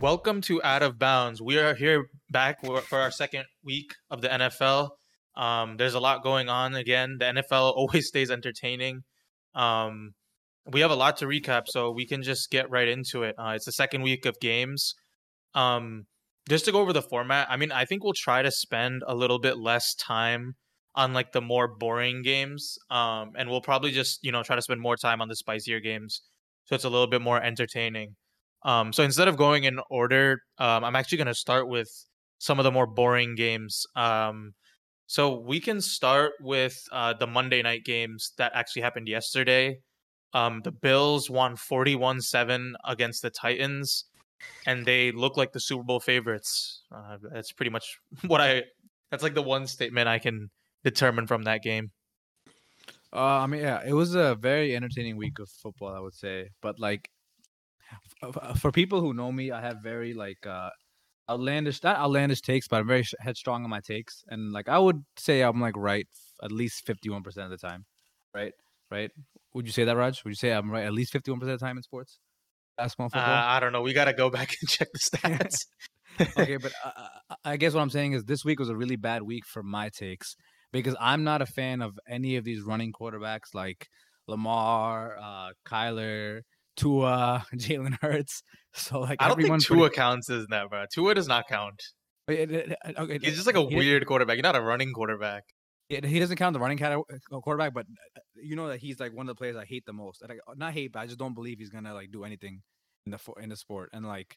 Welcome to Out of Bounds. We are here back for our second week of the NFL. Um, there's a lot going on again. The NFL always stays entertaining. Um, we have a lot to recap, so we can just get right into it. Uh, it's the second week of games. Um, just to go over the format, I mean, I think we'll try to spend a little bit less time on like the more boring games. Um, and we'll probably just, you know, try to spend more time on the spicier games. So it's a little bit more entertaining. Um, so instead of going in order, um, I'm actually going to start with some of the more boring games. Um, so we can start with uh, the Monday night games that actually happened yesterday. Um, the Bills won 41 7 against the Titans, and they look like the Super Bowl favorites. Uh, that's pretty much what I, that's like the one statement I can determine from that game. Uh, I mean, yeah, it was a very entertaining week of football, I would say. But like, for people who know me, I have very like uh outlandish, not outlandish takes, but I'm very headstrong on my takes, and like I would say I'm like right at least fifty one percent of the time, right? Right? Would you say that, Raj? Would you say I'm right at least fifty one percent of the time in sports, basketball, Uh, football? I don't know. We got to go back and check the stats. okay, but uh, I guess what I'm saying is this week was a really bad week for my takes because I'm not a fan of any of these running quarterbacks like Lamar, uh, Kyler, Tua, Jalen Hurts. So like I don't think Tua pretty- counts as that, bro. Tua does not count. It- it- it- okay, He's just like a weird quarterback. He's not a running quarterback. He, he doesn't count the running uh, quarterback, but uh, you know that he's like one of the players I hate the most. Like, not hate, but I just don't believe he's gonna like do anything in the in the sport. And like,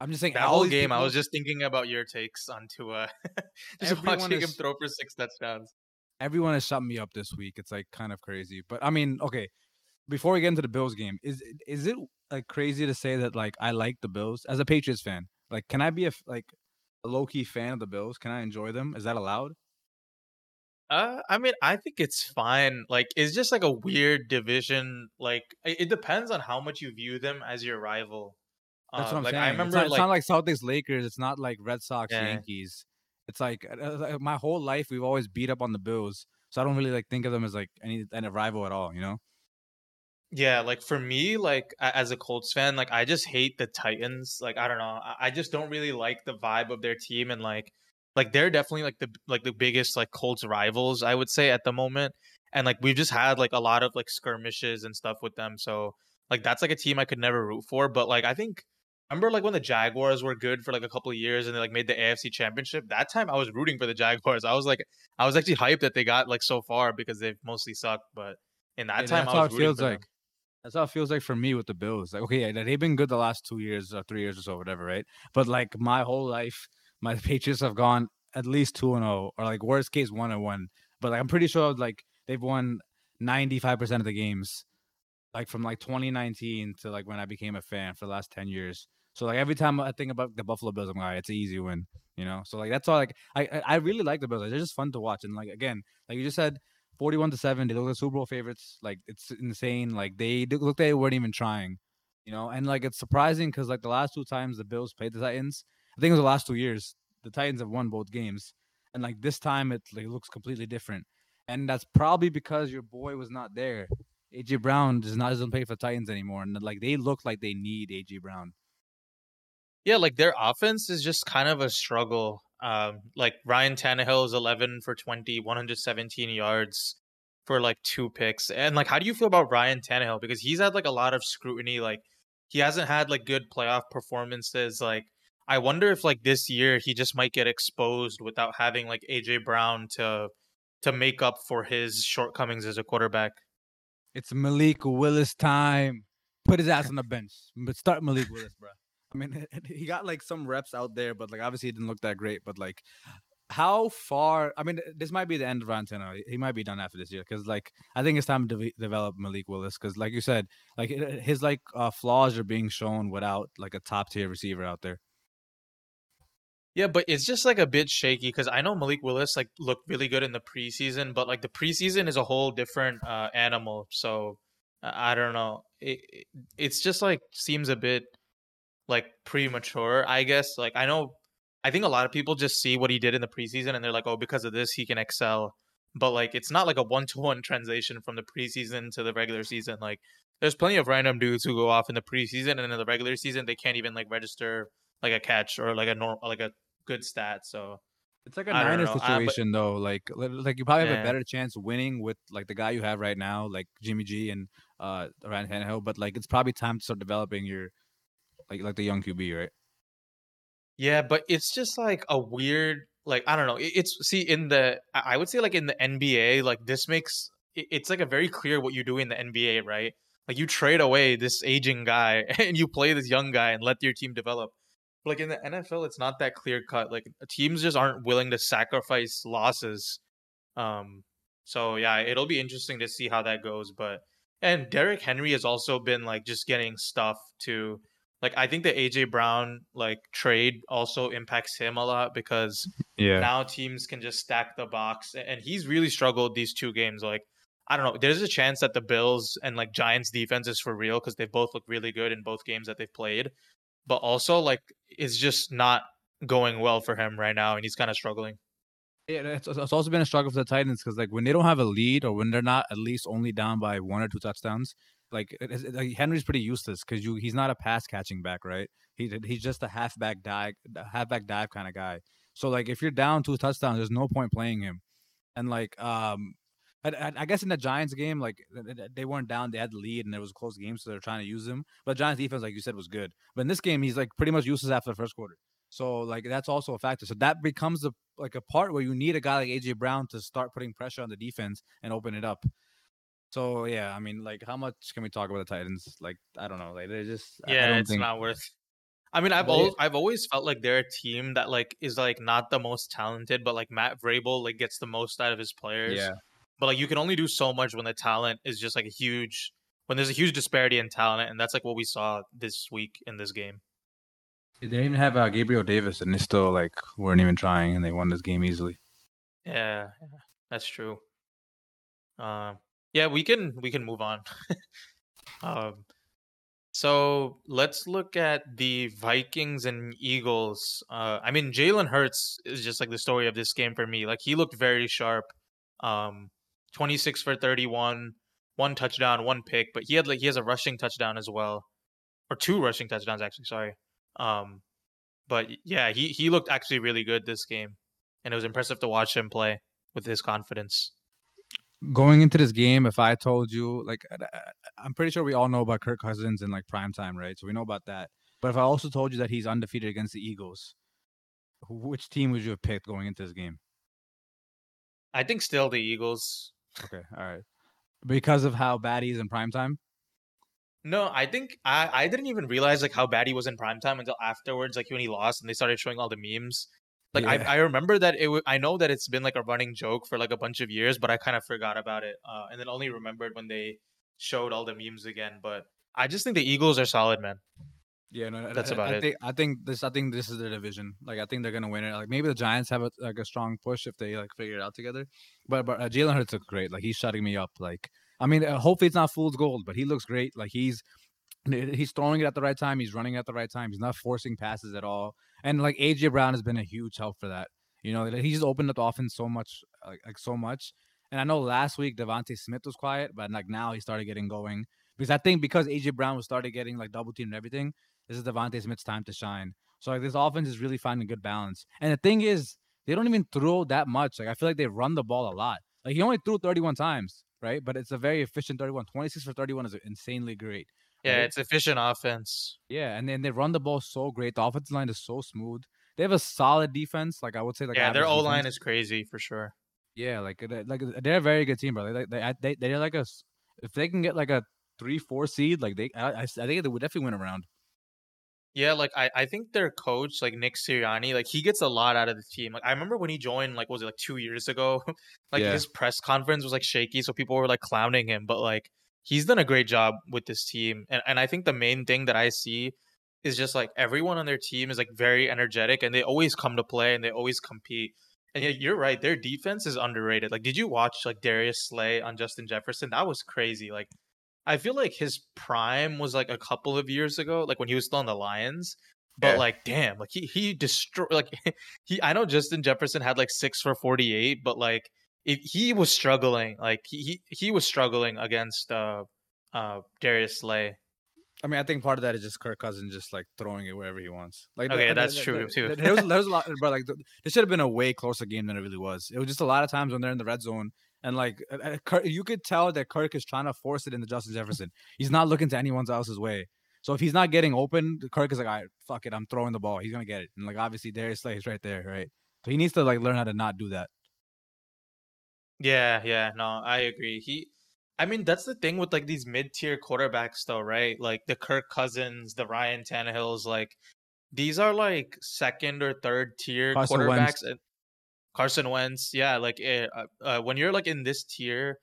I'm just saying That whole game, I was just thinking about your takes on Tua. just watching him throw for six touchdowns. everyone has shut me up this week. It's like kind of crazy. But I mean, okay, before we get into the Bills game, is is it like crazy to say that like I like the Bills as a Patriots fan? Like, can I be a like a low key fan of the Bills? Can I enjoy them? Is that allowed? Uh, I mean, I think it's fine. Like, it's just like a weird division. Like, it, it depends on how much you view them as your rival. That's Uh, what I'm like, saying. I it's, remember, not, it's like, not like Celtics, Lakers. It's not like Red Sox, Yeah. Yankees. It's like uh, uh, like, my whole life we've always beat up on the Bills, so I don't really like think of them as like any any rival at all. You know? Yeah, like for me, like as a Colts fan, like I just hate the Titans. Like I don't know, I- just don't really like the vibe of their team, and like, like they're definitely like the like the biggest like Colts rivals, I would say at the moment. And like we've just had like a lot of like skirmishes and stuff with them, so like that's like a team I could never root for. But like I think, remember like when the Jaguars were good for like a couple of years and they like made the AFC Championship. That time I was rooting for the Jaguars. I was like, I was actually hyped that they got like so far because they've mostly sucked, but. In that Yeah, time, I how was rooting feels for them. That's how it feels like for me with the Bills. Like, okay, yeah, they've been good the last two years or three years or so, whatever, right? But like my whole life, my Patriots have gone at least two and zero, or like worst case one and one. But like I'm pretty sure like they've won ninety five percent of the games, like from like 2019 to like when I became a fan for the last ten years. So like every time I think about the Buffalo Bills, I'm like, it's an easy win, you know. So like that's all. Like I I I really like the Bills. Like, they're just fun to watch, and like again, like you just said, 41 to 7 they look like super bowl favorites like it's insane like they look they weren't even trying you know and like it's surprising because like the last two times the bills played the titans i think it was the last two years the titans have won both games and like this time it like looks completely different and that's probably because your boy was not there aj brown does not doesn't play for the titans anymore and like they look like they need aj brown Yeah, like their offense is just kind of a struggle. Um, like Ryan Tannehill is 11 for 20, 117 yards for like two picks. And like, how do you feel about Ryan Tannehill? Because he's had like a lot of scrutiny. Like, he hasn't had like good playoff performances. Like, I wonder if like this year he just might get exposed without having like AJ Brown to to make up for his shortcomings as a quarterback. it's malik willis time put his ass on the bench but start malik willis bro I mean, he got like some reps out there, but like obviously it didn't look that great. But like, how far? I mean, this might be the end of Tannehill. He might be done after this year because like I think it's time to de- develop Malik Willis because like you said, like his like uh, flaws are being shown without like a top tier receiver out there. Yeah, but it's just like a bit shaky because I know Malik Willis like looked really good in the preseason, but like the preseason is a whole different uh, animal. So I don't know. It it's just like seems a bit like premature. I guess like I know I think a lot of people just see what he did in the preseason and they're like, oh, because of this he can excel. but like it's not like a one to one translation from the preseason to the regular season. Like there's plenty of random dudes who go off in the preseason and in the regular season they can't even like register like a catch or like a normal like a good stat. So It's like a I Niners know. I- but- situation though. Like like you probably have Yeah. a better chance winning with like the guy you have right now, like Jimmy G and uh Ryan Tannehill. But like it's probably time to start developing your like like the young QB, right? Yeah, but it's just like a weird, like I don't know. It's see in the I would say like in the NBA, like this makes it's like a very clear what you do in the NBA, right? Like you trade away this aging guy and you play this young guy and let your team develop. But like in the NFL, it's not that clear cut. Like teams just aren't willing to sacrifice losses. Um, so yeah, it'll be interesting to see how that goes. But and Derrick Henry has also been like just getting stuff too like I think the AJ Brown like trade also impacts him a lot because Yeah. now teams can just stack the box and he's really struggled these two games like I don't know there's a chance that the Bills and like Giants defense is for real cuz they both look really good in both games that they've played but also like it's just not going well for him right now and he's kind of struggling Yeah, it's, it's also been a struggle for the Titans because like when they don't have a lead or when they're not at least only down by one or two touchdowns, like, Henry's pretty useless because you he's not a pass catching back, right? He he's just a halfback dive, halfback dive kind of guy. So like if you're down two touchdowns, there's no point playing him. And like um, I, I- guess in the Giants game, like th- th- they weren't down, they had the lead, and it was a close game, so they're trying to use him. But Giants defense, like you said, was good. But in this game, he's like pretty much useless after the first quarter. So like that's also a factor. So that becomes a like a part where you need a guy like AJ Brown to start putting pressure on the defense and open it up. So yeah, I mean, like how much can we talk about the Titans? Like I don't know, like they're just yeah it's think not worth I mean, I've always I've always felt like they're a team that like is like not the most talented, but like Matt Vrabel like gets the most out of his players. yeah. but like you can only do so much when the talent is just like a huge when there's a huge disparity in talent and that's like what we saw this week in this game They didn't even have uh, Gabriel Davis, and they still like weren't even trying, and they won this game easily. yeah, yeah that's true um yeah we can we can move on. Um so let's look at the vikings and eagles. Uh i mean jalen hurts is just like the story of this game for me. Like he looked very sharp. Um 26 for 31 one touchdown one pick but he had like he has a rushing touchdown as well or two rushing touchdowns actually sorry. Um but yeah he he looked actually really good this game and it was impressive to watch him play with his confidence Going into this game, if I told you, like, I'm pretty sure we all know about Kirk Cousins in like prime time, right? So we know about that. But if I also told you that he's undefeated against the Eagles, which team would you have picked going into this game? i think still the eagles Okay, all right. Because of how bad he is in prime time. no i think i i didn't even realize like how bad he was in primetime until afterwards like when he lost and they started showing all the memes like Yeah. I, I remember that it w- i know that it's been like a running joke for like a bunch of years but i kind of forgot about it uh, and then only remembered when they showed all the memes again but i just think the eagles are solid man Yeah, no, That's I, about I it. Think, I think this. I think this is their division. Like, I think they're gonna win it. Like, maybe the Giants have a, like a strong push if they like figure it out together. But but uh, Jalen Hurts looks great. Like, he's shutting me up. Like, I mean, uh, hopefully it's not fool's gold, but he looks great. Like, he's he's throwing it at the right time. He's running at the right time. He's not forcing passes at all. And like AJ Brown has been a huge help for that. You know, he's just opened up the offense so much, like, like so much. And I know last week DeVonta Smith was quiet, but like now he started getting going because I think because AJ Brown was started getting like double teamed and everything, this is DeVonta Smith's time to shine. So like this offense is really finding good balance. And the thing is, they don't even throw that much. Like I feel like they run the ball a lot. Like he only threw 31 times, right? But it's a very efficient 31. 26 for 31 is insanely great. Yeah Right. it's efficient offense Yeah, and then they run the ball so great. The offensive line is so smooth. They have a solid defense. Like I would say, like yeah their o line is crazy for sure Yeah, like they- like uh, they're a very good team, bro. They they they they're like a if they can get like a three four seed, like they I think they would definitely win around. Yeah, like I, I think their coach, like Nick Sirianni, like he gets a lot out of the team. Like I remember when he joined, like was it like two years ago? like Yeah. his press conference was like shaky, so people were like clowning him. But like he's done a great job with this team, and and I think the main thing that I see is just like everyone on their team is like very energetic, and they always come to play and they always compete. And yeah, you're right, their defense is underrated. Like, did you watch like Darius Slay on Justin Jefferson? That was crazy. Like. I feel like his prime was like a couple of years ago, like when he was still on the Lions. But Yeah. like, damn, like he he destroyed like he. I know Justin Jefferson had like six for forty eight, but like it, he was struggling. Like he, he he was struggling against uh uh Darius Slay. I mean, I think part of that is just Kirk Cousins just like throwing it wherever he wants. Like, Okay, the- that's the- true, the- too. the- There was, there was a lot, but like, this should have been a way closer game than it really was. It was just a lot of times when they're in the red zone, and like, uh, uh, Kirk, you could tell that Kirk is trying to force it into Justin Jefferson. He's not looking to anyone else's way. So if he's not getting open, Kirk is like, all right, fuck it, I'm throwing the ball. He's gonna get it, and like obviously Darius Slay is right there, right? So he needs to like learn how to not do that. Yeah, yeah, no, I agree. He, I mean, that's the thing with like these mid-tier quarterbacks, though, right? Like the Kirk Cousins, the Ryan Tannehills, like these are like second or third tier Carson quarterbacks. Wentz. And Carson Wentz, yeah, like eh, uh, uh, when you're like in this tier,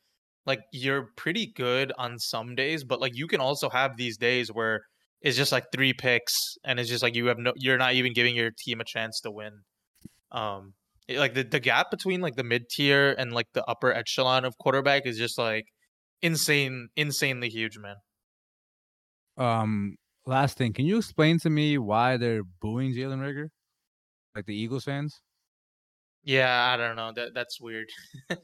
like you're pretty good on some days, but like you can also have these days where it's just like three picks, and it's just like you have no, you're not even giving your team a chance to win. Um, like the, the gap between like the mid tier and like the upper echelon of quarterback is just like insane, insanely huge, man. Um, last thing, can you explain to me why they're booing Jalen Reagor, like the Eagles fans? Yeah, I don't know. That that's weird.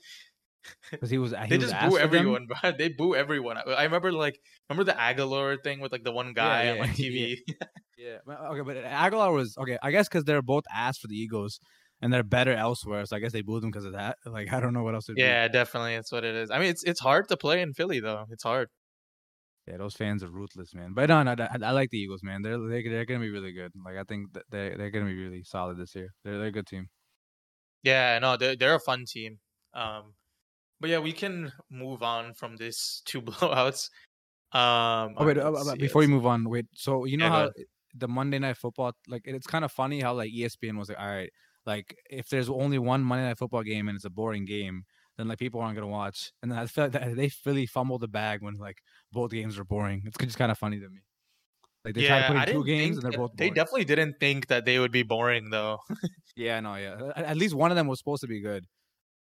Because he was he they was just boo everyone, bro. They boo everyone. I, remember like remember the Agholor thing with like the one guy on yeah, like. TV. Yeah. but- Okay, but Agholor was okay. I guess because they're both ass for the Eagles and they're better elsewhere, so I guess they booed them because of that. Like I don't know what else. it'd be. yeah, definitely. That's what it is. I mean, it's it's hard to play in Philly though. It's hard. yeah, those fans are ruthless, man. But no, no, I, I like the Eagles, man. They're they, they're gonna be really good. Like I think they they're gonna be really solid this year. They're they're a good team. Yeah, no, they're they're a fun team. Um, but yeah, we can move on from this two blowouts. Um, Oh wait, uh, uh, before you move on, wait. So you know Yeah, how the Monday Night Football, like it's kind of funny how like ESPN was like, all right, like if there's only one Monday Night Football game and it's a boring game, then like people aren't gonna watch. And then I feel like that they really fumbled the bag when like both games were boring. It's just kind of funny to me. Like they tried to put in two games and they're both. They boring. definitely didn't think that they would be boring though. Yeah, no, yeah. At least one of them was supposed to be good.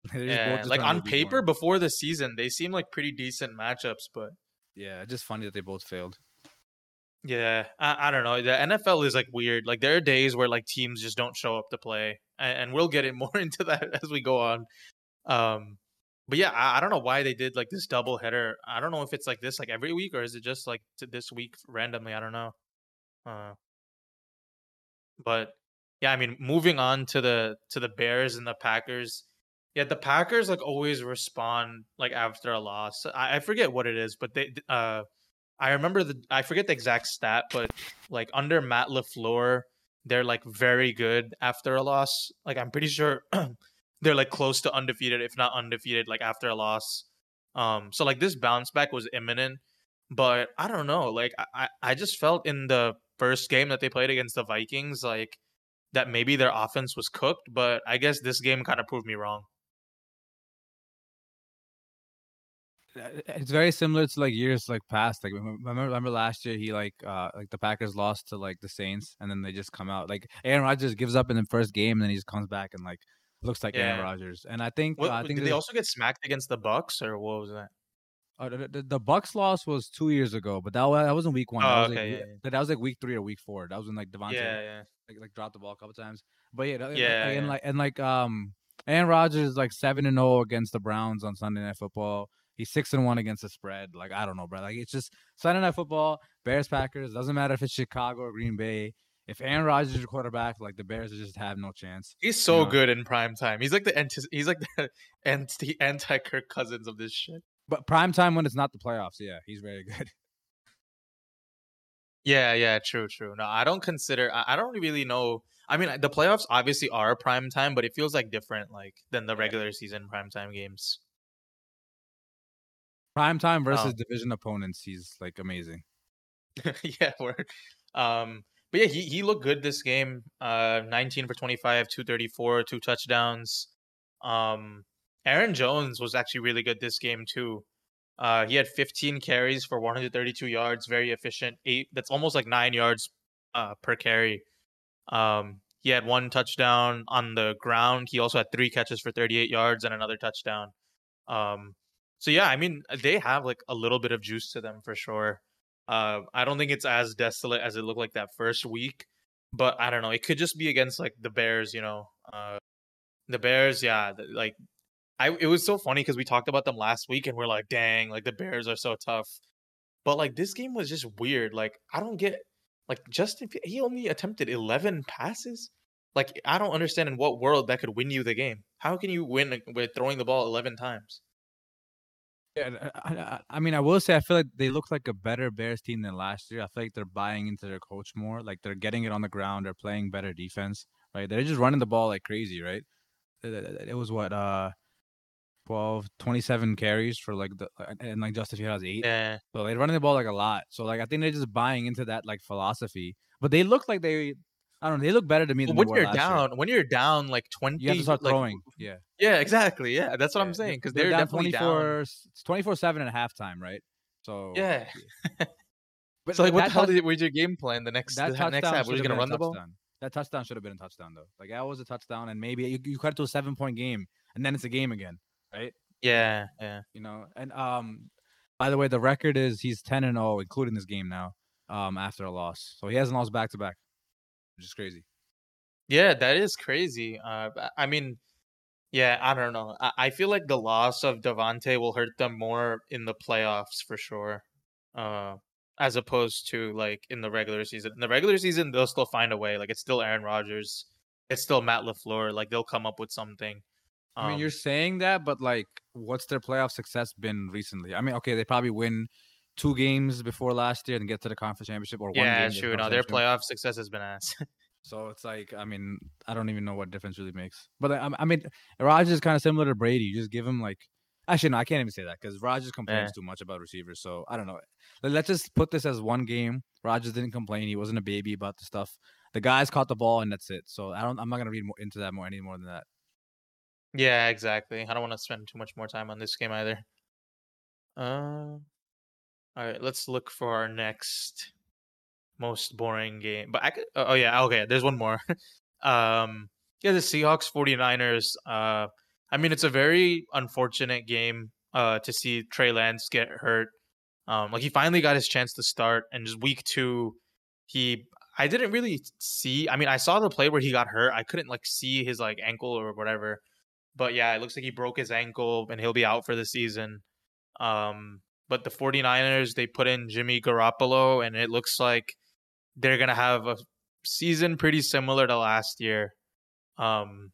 They're just both yeah, like on be paper boring. before the season, they seem like pretty decent matchups, but Yeah, just funny that they both failed. Yeah, I, I don't know. The NFL is like weird. Like there are days where like teams just don't show up to play, and, and we'll get it more into that as we go on. Um, but yeah, I, I don't know why they did like this double header. I don't know if it's like this like every week or is it just like this week randomly. I don't know. Uh, but yeah, I mean, moving on to the to the Bears and the Packers. Yeah, the Packers like always respond like after a loss. I, I forget what it is, but they uh I remember the I forget the exact stat, but like under Matt LaFleur, they're like very good after a loss. Like I'm pretty sure they're like close to undefeated, if not undefeated, like after a loss. Um so like this bounce back was imminent, but I don't know. Like I, I just felt in the first game that they played against the Vikings, like that maybe their offense was cooked, but I guess this game kind of proved me wrong. It's very similar to like years like past. Like remember, remember last year he like uh like the Packers lost to like the Saints and then they just come out like Aaron Rodgers gives up in the first game and then he just comes back and like looks like Aaron Rodgers. And I think What, uh, I think did they also get smacked against the Bucs or what was that? uh, the, the, the Bucs loss was two years ago, but that was that wasn't week one. Oh, that was okay, like, yeah, yeah. that was like week three or week four. That was when like Davante Yeah, yeah. like, like dropped the ball a couple times. But yeah, that- Yeah, and like and like um Aaron Rodgers is like seven and zero against the Browns on Sunday Night Football. He's six and one against the spread. Like I don't know, bro. Like it's just Sunday Night Football, Bears Packers. Doesn't matter if it's Chicago or Green Bay. If Aaron Rodgers is your quarterback, like the Bears just have no chance. He's so know. good in prime time. He's like the anti- he's like the anti anti Kirk Cousins of this shit. But prime time when it's not the playoffs, yeah, he's very good. Yeah, yeah, true, true. No, I don't consider. I, I don't really know. I mean, the playoffs obviously are prime time, but it feels like different, like than the regular season prime time games. Prime time versus Oh. division opponents, he's like amazing. yeah, word. Um, but yeah, he he looked good this game. Uh, 19 for 25, 234, two touchdowns. Um, Aaron Jones was actually really good this game too. Uh, he had 15 carries for 132 yards, very efficient. Eight. That's almost like nine yards uh, per carry. Um, he had one touchdown on the ground. He also had three catches for 38 yards and another touchdown. Um, so yeah, I mean, they have like a little bit of juice to them for sure. Uh, I don't think it's as desolate as it looked like that first week, but I don't know. It could just be against like the Bears, you know. Uh, the Bears, yeah, th- like I it was so funny because we talked about them last week and we're like, dang, like the Bears are so tough. But like this game was just weird. Like I don't get like Justin. He only attempted eleven passes. Like I don't understand in what world that could win you the game. How can you win with throwing the ball eleven times? Yeah, I, I, I mean, I will say I feel like they look like a better Bears team than last year. I feel like they're buying into their coach more. Like they're getting it on the ground. They're playing better defense. Right? They're just running the ball like crazy. Right? It was what uh 12, 27 carries for like the and like Justin Field has eight. Yeah. So they're running the ball like a lot. So like I think they're just buying into that like philosophy. But they look like they I don't know, they look better to me than when you're last year. down, when you're down like twenty, You have to start like, throwing. Yeah. Yeah, exactly. Yeah, that's what I'm saying because they're they're, down definitely 24 down. it's 24 7 at halftime, right? So Yeah. But So like, what the hell did, was your game plan the next that the next touchdown half? Were you gonna run a the ball? touchdown. That touchdown should have been a touchdown though. Like that was a touchdown, and maybe you, you cut it to a seven point game, and then it's a game again, right? Yeah, yeah. You know, and um, by the way, the record is he's ten and zero, including this game now. Um, after a loss, so he hasn't lost back to back, which is crazy. Yeah, that is crazy. Uh, I mean, yeah, I don't know. I, I feel like the loss of Davante will hurt them more in the playoffs for sure, uh, as opposed to like in the regular season. In the regular season, they'll still find a way. Like it's still Aaron Rodgers, it's still Matt LaFleur. Like they'll come up with something. I mean, Um, you're saying that, but like, what's their playoff success been recently? I mean, okay, they probably win two games before last year and get to the conference championship, or one game. yeah, the true. No, their playoff success has been ass. So it's like, I mean, I don't even know what difference really makes. But I, I mean, Rodgers is kind of similar to Brady. You just give him like, actually, no, I can't even say that because Rodgers complains too much about receivers. So I don't know. Let- Let's just put this as one game. Rodgers didn't complain. He wasn't a baby about the stuff. The guys caught the ball and that's it. So I don't. I'm not gonna read more into that more any more than that. Yeah, exactly. I don't want to spend too much more time on this game either. Uh, all right, let's look for our next most boring game. But I could, oh oh, yeah, okay, there's one more. um, yeah, the Seahawks 49ers. Uh, I mean, it's a very unfortunate game uh to see Trey Lance get hurt. Um, like he finally got his chance to start, and just week two, he I didn't really see. I mean, I saw the play where he got hurt. I couldn't like see his like ankle or whatever. But yeah, it looks like he broke his ankle and he'll be out for the season. Um, but the 49ers, they put in Jimmy Garoppolo, and it looks like they're gonna have a season pretty similar to last year. Um,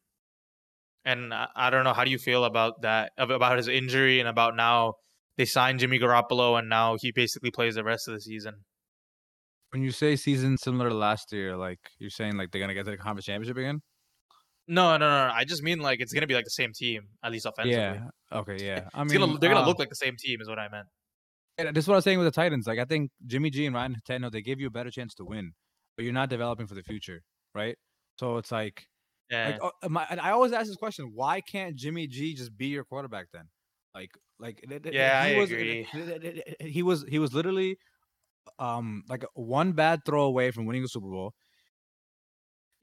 and I, I don't know how do you feel about that about his injury and about now they signed Jimmy Garoppolo and now he basically plays the rest of the season. When you say season similar to last year, like you're saying, like they're gonna get to the conference championship again. No, no, no, no. I just mean like it's gonna be like the same team at least offensively. Yeah. Okay. Yeah. I mean, gonna, they're gonna look like the same team, is what I meant. This is what I was saying with the Titans. Like I think Jimmy G and Ryan Tannehill, they give you a better chance to win, but you're not developing for the future, right? So it's like, Yeah. like oh, my, and I always ask this question: Why can't Jimmy G just be your quarterback then? Like, like Yeah, he I was, agree. He was he was literally, um, like one bad throw away from winning the Super Bowl.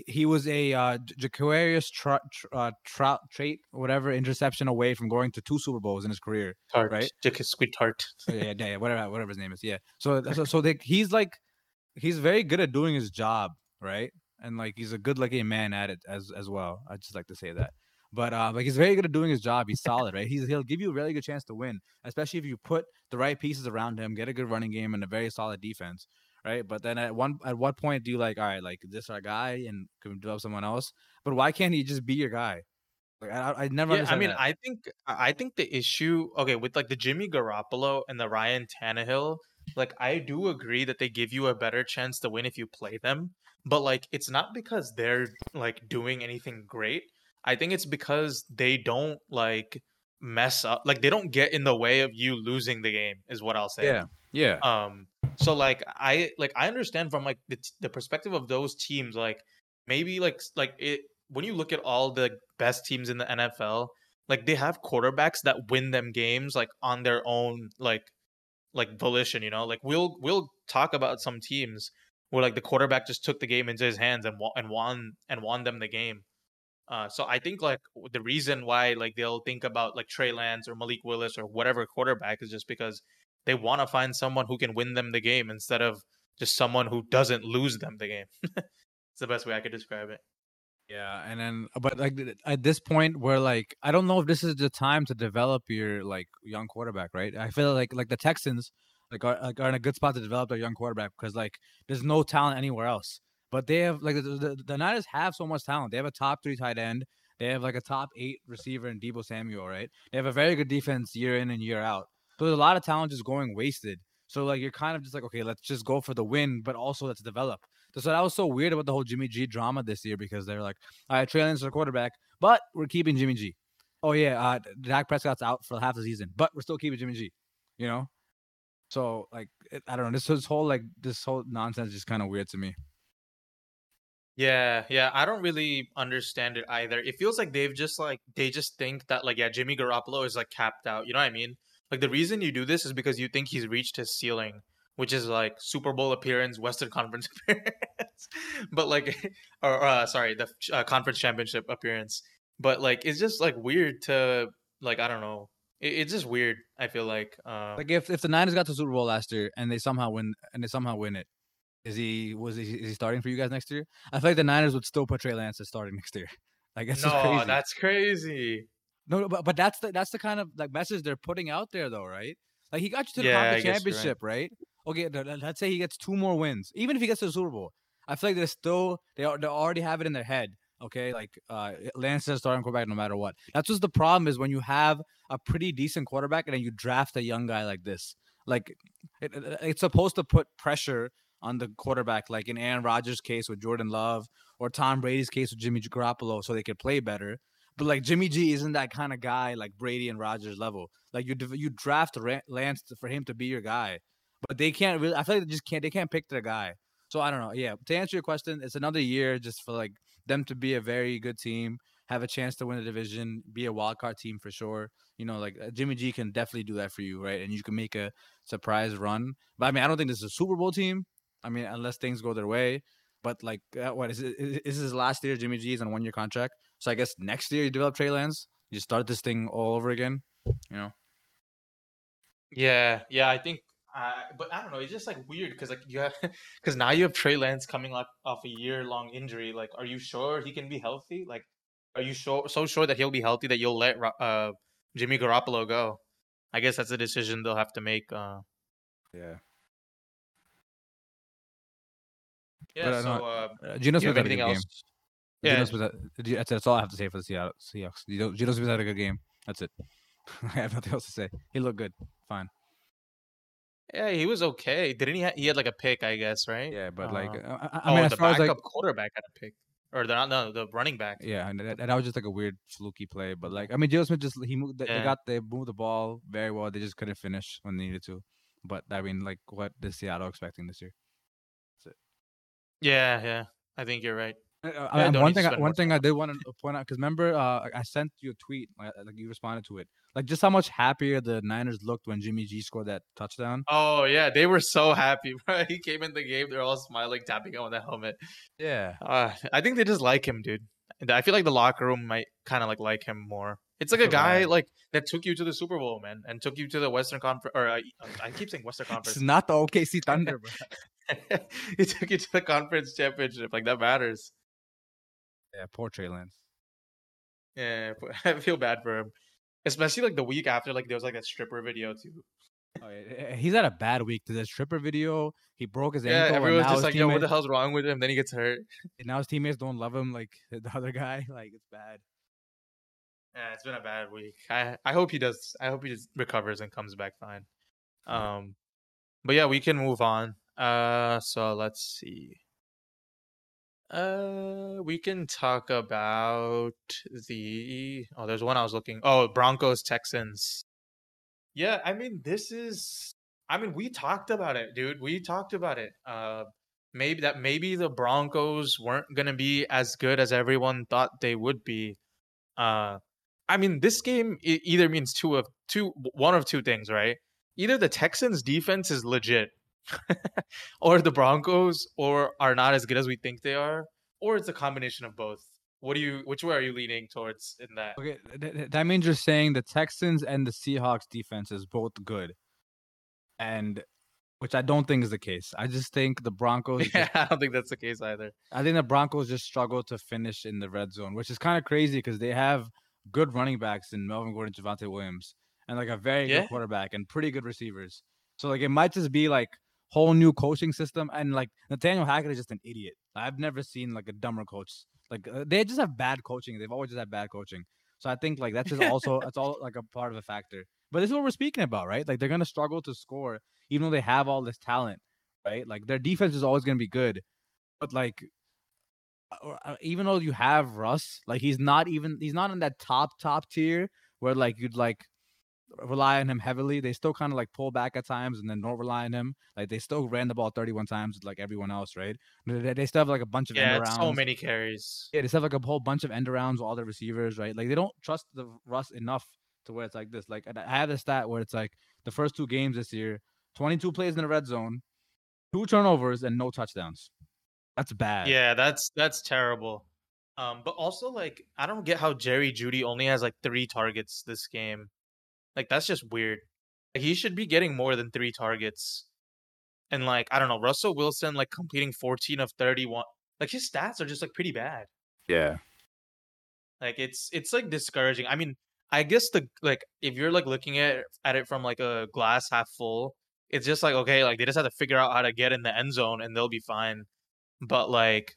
He was a uh, J- Jacarius Trout, uh, Trout trait, whatever interception away from going to two Super Bowls in his career. tart, right? A sweet tart. Yeah, yeah, yeah, whatever, whatever his name is. Yeah. So, so, so they, he's like, he's very good at doing his job, right? And like, he's a good-looking man at it as as well. I just like to say that. But uh, like, he's very good at doing his job. He's solid, right? He's he'll give you a really good chance to win, especially if you put the right pieces around him, get a good running game, and a very solid defense, right? But then at one at what point do you like, all right, like this our guy, and can we develop someone else? But why can't he just be your guy? Like, I, I never. Yeah, I mean, that. I think I think the issue, okay, with like the Jimmy Garoppolo and the Ryan Tannehill, like I do agree that they give you a better chance to win if you play them, but like it's not because they're like doing anything great. I think it's because they don't like mess up, like they don't get in the way of you losing the game, is what I'll say. yeah, yeah. Um, so like I like I understand from like the the perspective of those teams, like maybe like like it when you look at all the best teams in the NFL, like they have quarterbacks that win them games like on their own like like volition, you know? Like we'll we'll talk about some teams where like the quarterback just took the game into his hands and won and won and won them the game. Uh, so I think like the reason why like they'll think about like Trey Lance or Malik Willis or whatever quarterback is just because they want to find someone who can win them the game instead of just someone who doesn't lose them the game. it's the best way I could describe it. Yeah, and then but like at this point where like I don't know if this is the time to develop your like young quarterback, right? I feel like like the Texans like are, like, are in a good spot to develop their young quarterback because like there's no talent anywhere else. But they have like the, the, the Niners have so much talent. They have a top three tight end. They have like a top eight receiver in Deebo Samuel, right? They have a very good defense year in and year out. So there's a lot of talent just going wasted. So like you're kind of just like, okay, let's just go for the win, but also let's develop. So that was so weird about the whole Jimmy G drama this year because they're like, all right, Trey Lance is our quarterback, but we're keeping Jimmy G. Oh yeah, uh, Dak Prescott's out for half the season, but we're still keeping Jimmy G. You know, so like I don't know. This this whole like this whole nonsense is just kind of weird to me. Yeah, yeah, I don't really understand it either. It feels like they've just like they just think that like yeah, Jimmy Garoppolo is like capped out. You know what I mean? Like the reason you do this is because you think he's reached his ceiling, which is like Super Bowl appearance, Western Conference appearance, but like, or uh, sorry, the uh, conference championship appearance. But like, it's just like weird to like I don't know. It, it's just weird. I feel like uh, Like if if the Niners got to Super Bowl last year and they somehow win and they somehow win it, is he was he, is he starting for you guys next year? I feel like the Niners would still put Trey Lance as starting next year. Like just no, crazy. that's crazy. No, no, but but that's the that's the kind of like message they're putting out there though, right? Like he got you to the Yeah, I conference guess you're right. championship, right? Okay, let's say he gets two more wins, even if he gets to the Super Bowl. I feel like they're still they are they already have it in their head. Okay, like uh, Lance is starting quarterback no matter what. That's just the problem is when you have a pretty decent quarterback and then you draft a young guy like this. Like it, it- it's supposed to put pressure on the quarterback, like in Aaron Rodgers' case with Jordan Love or Tom Brady's case with Jimmy Garoppolo, so they could play better. But like Jimmy G isn't that kind of guy like Brady and Rodgers level. Like you you draft Lance for him to be your guy, but they can't really. I feel like they just can't. They can't pick their guy. So I don't know. Yeah, to answer your question, it's another year just for like them to be a very good team, have a chance to win the division, be a wild card team for sure. You know, like uh, Jimmy G can definitely do that for you, right? And you can make a surprise run. But I mean, I don't think this is a Super Bowl team. I mean, unless things go their way. But like, uh, what is it? Is this is his last year? Jimmy G is on one year contract. So I guess next year you develop Trey Lance. You start this thing all over again. You know. Yeah, yeah, I think, uh, but I don't know. It's just like weird because like you have, because now you have Trey Lance coming off off a year long injury. Like, are you sure he can be healthy? Like, are you sure so sure that he'll be healthy that you'll let uh Jimmy Garoppolo go? I guess that's a decision they'll have to make. Uh, Yeah. yeah. But so, know- uh, Uh, Geno you Smith have had a anything good else? Yeah, Geno Smith, that's that's all I have to say for the Seattle Seahawks. Geno Smith had a good game. That's it. I have nothing else to say. He looked good. Fine. yeah, he was okay. Didn't he? Ha- he had like a pick, I guess, right? Yeah, but like, Uh, uh, I, I oh, mean, as the far as backup like, quarterback had a pick, or the not no the running back. yeah, and that, that was just like a weird fluky play. But like, I mean, Geno Smith just he moved. They, they got they moved the ball very well. They just couldn't finish when they needed to. But I mean, like, what is Seattle expecting this year? That's it. Yeah, yeah. I think you're right. Uh, and one thing, I, one thing I did want to point out because remember, uh, I sent you a tweet, like like, you responded to it, like just how much happier the Niners looked when Jimmy G scored that touchdown. Oh yeah, they were so happy. Right, he came in the game. They're all smiling, tapping on the helmet. Yeah, Uh, I think they just like him, dude. And I feel like the locker room might kind of like like him more. It's like a guy like that took you to the Super Bowl, man, and took you to the Western Conference. Or uh, I keep saying Western Conference. it's not the OKC Thunder, bro. he took you to the conference championship. Like that matters. Yeah, poor Trey Lance. Yeah, I feel bad for him, especially like the week after. Like there was like that stripper video too. Oh, yeah, He's had a bad week. There's a stripper video. He broke his Yeah, ankle. and everyone's now just like, "Yo, what the hell's wrong with him?" Then he gets hurt. And now his teammates don't love him like the other guy. Like it's bad. Yeah, it's been a bad week. I I hope he does. I hope he just recovers and comes back fine. Um, but yeah, we can move on. Uh, so let's see. Uh, we can talk about the. Oh, there's one I was looking. Oh, Broncos Texans. Yeah, I mean this is. I mean we talked about it, dude. We talked about it. Uh, maybe that maybe the Broncos weren't gonna be as good as everyone thought they would be. Uh, I mean, this game either means two of two, one of two things, right? Either the Texans' defense is legit, or the Broncos, or are not as good as we think they are, or it's a combination of both. What do you? Which way are you leaning towards in that? Okay, th- th- that means you're saying the Texans and the Seahawks defense is both good, and which I don't think is the case. I just think the Broncos. Yeah, I don't think that's the case either. I think the Broncos just struggle to finish in the red zone, which is kind of crazy because they have good running backs in Melvin Gordon, Javonte Williams, and like a very Yeah. good quarterback and pretty good receivers. So like it might just be like whole new coaching system and like Nathaniel Hackett is just an idiot. I've never seen like a dumber coach. Like uh, they just have bad coaching. They've always just had bad coaching. So I think like that's just also that's all like a part of a factor. But this is what we're speaking about, right? Like they're gonna struggle to score even though they have all this talent, right? Like their defense is always gonna be good, but like uh, uh, even though you have Russ, like he's not even he's not in that top top tier where like you'd like rely on him heavily. They still kind of like pull back at times and then don't rely on him. Like they still ran the ball 31 times like everyone else, right? They, they still have like a bunch of Yeah, end arounds. so many carries. Yeah, they still have like a whole bunch of end arounds with all the receivers, right? Like they don't trust the Russ enough to where it's like this. Like I have the stat where it's like the first two games this year, 22 plays in the red zone, two turnovers and no touchdowns. That's bad. Yeah, that's that's terrible. Um, but also like I don't get how Jerry Jeudy only has like three targets this game. Like that's just weird. Like, he should be getting more than three targets. And like I don't know, Russell Wilson like completing 14 of 31. Like his stats are just like pretty bad. Yeah. Like it's it's like discouraging. I mean, I guess the like if you're like looking at at it from like a glass half full, it's just like okay, like they just have to figure out how to get in the end zone and they'll be fine. But like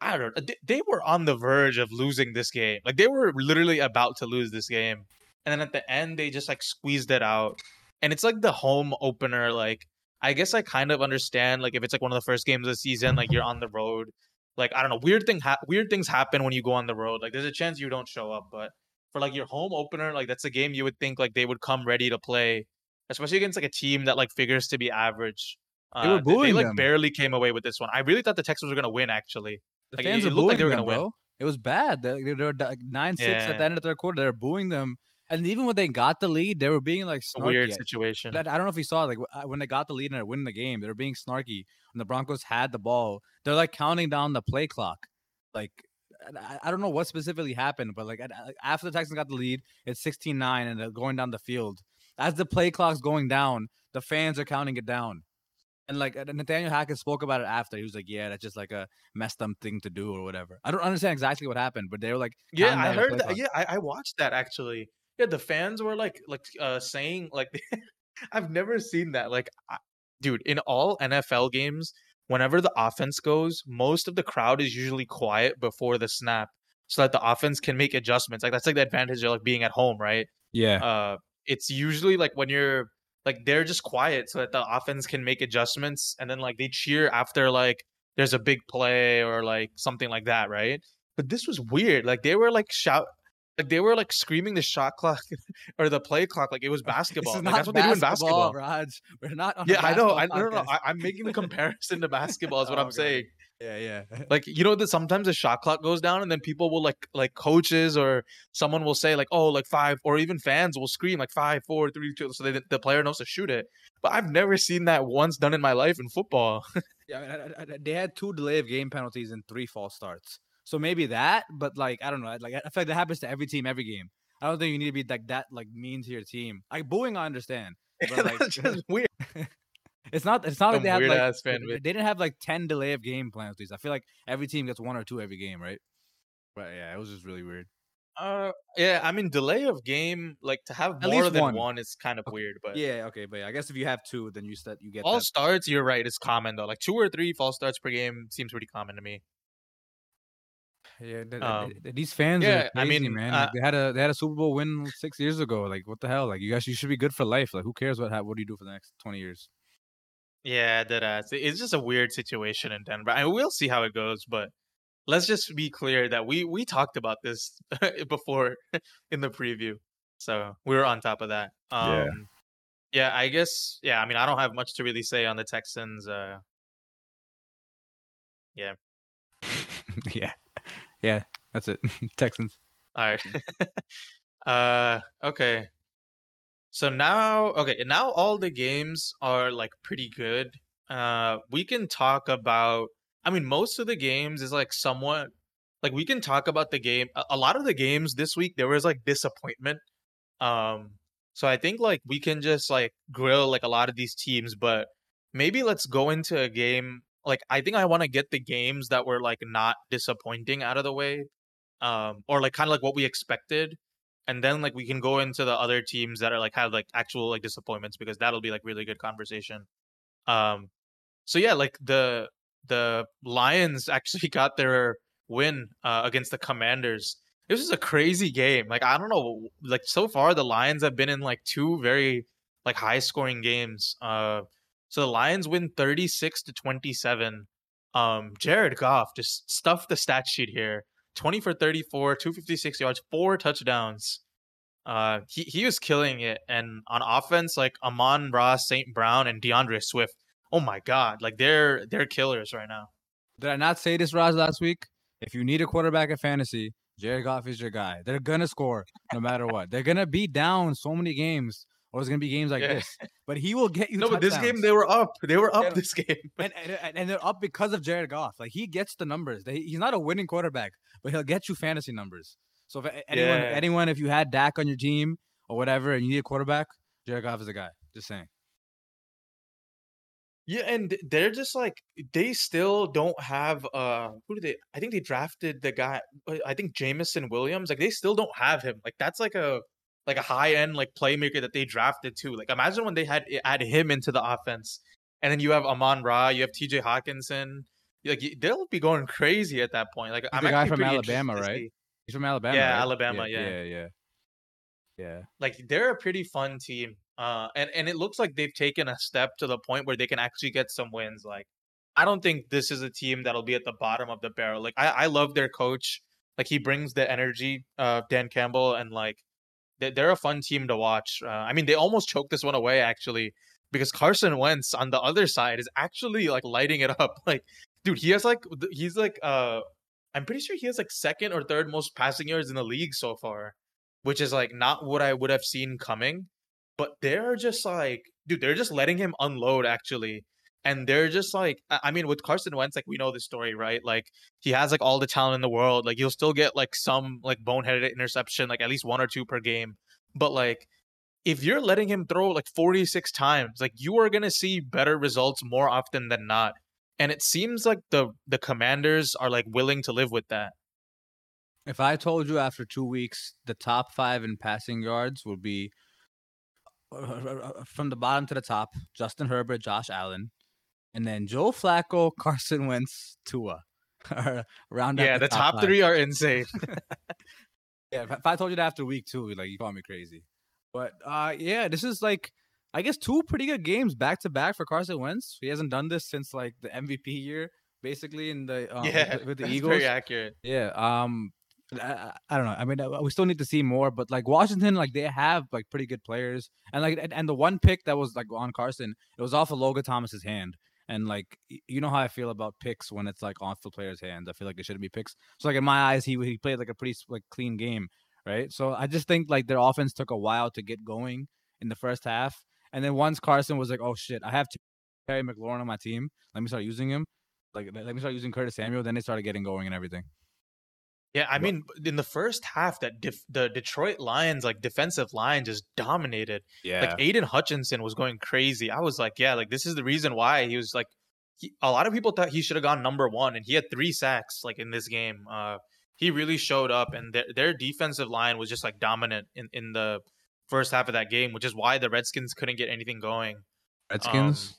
I don't they were on the verge of losing this game. Like they were literally about to lose this game. And then at the end they just like squeezed it out. And it's like the home opener like I guess I kind of understand like if it's like one of the first games of the season like you're on the road like I don't know, weird thing ha- weird things happen when you go on the road. Like there's a chance you don't show up, but for like your home opener, like that's a game you would think like they would come ready to play, especially against like a team that like figures to be average. They were Uh, they, booing like them. barely came away with this one. I really thought the Texans were gonna win actually. The Like, fans it- it looked like they were gonna win. bro. It was bad. They, they were like nine six at the end of the third quarter. They were booing them, and even when they got the lead, they were being like A weird situation. That- I don't know if you saw like uh, when they got the lead and they're winning the game, they were being snarky. When the Broncos had the ball, they're like counting down the play clock. Like I, don't know what specifically happened, but like at- after the Texans got the lead, it's 16-9 and they're going down the field. As the play clock's going down, the fans are counting it down. And like uh, Nathaniel Hackett spoke about it after. He was like, "Yeah, that's just like a messed up thing to do or whatever." I don't understand exactly what happened, but they were like, Yeah, I heard that. clock. Yeah, I, I watched that actually. Yeah, the fans were like like uh saying like I've never seen that. Like I, dude, in all NFL games, whenever the offense goes, most of the crowd is usually quiet before the snap so that the offense can make adjustments. Like that's like the advantage of like being at home, right? yeah, Uh it's usually like when you're like they're just quiet so that the offense can make adjustments and then like they cheer after like there's a big play or like something like that, right? But this was weird. Like they were like shout like they were like screaming the shot clock or the play clock like it was basketball. Like, that's what they do in basketball. Raj. We're not. On Yeah, I know. I no, no, no. I, I'm making the comparison to basketball. Is what Oh, I'm okay. saying. Yeah, yeah. Like you know that sometimes the shot clock goes down, and then people will like like coaches or someone will say like oh like five or even fans will scream like five, four, three, two, so they, the player knows to shoot it. But I've never seen that once done in my life in football. Yeah, I mean, I- I- they had two delay of game penalties and three false starts. So maybe that, but like I don't know. Like I feel like that happens to every team, every game. I don't think you need to be like that, like mean to your team. Like booing, I understand. But like, That's just weird. it's not. It's not like they weird like they, they didn't have like ten delay of game plans. penalties. I feel like every team gets one or two every game, right? But yeah, it was just really weird. Uh, yeah. I mean, delay of game like to have At more than one. one, is kind of weird. But Yeah, okay, but yeah, I guess if you have two, then you start you get false that. starts, you're right. It's common though. Like two or three false starts per game seems pretty common to me. Yeah, th- Um, th- these fans yeah, are I mean, man. uh, Like, they had a they had a Super Bowl win six years ago. Like, what the hell? Like, you guys, you should be good for life. Like, who cares what what do you do for the next twenty years? Yeah, that ass. It's just a weird situation in Denver. I mean, we'll see how it goes, but let's just be clear that we we talked about this before in the preview, so we were on top of that. Um, Yeah. yeah. I guess. Yeah, I mean, I don't have much to really say on the Texans. Uh, yeah, yeah, that's it. Texans. all right. uh, okay. So now, okay, now all the games are like pretty good. Uh, we can talk about. I mean, most of the games is like somewhat like we can talk about the game. A lot of the games this week there was like disappointment. Um, so I think like we can just like grill like a lot of these teams, but maybe let's go into a game. Like I think I want to get the games that were like not disappointing out of the way, um, or like kind of like what we expected, and then like we can go into the other teams that are like have like actual like disappointments because that'll be like really good conversation. Um, so yeah, like the the Lions actually got their win uh, against the Commanders. This is a crazy game. Like I don't know, like so far the Lions have been in like two very like high scoring games. Uh, so the Lions win thirty six to twenty seven. Um, Jared Goff just stuffed the stat sheet here. 20 for 34, 256 yards, four touchdowns. Uh, he, he was killing it. And on offense, like Amon-Ra, St. Brown, and D'Andre Swift. Oh my God. Like they're they're killers right now. Did I not say this, Raj, last week? If you need a quarterback in fantasy, Jared Goff is your guy. They're gonna score no matter what. They're gonna be down so many games, or it's gonna be games like yeah. this. But he will get you. No, touchdowns. but this game they were up. They were up this game, and, and, and they're up because of Jared Goff. Like he gets the numbers. They, he's not a winning quarterback, but he'll get you fantasy numbers. So if anyone, yeah. anyone, if you had Dak on your team or whatever, and you need a quarterback, Jared Goff is the guy. Just saying. Yeah, and they're just like they still don't have uh who do they I think they drafted the guy uh, I think Jameson Williams. Like they still don't have him. Like that's like a like a high end like playmaker that they drafted too. Like imagine when they had add him into the offense. And then you have Amon Ra, you have TJ Hockenson. Like they'll be going crazy at that point. Like He's I'm the guy from Alabama, right? He's from Alabama. Yeah, right? Alabama. Yeah, yeah, yeah, yeah. Like they're a pretty fun team. Uh, and and it looks like they've taken a step to the point where they can actually get some wins. Like, I don't think this is a team that'll be at the bottom of the barrel. Like, I I love their coach. Like, he brings the energy, uh, Dan Campbell, and like, they're a fun team to watch. Uh, I mean, they almost choked this one away actually because Carson Wentz on the other side is actually like lighting it up. Like, dude, he has like he's like uh, I'm pretty sure he has like second or third most passing yards in the league so far, which is like not what I would have seen coming but they're just like, dude, they're just letting him unload actually. And they're just like, I mean, with Carson Wentz, like we know the story, right? Like he has like all the talent in the world. Like he'll still get like some like boneheaded interception, like at least one or two per game. But like, if you're letting him throw like 46 times, like you are gonna see better results more often than not. And it seems like the the Commanders are like willing to live with that. If I told you after two weeks the top five in passing yards would be uh, uh, uh, from the bottom to the top, Justin Herbert, Josh Allen, and then Joe Flacco, Carson Wentz, Tua. Round yeah, the, the top, top three are insane. yeah, if I told you that after week two, like you call me crazy. But uh, yeah, this is like I guess two pretty good games back to back for Carson Wentz. He hasn't done this since like the MVP year, basically in the um, yeah with, with the Eagles. Very accurate. Yeah. Um. I, I, don't know. I mean, uh, we still need to see more, but like Washington, like they have like pretty good players, and like and, and the one pick that was like on Carson, it was off of Logan Thomas's hand, and like you know how I feel about picks when it's like off the player's hands. I feel like it shouldn't be picks. So like in my eyes, he he played like a pretty like clean game, right? So I just think like their offense took a while to get going in the first half, and then once Carson was like, oh shit, I have to Terry McLaurin on my team. Let me start using him. Like let me start using Curtis Samuel. Then they started getting going and everything. Yeah, I mean, in the first half, that def- the Detroit Lions like defensive line just dominated. Yeah, like Aidan Hutchinson was going crazy. I was like, yeah, like this is the reason why he was like. He, a lot of people thought he should have gone number one, and he had three sacks like in this game. Uh, he really showed up, and their their defensive line was just like dominant in in the first half of that game, which is why the Redskins couldn't get anything going. Redskins.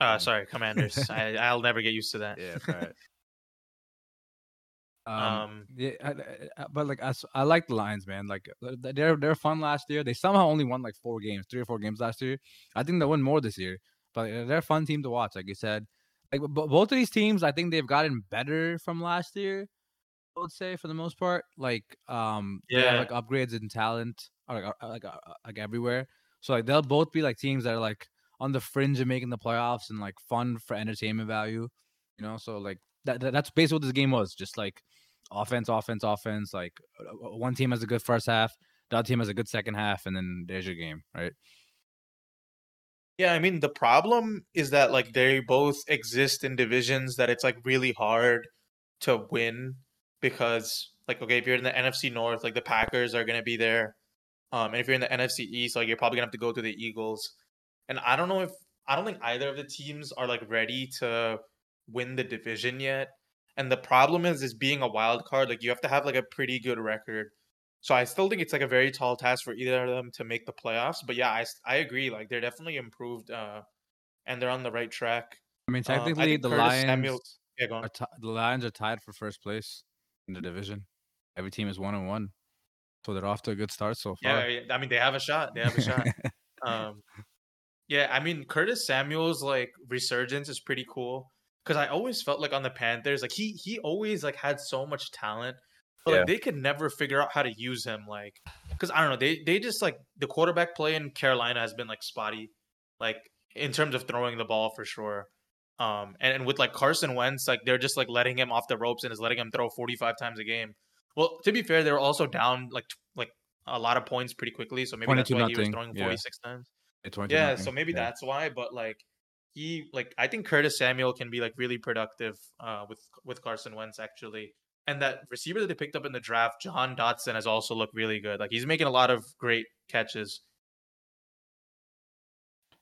Um, uh, sorry, Commanders. I, I'll never get used to that. Yeah, right. Um, um, yeah, I, but like I, I like the Lions, man. Like they're they're fun last year. They somehow only won like four games, three or four games last year. I think they'll win more this year. But they're a fun team to watch, like you said. Like both of these teams, I think they've gotten better from last year. I would say for the most part, like um, yeah, like upgrades in talent, like uh, like uh, like everywhere. So like they'll both be like teams that are like on the fringe of making the playoffs and like fun for entertainment value. You know, so like that, that that's basically what this game was. Just like offense, offense, offense. Like uh, uh, one team has a good first half, the other team has a good second half, and then there's your game, right? Yeah, I mean the problem is that like they both exist in divisions that it's like really hard to win because like okay, if you're in the NFC North, like the Packers are gonna be there. Um, and if you're in the NFC East, like you're probably gonna have to go to the Eagles. And I don't know if I don't think either of the teams are like ready to win the division yet. And the problem is, is being a wild card. Like you have to have like a pretty good record. So I still think it's like a very tall task for either of them to make the playoffs. But yeah, I, I agree. Like they're definitely improved, uh, and they're on the right track. I mean, Um, I technically, the Curtis Lions Samuels. Yeah, are the Lions are tied for first place in the division. Every team is one and one, so they're off to a good start so far. yeah, I mean they have a shot. They have a shot. Um, yeah, I mean Curtis Samuel's like resurgence is pretty cool because I always felt like on the Panthers, like he he always like had so much talent, but Yeah. like they could never figure out how to use him. Like, because I don't know, they they just like the quarterback play in Carolina has been like spotty, like in terms of throwing the ball for sure. Um, and, and with like Carson Wentz, like they're just like letting him off the ropes and is letting him throw forty five times a game. Well, to be fair, they were also down like t- like a lot of points pretty quickly, so maybe that's 22 why he was nothing, throwing yeah. forty six times. Yeah, nothing, so maybe yeah. that's why. But like he like I think Curtis Samuel can be like really productive uh with with Carson Wentz actually. And that receiver that they picked up in the draft, Jahan Dotson, has also looked really good. Like he's making a lot of great catches.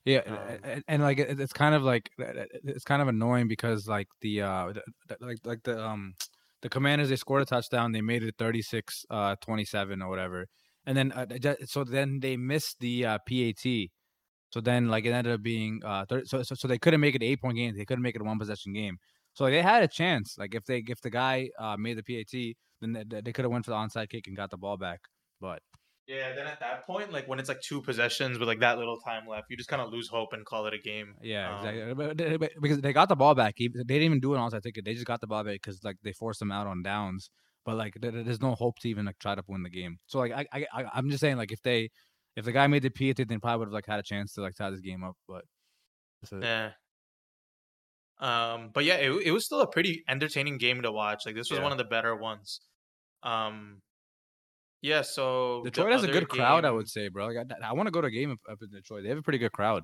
Yeah, Um, and, and like it, it's kind of like it's kind of annoying because like the uh the, the- like like the um the Commanders they scored a touchdown they made it 36 uh 27 or whatever and then uh, so then they missed the uh, PAT so then like it ended up being uh 30, so, so so they couldn't make it an eight point game they couldn't make it a one possession game so like, they had a chance like if they if the guy uh made the PAT then they, they could have went for the onside kick and got the ball back but Yeah, then at that point, like when it's like two possessions with like that little time left, you just kind of lose hope and call it a game. Yeah, Um, exactly. But- but- but- because they got the ball back. They didn't even do an onside ticket. They just got the ball back because like they forced them out on downs. But like there- there's no hope to even like try to win the game. So like I I- I'm just saying like if they if the guy made the PAT, then probably would have like had a chance to like tie this game up. But. Yeah. Um, but yeah, it, it was still a pretty entertaining game to watch. Like this was Yeah. one of the better ones. Um, yeah. So Detroit has a good crowd, I would say, bro. Like, I, I want to go to a game up, up in Detroit. They have a pretty good crowd.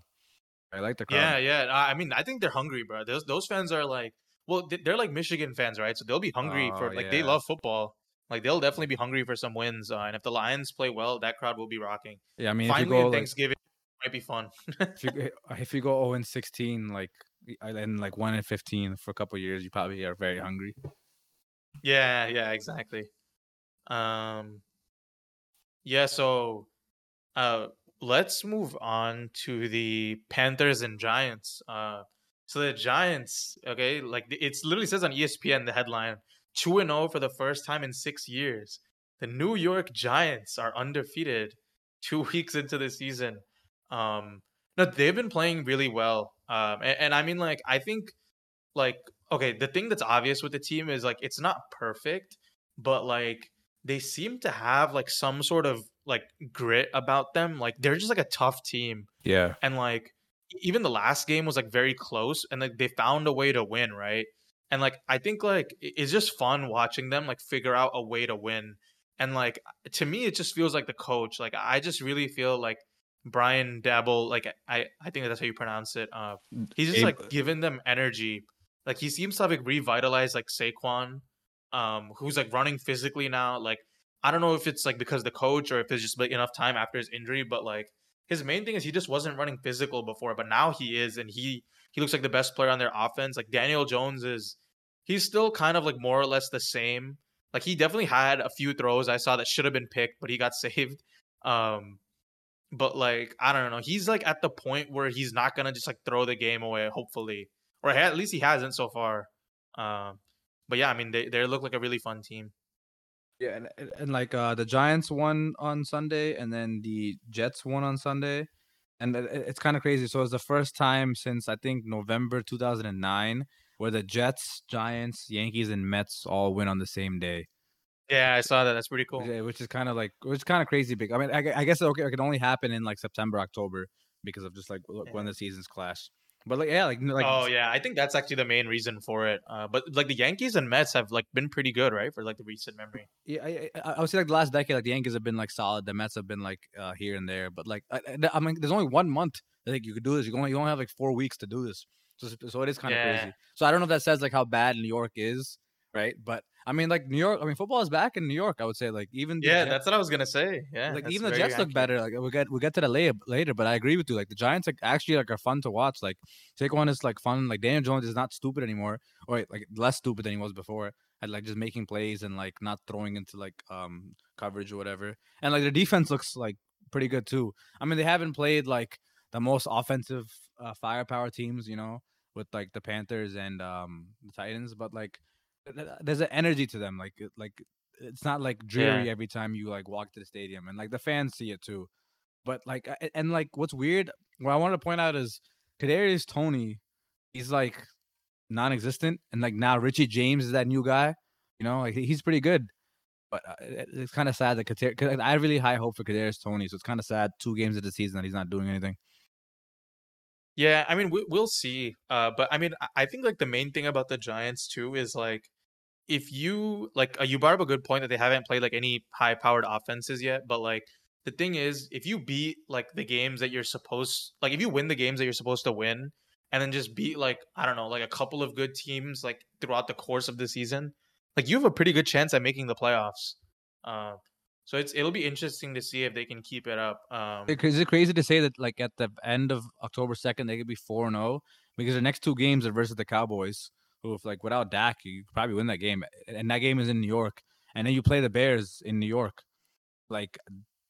I like the crowd. Yeah, yeah. I mean, I think they're hungry, bro. Those those fans are like, well, they- they're like Michigan fans, right? So they'll be hungry for Oh, like they love football. Like they'll definitely be hungry for some wins. Uh, and if the Lions play well, that crowd will be rocking. Yeah, I mean, Finally, if you go in like, Thanksgiving might be fun. if you go- if you go 0 and 16, like and like 1 and 15 for a couple of years, you probably are very hungry. Yeah, yeah, exactly. Um yeah, so uh let's move on to the Panthers and Giants. Uh so the Giants, okay, like it's literally says on ESPN the headline 2 and 0 for the first time in 6 years. The New York Giants are undefeated 2 weeks into the season. Um no, they've been playing really well. Um and, and I mean like I think like okay, the thing that's obvious with the team is like it's not perfect, but like they seem to have like some sort of like grit about them. Like they're just like a tough team. Yeah. And like even the last game was like very close and like they found a way to win, right? And like I think like it's just fun watching them like figure out a way to win. And like to me it just feels like the coach. Like I just really feel like Brian Daboll, like I I think that's how you pronounce it. Uh he's just like giving them energy. Like he seems to have like revitalized like Saquon, um, who's like running physically now. Like I don't know if it's like because the coach or if it's just like enough time after his injury, but like his main thing is he just wasn't running physical before, but now he is, and he he looks like the best player on their offense. Like Daniel Jones is, he's still kind of like more or less the same. Like he definitely had a few throws I saw that should have been picked, but he got saved. Um, but like I don't know, he's like at the point where he's not gonna just like throw the game away. Hopefully, or at least he hasn't so far. Um, but yeah, I mean they they look like a really fun team. Yeah, and, and, like uh the Giants won on Sunday, and then the Jets won on Sunday, and it- it- it's kind of crazy. So it's the first time since I think November 2009 where the Jets, Giants, Yankees, and Mets all win on the same day. Yeah, I saw that. That's pretty cool. Yeah, which is kind of like which is kind of crazy big. I mean, I, I guess it, okay, it can only happen in like September, October because of just like wh- when the seasons clash. But like yeah, like like oh yeah, I think that's actually the main reason for it. Uh, but like the Yankees and Mets have like been pretty good, right, for like the recent memory. Yeah, I, I, I would say like the last decade, like the Yankees have been like solid. The Mets have been like uh, here and there, but like I, I- mean, there's only one month I think you could do this. You only you only have like four weeks to do this, so so it is kind of Yeah. crazy. So I don't know if that says like how bad New York is, right? But I mean, like New York. I mean, football is back in New York. I would say, like even Yeah, Jets- that's what I was gonna say. Yeah, like even the Jets look better. Like we get we get to the later later, but I agree with you. Like the Giants like actually like are fun to watch. Like Saquon is like fun. Like Daniel Jones is not stupid anymore, or like less stupid than he was before. At like just making plays and like not throwing into like um coverage or whatever. And like their defense looks like pretty good too. I mean they haven't played like the most offensive uh, firepower teams, you know, with like the Panthers and um the Titans, but like there's an energy to them. Like like it's not like dreary every time you like walk to the stadium, and like the fans see it too. But like and like what's weird, what I wanted to point out is Kadarius Toney, he's like non-existent, and like now Richie James is that new guy. You know, like he's pretty good. But uh, it's kind of sad that Kadar- 'cause I had really high hope for Kadarius Toney, so it's kind of sad two games of the season that he's not doing anything. Yeah, I mean, we, we'll see. Uh, but I mean, I think like the main thing about the Giants too is like, if you like, uh, you brought up a good point that they haven't played like any high-powered offenses yet. But like, the thing is, if you beat like the games that you're supposed, like, if you win the games that you're supposed to win, and then just beat like I don't know, like a couple of good teams like throughout the course of the season, like you have a pretty good chance at making the playoffs. Uh, so it's it'll be interesting to see if they can keep it up. Um, Is it crazy to say that like at the end of October second they could be four and zero because the next two games are versus the Cowboys, who if like without Dak you could probably win that game, and that game is in New York, and then you play the Bears in New York. Like,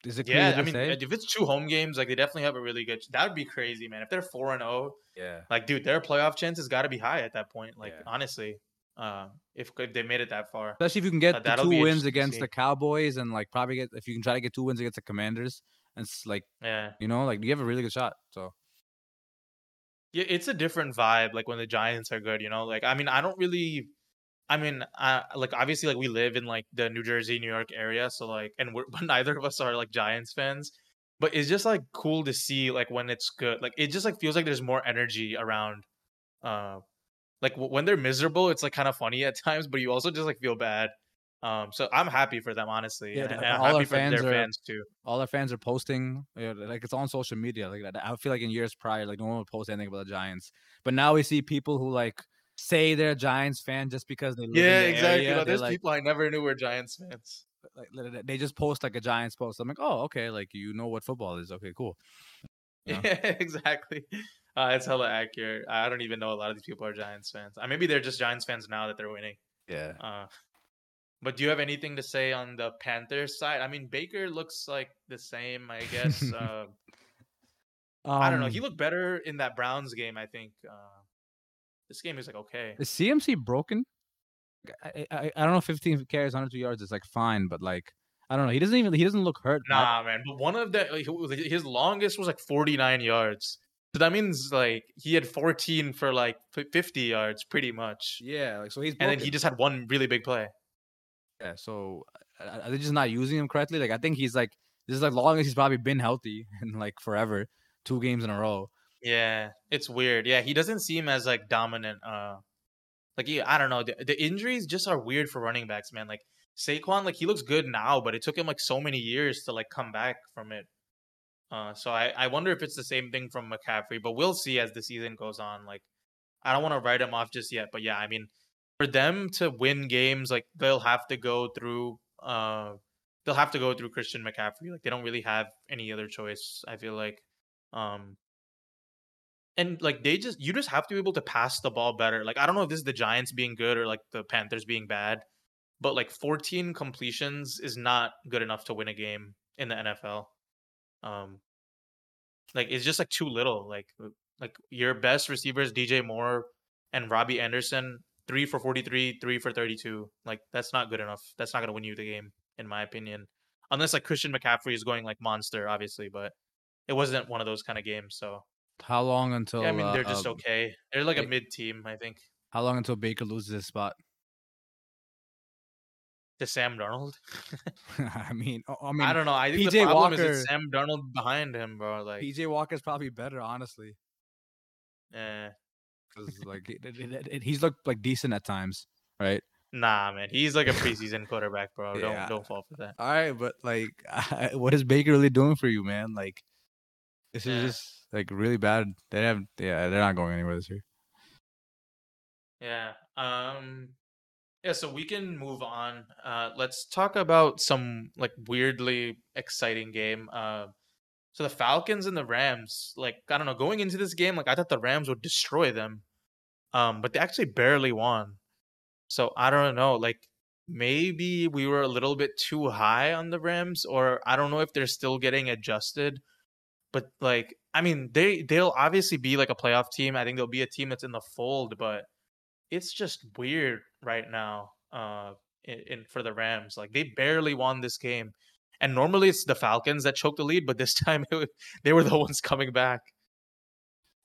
is it crazy Yeah, I mean, say? if it's two home games, like they definitely have a really good. That would be crazy, man. If they're four and zero, yeah, like dude, their playoff chances got to be high at that point. Like Yeah. honestly, uh, if if they made it that far, especially if you can get Uh, the two wins against the Cowboys and like probably get if you can try to get two wins against the Commanders, and it's like yeah, you know like you have a really good shot. So yeah, it's a different vibe. Like when the Giants are good, you know. Like I mean, I don't really. I mean, uh, like obviously, like we live in like the New Jersey, New York area, so like, and we're but neither of us are like Giants fans. But it's just like cool to see like when it's good. Like it just like feels like there's more energy around. Uh, like w- when they're miserable, it's like kind of funny at times, but you also just like feel bad. Um, so I'm happy for them, honestly, Yeah, and, and all our happy for fans their are- fans too. all our fans are posting you know, like it's on social media like i feel like in years prior like no one would post anything about the giants but now we see people who like say they're a giants fan just because they live Yeah, in the exactly. area. No, They're, there's like, people I never knew were Giants fans. like li- li- they just post like a giants post i'm like oh okay like you know what football is okay cool Yeah. Yeah, exactly. Uh, it's hella accurate. I don't even know a lot of these people are Giants fans. Uh, maybe they're just Giants fans now that they're winning. yeah Uh, but do you have anything to say on the Panthers side? I mean, Baker looks like the same, I guess. uh, I don't know. He Um, looked better in that Browns game, I think. Uh, this game is like okay. is cmc broken I, I, I don't know 15 carries 102 yards is like fine but like i don't know he doesn't even he doesn't look hurt Nah, man. But one of the his longest was like 49 yards. So that means like he had 14 for like 50 yards, pretty much. yeah like so he's And then he just had one really big play. Yeah, so are they just not using him correctly? Like I think he's like this is like long as he's probably been healthy and like forever, two games in a row. Yeah, it's weird. Yeah, he doesn't seem as like dominant. Uh, like he, I don't know. The, the injuries just are weird for running backs, man. Like Saquon, like he looks good now, but it took him like so many years to like come back from it. Uh, so I, I wonder if it's the same thing from McCaffrey, but we'll see as the season goes on. Like, I don't want to write him off just yet, but yeah, I mean, for them to win games, like they'll have to go through, uh, they'll have to go through Christian McCaffrey. Like they don't really have any other choice. I feel like, um, and like they just you just have to be able to pass the ball better. Like I don't know if this is the Giants being good or like the Panthers being bad, but like 14 completions is not good enough to win a game in the NFL. Um like it's just like too little. Like like your best receivers DJ Moore and Robbie Anderson, 3 for 43, 3 for 32. Like that's not good enough. That's not going to win you the game in my opinion. Unless like Christian McCaffrey is going like monster obviously, but it wasn't one of those kind of games, so How long until? yeah, I mean, they're uh, just okay. They're like a mid team, I think. How long until Baker loses his spot? To Sam Darnold. I mean, I- mean, I, don't know. I think PJ the problem is Walker- it's Sam Darnold behind him, bro. Like, PJ Walker's probably better, honestly, eh. Because like it- it- it- it- he's looked like decent at times, right? nah, man. He's like a preseason quarterback, bro. Don't don't fall for that. All right, but like, what is Baker really doing for you, man? Like, this Yeah. is just like really bad. They have, yeah, they're not going anywhere this year. Yeah. Um. Yeah, so we can move on. Uh, let's talk about some like weirdly exciting game. Uh, so the Falcons and the Rams, like I don't know, going into this game, like I thought the Rams would destroy them, um, but they actually barely won. So I don't know, like maybe we were a little bit too high on the Rams, or I don't know if they're still getting adjusted. But like, I mean, they they'll obviously be like a playoff team. I think they'll be a team that's in the fold, but it's just weird right now. Uh, in, in for the Rams, like they barely won this game, and normally it's the Falcons that choke the lead, but this time it, they were the ones coming back.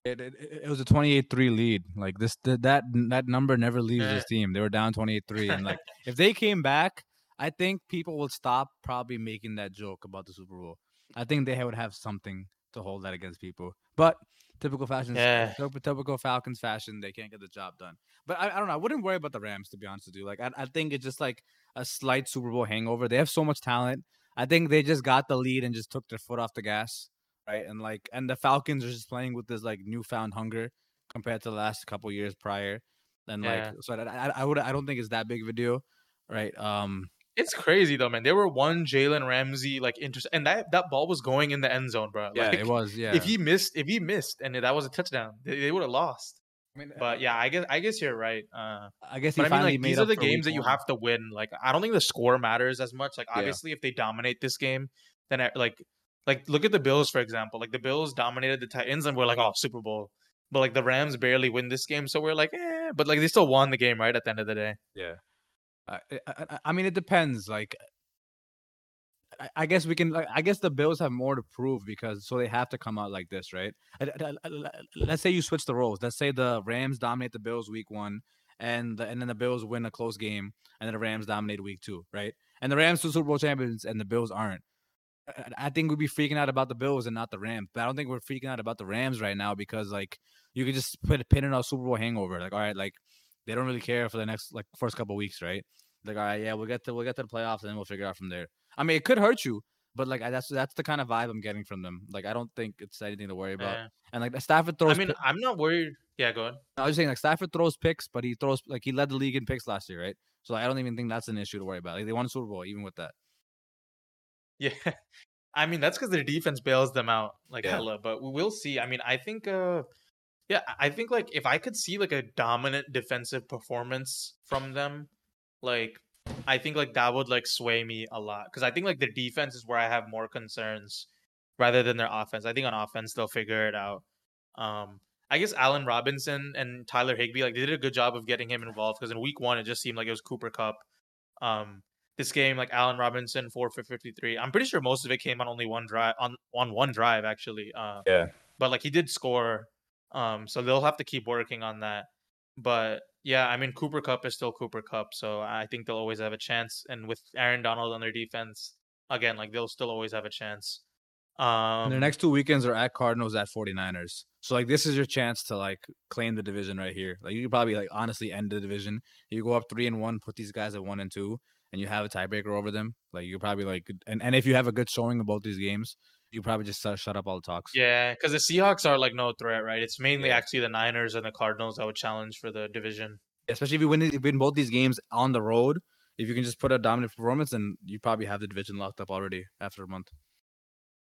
It, it, it was a 28-3 lead. Like this, that that that number never leaves Yeah. this team. They were down 28-3, and like if they came back, I think people would stop probably making that joke about the Super Bowl. I think they would have something to hold that against people. But typical fashion, Yeah. typical, typical Falcons fashion, they can't get the job done. But I, I don't know. I wouldn't worry about the Rams to be honest with you. Like I, I think it's just like a slight Super Bowl hangover. They have so much talent. I think they just got the lead and just took their foot off the gas, right? And like, and the Falcons are just playing with this like newfound hunger compared to the last couple years prior. And Yeah. like, so I, I, would, I don't think it's that big of a deal, right? Um, It's crazy though, man. There were one Jalen Ramsey like interest, and that that ball was going in the end zone, bro. yeah, like, it was, yeah. If he missed, if he missed, and that was a touchdown, they, they would have lost. I mean, But yeah, I guess I guess you're right. Uh, I guess but I mean, like these are the games that you have to win. Like I don't think the score matters as much. Like Yeah. obviously, if they dominate this game, then I, like like look at the Bills for example. Like the Bills dominated the Titans, and we're like, oh, Super Bowl. But like the Rams barely win this game, so we're like, eh. But like they still won the game, right? At the end of the day. Yeah. I, I, I- I mean, it depends. Like, I, guess we can. I guess the Bills have more to prove because so they have to come out like this, right? Let's say you switch the roles. Let's say the Rams dominate the Bills week one, and the, and then the Bills win a close game, and then the Rams dominate week two, right? And the Rams are Super Bowl champions, and the Bills aren't. I- I think we'd be freaking out about the Bills and not the Rams. But I don't think we're freaking out about the Rams right now because like you could just put a pin in our Super Bowl hangover. Like, all right, like they don't really care for the next like first couple weeks, right? Like, all right, yeah, we'll get to we'll get to the playoffs and then we'll figure out from there. I mean, it could hurt you, but like I, that's that's the kind of vibe I'm getting from them. Like, I don't think it's anything to worry about. Yeah. And like Stafford throws. I mean, I'm not worried. Yeah, go ahead. I was just saying like Stafford throws picks, but he throws like he led the league in picks last year, right? So I don't even think that's an issue to worry about. Like they won a Super Bowl even with that. Yeah. I mean, that's because their defense bails them out like Yeah. hella, but we will see. I mean, I think, uh, yeah, I think like if I could see like a dominant defensive performance from them, like I think like that would like sway me a lot because I think like their defense is where I have more concerns rather than their offense. I think on offense they'll figure it out. Um, I guess Allen Robinson and Tyler Higbee like they did a good job of getting him involved because in week one it just seemed like it was Cooper Kupp. Um, this game like Allen Robinson four for fifty three. I'm pretty sure most of it came on only one drive on on one drive actually. Uh, Yeah. but like he did score. Um, so they'll have to keep working on that. But yeah, I mean Cooper Kupp is still Cooper Kupp, so I think they'll always have a chance. And with Aaron Donald on their defense, again, like they'll still always have a chance. Um, their next two weekends are at Cardinals at 49ers. So like this is your chance to like claim the division right here. Like you could probably like honestly end the division. You go up three and one, put these guys at one and two, and you have a tiebreaker over them. Like you probably like and, and if you have a good showing of both these games, you probably just shut up all the talks. yeah, because the Seahawks are like no threat, right? It's mainly Yeah. actually the Niners and the Cardinals that would challenge for the division. Especially if you win if you win both these games on the road. If you can just put a dominant performance, then you probably have the division locked up already after a month.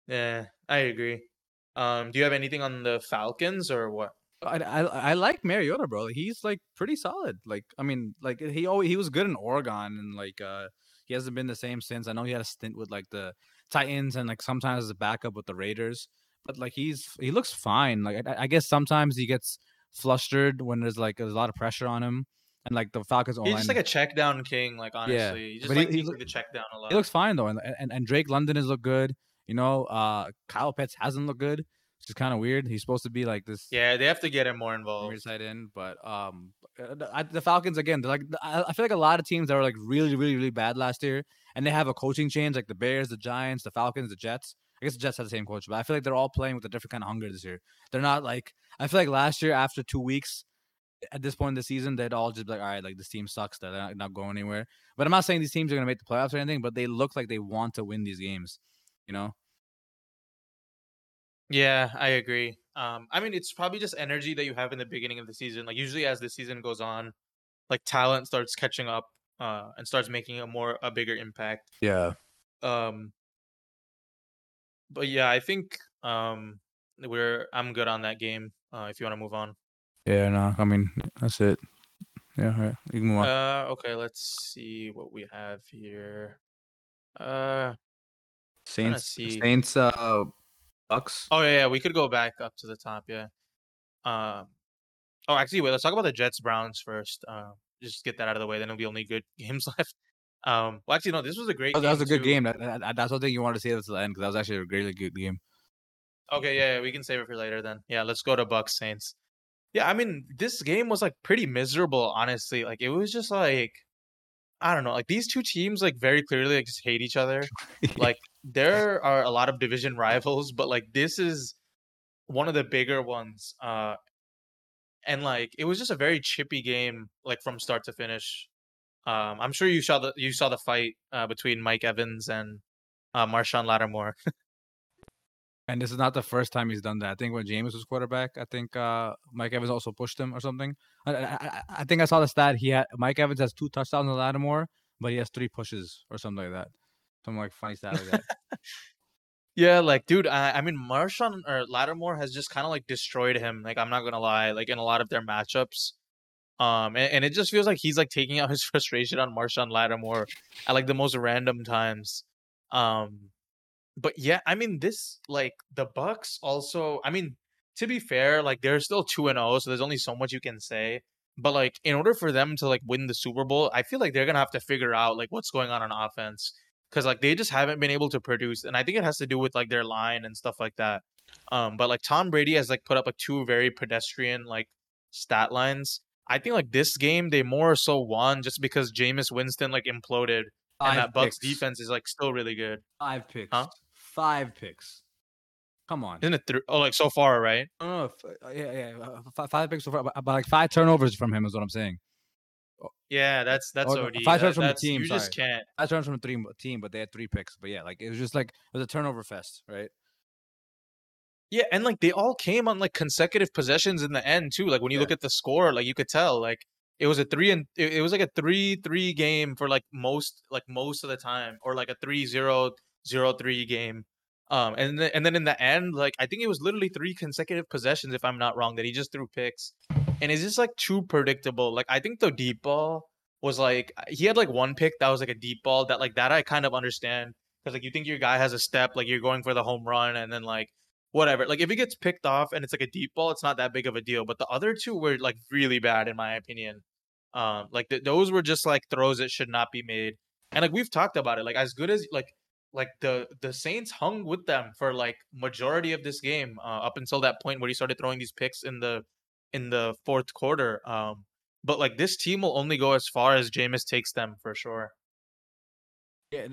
Yeah, I agree. Um, do you have anything on the Falcons or what? I, I I like Mariota, bro. He's like pretty solid. Like I mean, like he always he was good in Oregon, and like uh he hasn't been the same since. I know he had a stint with like the Titans, and like sometimes as a backup with the Raiders. But like he's he looks fine. Like I, I guess sometimes he gets flustered when there's like there's a lot of pressure on him, and like the Falcons He's just like a check down king, like honestly. he just but like he look- like, the check down a lot. he looks fine though, and and, and Drake London has looked good. You know, uh Kyle Pitts hasn't looked good, which is kind of weird. He's supposed to be like this. yeah, they have to get him more involved. side in, but um, uh, the, I, the Falcons again. They're like I, I feel like a lot of teams that were like really, really, really bad last year, and they have a coaching change, like the Bears, the Giants, the Falcons, the Jets. I guess the Jets have the same coach, but I feel like they're all playing with a different kind of hunger this year. They're not like I feel like last year after two weeks. At this point in the season, they'd all just be like, "All right, like this team sucks. They're not, not going anywhere." But I'm not saying these teams are going to make the playoffs or anything. But they look like they want to win these games. You know? Yeah, I agree. Um, I mean, it's probably just energy that you have in the beginning of the season. Like usually, as the season goes on, like talent starts catching up uh, and starts making a more a bigger impact. Yeah. Um, but yeah, I think um we're I'm good on that game. Uh, if you want to move on. Yeah. No. I mean, that's it. Yeah. All right. You can move on. Uh, okay, let's see what we have here. Uh, Saints. Saints. Uh. Bucs. Oh yeah, yeah, we could go back up to the top. Yeah. Um. Oh, actually, wait. Let's talk about the Jets Browns first. Uh, just get that out of the way. Then it'll be only good games left. Um. Well, actually, no. This was a great. Oh, that was a good too. game. That, that- that's one thing you wanted to say at the end because that was actually a really good game. Okay, yeah, yeah, we can save it for later then. Yeah, let's go to Bucs Saints. Yeah, I mean, this game was like pretty miserable, honestly. Like it was just like I don't know, like these two teams like very clearly like, just hate each other. Like there are a lot of division rivals, but like this is one of the bigger ones. Uh and like it was just a very chippy game, like from start to finish. Um I'm sure you saw the you saw the fight uh between Mike Evans and uh Marshon Lattimore. And this is not the first time he's done that. I think when Jameis was quarterback, I think uh, Mike Evans also pushed him or something. I, I, I- think I saw the stat. He had Mike Evans has two touchdowns on Lattimore, but he has three pushes or something like that. Some like funny stat like that. Yeah, like, dude, I, I mean, Marshon or Lattimore has just kind of like destroyed him. Like, I'm not gonna lie, like in a lot of their matchups. Um, and, and it just feels like he's like taking out his frustration on Marshon Lattimore at like the most random times. Um, but yeah, I mean, this like the Bucs also. I mean, to be fair, like they're still two and zero, so there's only so much you can say. But like, in order for them to like win the Super Bowl, I feel like they're gonna have to figure out like what's going on on offense because like they just haven't been able to produce, and I think it has to do with like their line and stuff like that. Um, but like Tom Brady has like put up like two very pedestrian like stat lines. I think like this game they more so won just because Jameis Winston like imploded and that Bucs picks. defense is like still really good. Five picks. Huh? Five picks. Come on. Isn't it? Th- oh, like so far, right? Oh, f- uh, yeah, yeah. uh, Five, five picks so far, but, but like five turnovers from him is what I'm saying. Yeah, that's that's Oh, no, OD. five That- turns from the team, You just can't. Five turns from a three team, but they had three picks. But yeah, like it was just like it was a turnover fest, right? Yeah, and like they all came on like consecutive possessions in the end too. Like when you Yeah. look at the score, like you could tell like it was a three and it, it was like a three three game for like most like most of the time, or like a three zero zero three game. Um, and then and then in the end, like I think it was literally three consecutive possessions, if I'm not wrong, that he just threw picks, and it's just like too predictable. Like I think the deep ball was like he had like one pick that was like a deep ball that like that I kind of understand because like you think your guy has a step, like you're going for the home run, and then like whatever. Like if it gets picked off and it's like a deep ball, it's not that big of a deal. But the other two were like really bad in my opinion. Um, like th- those were just like throws that should not be made. And like we've talked about it, like as good as like like the the Saints hung with them for like majority of this game uh, up until that point where he started throwing these picks in the in the fourth quarter. Um, but like this team will only go as far as Jameis takes them for sure. Yeah,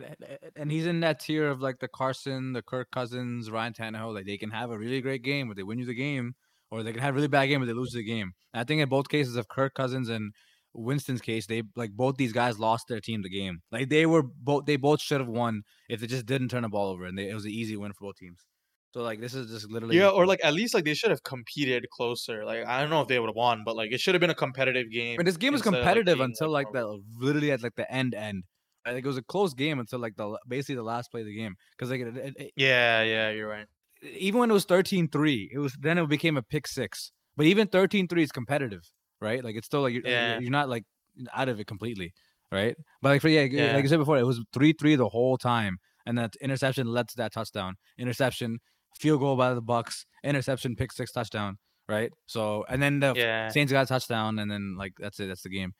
and- he's in that tier of like the Carson, the Kirk Cousins, Ryan Tannehill. Like they can have a really great game, but they win you the game, or they can have a really bad game, but they lose the game. And I think in both cases of Kirk Cousins and Winston's case, they like both these guys lost their team the game. Like they were both, they both should have won if they just didn't turn the ball over, and they, it was an easy win for both teams. So like this is just literally Yeah, or like at least like they should have competed closer. Like I don't know if they would have won, but like it should have been a competitive game. Mean, this game was instead of, like, competitive until like, like the literally at like the end end. I think it was a close game until like the basically the last play of the game because like it, it, it- Yeah, yeah, you're right. even when it was 13-3, it was then it became a pick six. But even 13-3 is competitive, right? Like it's still like you're, Yeah. you're not like out of it completely, right? But like for yeah, Yeah. like I said before, it was three three the whole time, and that interception led to that touchdown. Interception, field goal by the Bucs, interception, pick six, touchdown, right? So and then the Yeah. Saints got a touchdown, and then like that's it, that's the game.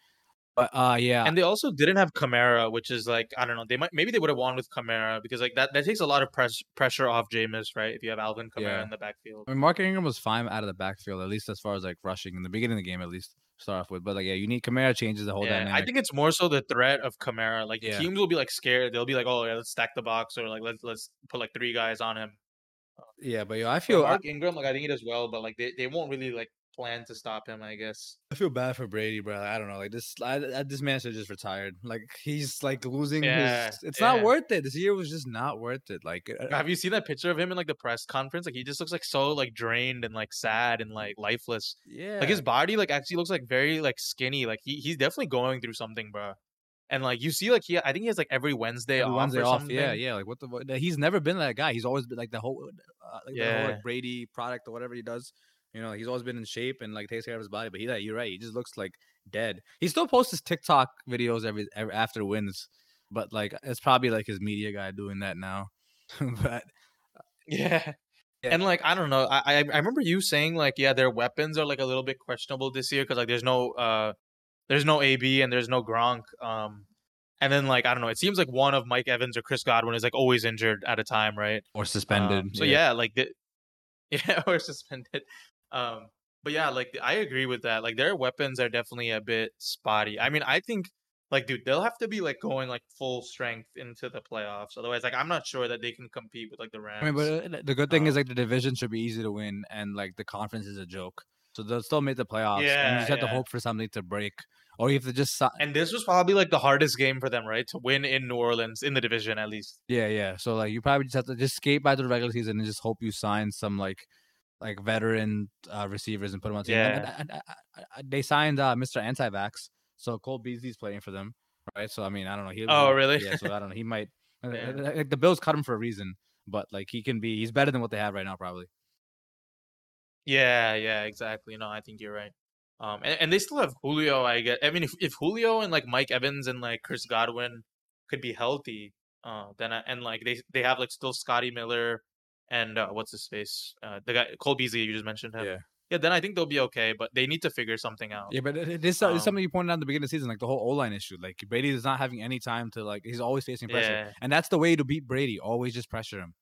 But uh, yeah, And they also didn't have Kamara, which is like I don't know. They might maybe they would have won with Kamara because like that that takes a lot of press pressure off Jameis, right? If you have Alvin Kamara Yeah. in the backfield. I mean, Mark Ingram was fine out of the backfield, at least as far as like rushing in the beginning of the game, at least start off with. But like, yeah, you need Kamara changes the whole Yeah, dynamic. I think it's more so the threat of Kamara. Like Yeah. teams will be like scared. They'll be like, "Oh yeah, let's stack the box," or like let's let's put like three guys on him. yeah, but yo, I feel Mark Ingram, like I think it as well, but like they, they won't really like plan to stop him. I guess. I feel bad for Brady, bro. I don't know. Like this, I, I, this man should just retired. Like he's like losing Yeah, his. It's yeah. not worth it. This year was just not worth it. Like uh, Have you seen that picture of him in like the press conference? Like he just looks like so like drained and like sad and like lifeless. yeah, Like his body like actually looks like very like skinny. Like he he's definitely going through something, bro. And like you see, like he I think he has like every Wednesday Every off Wednesday or off. Yeah, yeah. Like what the? He's never been that guy. He's always been like the whole, uh, like the whole like, Brady product or whatever he does. You know, he's always been in shape and like takes care of his body. But he, like, you're right. He just looks like dead. He still posts his TikTok videos every, every after wins, but like it's probably like his media guy doing that now. but Yeah. Yeah. And like I don't know, I I I remember you saying like yeah, their weapons are like a little bit questionable this year because like there's no uh there's no AB and there's no Gronk. Um, and then like I don't know, it seems like one of Mike Evans or Chris Godwin is like always injured at a time, right? or suspended. Um, so yeah, like the, yeah, or suspended. Um, but yeah, like I agree with that. Like their weapons are definitely a bit spotty. I mean, I think like dude, they'll have to be like going like full strength into the playoffs. Otherwise, like I'm not sure that they can compete with like the Rams. I mean, but uh, the good thing is Um, like the division should be easy to win, and like the conference is a joke. So they'll still make the playoffs, and you just have to hope for something to break, or you have to just si- and this was probably like the hardest game for them, right? To win in New Orleans in the division at least. Yeah, yeah. So like you probably just have to just skate by the regular season and just hope you sign some like like veteran uh, receivers and put them on the team. Yeah. and- and- and- they signed uh, Mr. Anti-Vax, so Cole Beasley's playing for them, right? So I mean, I don't know. He, Oh, really? Yeah. So I don't know. He might. uh, Yeah. uh, Like the Bills cut him for a reason, but like he can be. He's better than what they have right now, probably. Yeah, yeah, exactly. No, I think you're right. Um, and, and they still have Julio. I guess. I mean, if if Julio and like Mike Evans and like Chris Godwin could be healthy, uh, then I, and like they they have like still Scotty Miller and uh, what's his face, uh, the guy Cole Beasley you just mentioned him. Yeah. Yeah, then I think they'll be okay, but they need to figure something out. Yeah, but it, is Um, something you pointed out in the beginning of the season, like the whole O line issue. Like Brady is not having any time to like. He's always facing pressure, Yeah, and that's the way to beat Brady. Always just pressure him.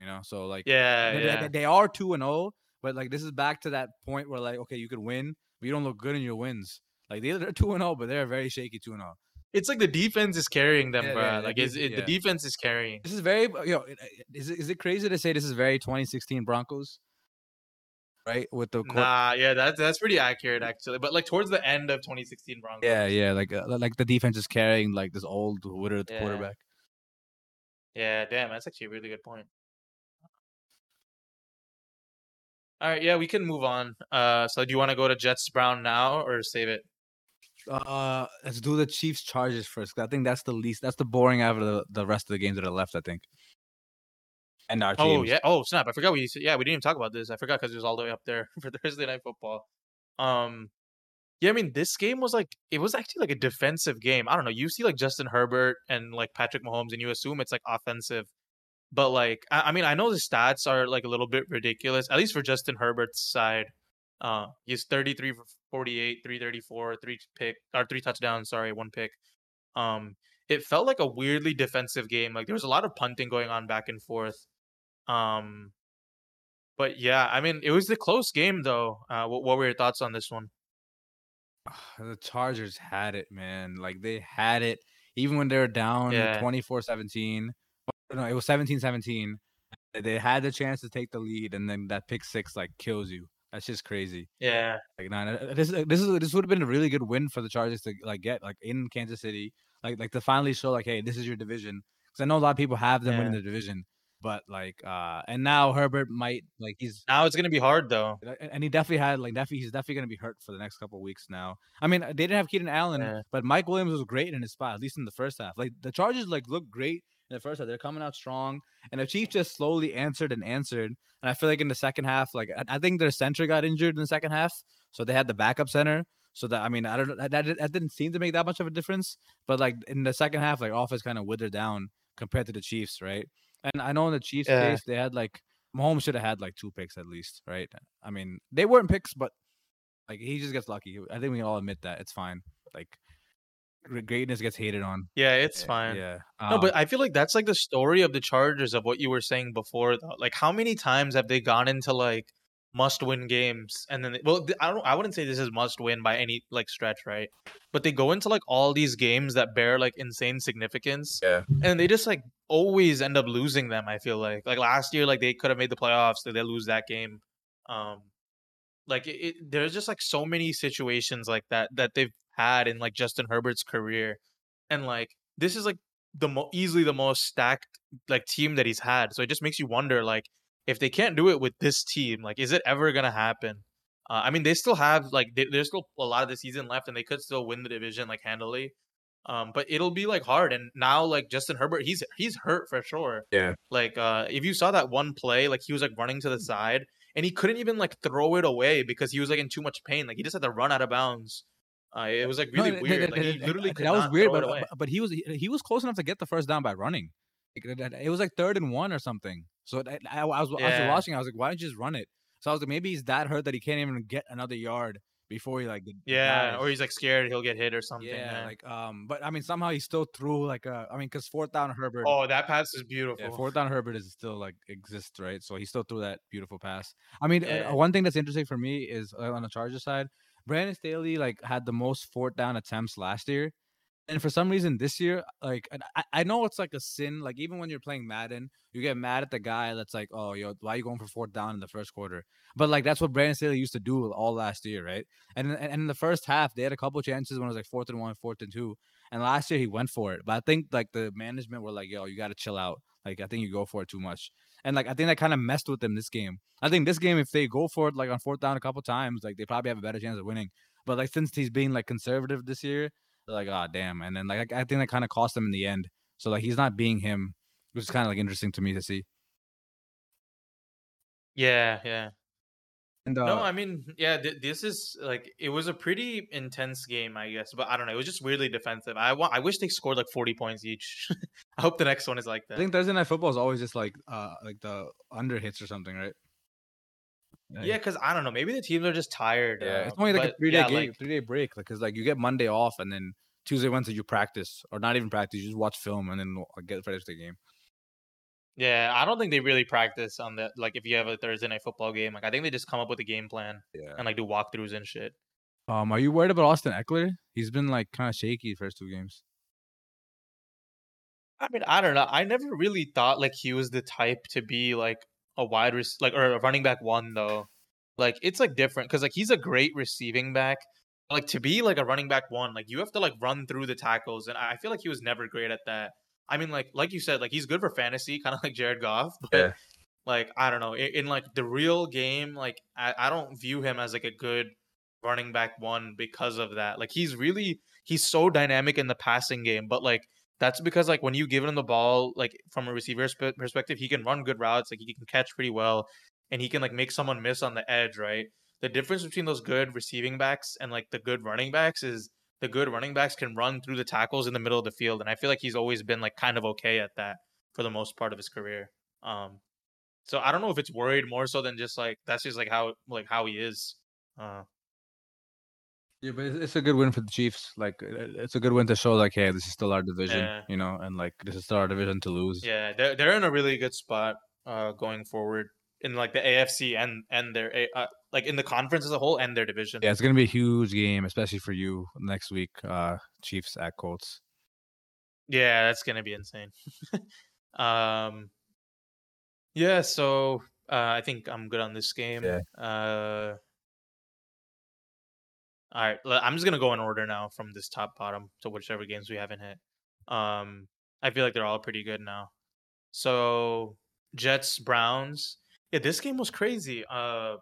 You know. So like. yeah, they, they- yeah. they are two and zero, but like this is back to that point where like okay, you could win, but you don't look good in your wins. Like they- they're two and zero, but they're very shaky two and zero. It's like the defense is carrying them, Yeah, bro. yeah, like the is it, yeah. the defense is carrying. This is very you know, is it- is it, crazy to say this is very 2016 Broncos, right? With the quar- Nah, yeah, that's that's pretty accurate actually. But like towards the end of 2016 Broncos. yeah, yeah, like uh, like the defense is carrying like this old withered Yeah. quarterback. Yeah, damn, that's actually a really good point. All right, yeah, we can move on. Uh, so do you want to go to Jets Brown now or save it? Uh, let's do the Chiefs Chargers first. I think that's the least. That's the boring out of the, the rest of the games that are left. I think. And our Oh teams. yeah. Oh snap! I forgot we. Yeah, we didn't even talk about this. I forgot because it was all the way up there for Thursday night football. Um, yeah, I mean this game was like it was actually like a defensive game. I don't know. You see like Justin Herbert and like Patrick Mahomes, and you assume it's like offensive, but like I, I mean I know the stats are like a little bit ridiculous. At least for Justin Herbert's side, uh, he's thirty three for forty eight, three thirty four, three pick or three touchdowns. Sorry, one pick. Um, it felt like a weirdly defensive game. Like there was a lot of punting going on back and forth. Um, but yeah, I mean, it was a close game though. Uh, what, what were your thoughts on this one? the Chargers had it, man. Like they had it even when they were down Yeah. 24-17. No, it was 17-17. They had the chance to take the lead and then that pick six like kills you. That's just crazy. Yeah, Like nah, this is this is this would have been a really good win for the Chargers to like get like in Kansas City, like like to finally show like, hey, this is your division. Because I know a lot of people have them winning the division, but like uh, and now Herbert might like he's now it's gonna be hard though. and he definitely had like definitely he's definitely gonna be hurt for the next couple of weeks now. I mean, they didn't have Keenan Allen, Yeah. but Mike Williams was great in his spot, at least in the first half. Like the Chargers like look great in the first half. They're coming out strong, and the Chiefs just slowly answered and answered. And I feel like in the second half, like I, I think their center got injured in the second half, so they had the backup center. So that I mean, I don't know that, that didn't seem to make that much of a difference. But like in the second half, like offense kind of withered down compared to the Chiefs, right? And I know in the Chiefs Yeah. case, they had like Mahomes should have had like two picks at least, right? I mean, they weren't picks, but like he just gets lucky. I think we can all admit that it's fine. Like greatness gets hated on. Yeah, it's fine. Yeah. No, Um, but I feel like that's like the story of the Chargers of what you were saying before. Though, like how many times have they gone into like must-win games and then they, well, I don't, I wouldn't say this is must-win by any like stretch, right? But they go into like all these games that bear like insane significance, Yeah. and they just like always end up losing them. I feel like like last year, like they could have made the playoffs, so they lose that game. Um, Like it, it, there's just like so many situations like that that they've had in like Justin Herbert's career, and like this is like the mo- easily the most stacked like team that he's had. So it just makes you wonder like if they can't do it with this team, like is it ever gonna happen? Uh, I mean, they still have like they, there's still a lot of the season left, and they could still win the division like handily. Um, but it'll be like hard. And now like Justin Herbert, he's he's hurt for sure. Yeah. Like uh, if you saw that one play, like he was like running to the side, and he couldn't even like throw it away because he was like in too much pain. Like he just had to run out of bounds. Uh, it was like really No, weird. that- Like he that- literally that was weird, but, but he was he, was close enough to get the first down by running. Like, It was like third and one or something. So I, I, I was I was watching. I was like, why don't you just run it? So I was like, maybe he's that hurt that he can't even get another yard before he like Yeah, dies. or he's like scared he'll get hit or something. yeah, Yeah. like um, but I mean somehow he still threw like a I mean because fourth down Herbert. oh, that pass is beautiful. Yeah, fourth down Herbert is still like exists, right? So he still threw that beautiful pass. I mean, uh, one thing that's interesting for me is uh, on the Chargers side, Brandon Staley like had the most fourth down attempts last year, and for some reason this year, like I, I know it's like a sin. Like even when you're playing Madden, you get mad at the guy that's like, oh, yo, why are you going for fourth down in the first quarter? But like that's what Brandon Staley used to do all last year, right? And and in the first half, they had a couple chances when it was like fourth and one, fourth and two. And last year he went for it. But I think like the management were like, yo, you got to chill out. Like I think you go for it too much. And like I think that kind of messed with them this game. I think this game, if they go for it like on fourth down a couple times, like they probably have a better chance of winning. But like since he's being like conservative this year, like, oh damn. And then like I think that kind of cost him in the end. So like he's not being him, which is kind of like interesting to me to see. Yeah, yeah. And uh, No, I mean, yeah, th- this is like it was a pretty intense game, I guess, but I don't know. It was just weirdly defensive. I want, I wish they scored like forty points each. I hope the next one is like that. I think Thursday night football is always just like uh like the under hits or something, right? Yeah, because I don't know. Maybe the teams are just tired. Yeah, uh, it's only like a three day yeah, game, like- three day break. Like, cause like you get Monday off, and then Tuesday, Wednesday you practice, or not even practice. You just watch film, and then get ready for the game. Yeah, I don't think they really practice on that. Like, if you have a Thursday night football game, like I think they just come up with a game plan Yeah. and like do walkthroughs and shit. Um, are you worried about Austin Ekeler? He's been like kind of shaky the first two games. I mean, I don't know. I never really thought like he was the type to be like a wide rec- like or a running back one though. Like it's like different because like he's a great receiving back. Like to be like a running back one, like you have to like run through the tackles, and I I feel like he was never great at that. I mean, like like you said, like he's good for fantasy, kind of like Jared Goff, but Yeah. like I don't know, in, in like the real game, like I, I don't view him as like a good running back one because of that. Like he's really he's so dynamic in the passing game, but like that's because like when you give him the ball, like from a receiver's pe- perspective, he can run good routes, like he can catch pretty well, and he can like make someone miss on the edge, right? The difference between those good receiving backs and like the good running backs is the good running backs can run through the tackles in the middle of the field, and I feel like he's always been like kind of okay at that for the most part of his career. Um, so I don't know if it's worried more so than just like that's just like how like how he is. Uh, Yeah, but it's, a good win for the Chiefs. Like, it's a good win to show like, hey, this is still our division, Yeah. you know, and like this is still our division to lose. yeah, they're they're in a really good spot uh going forward in like the AFC and and their A- uh, like in the conference as a whole and their division. Yeah, it's gonna be a huge game, especially for you next week. Uh, Chiefs at Colts. Yeah, that's gonna be insane. um, yeah. So uh, I think I'm good on this game. Yeah. Uh, all right. I'm just gonna go in order now from this top bottom to whichever games we haven't hit. Um, I feel like they're all pretty good now. So Jets Browns. Yeah, this game was crazy. Uh,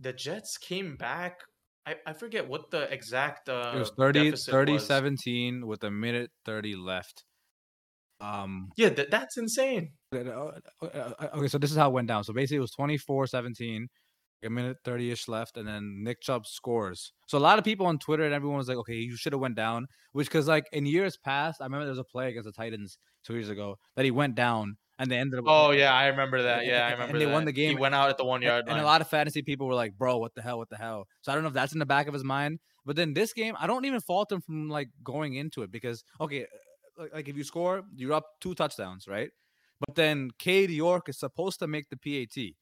the Jets came back. I, I forget what the exact uh It was 30, 30 was. 17 with a minute 30 left. Um, Yeah, th- that's insane. uh, uh, uh, okay, so this is how it went down. So basically, it was 24 17, a minute 30 ish left, and then Nick Chubb scores. So a lot of people on Twitter and everyone was like, okay, you should have went down, which because like in years past, I remember there was a play against the Titans two years ago that he went down and they ended up. Oh yeah, I remember that. Yeah, I and- and remember. they won that. the game. He went out at the one yard and a lot of fantasy people were like, "Bro, what the hell? What the hell?" So I don't know if that's in the back of his mind. But then this game, I don't even fault him from like going into it because okay, uh, like, if you score, you're up two touchdowns, right? But then Cade York is supposed to make the PAT,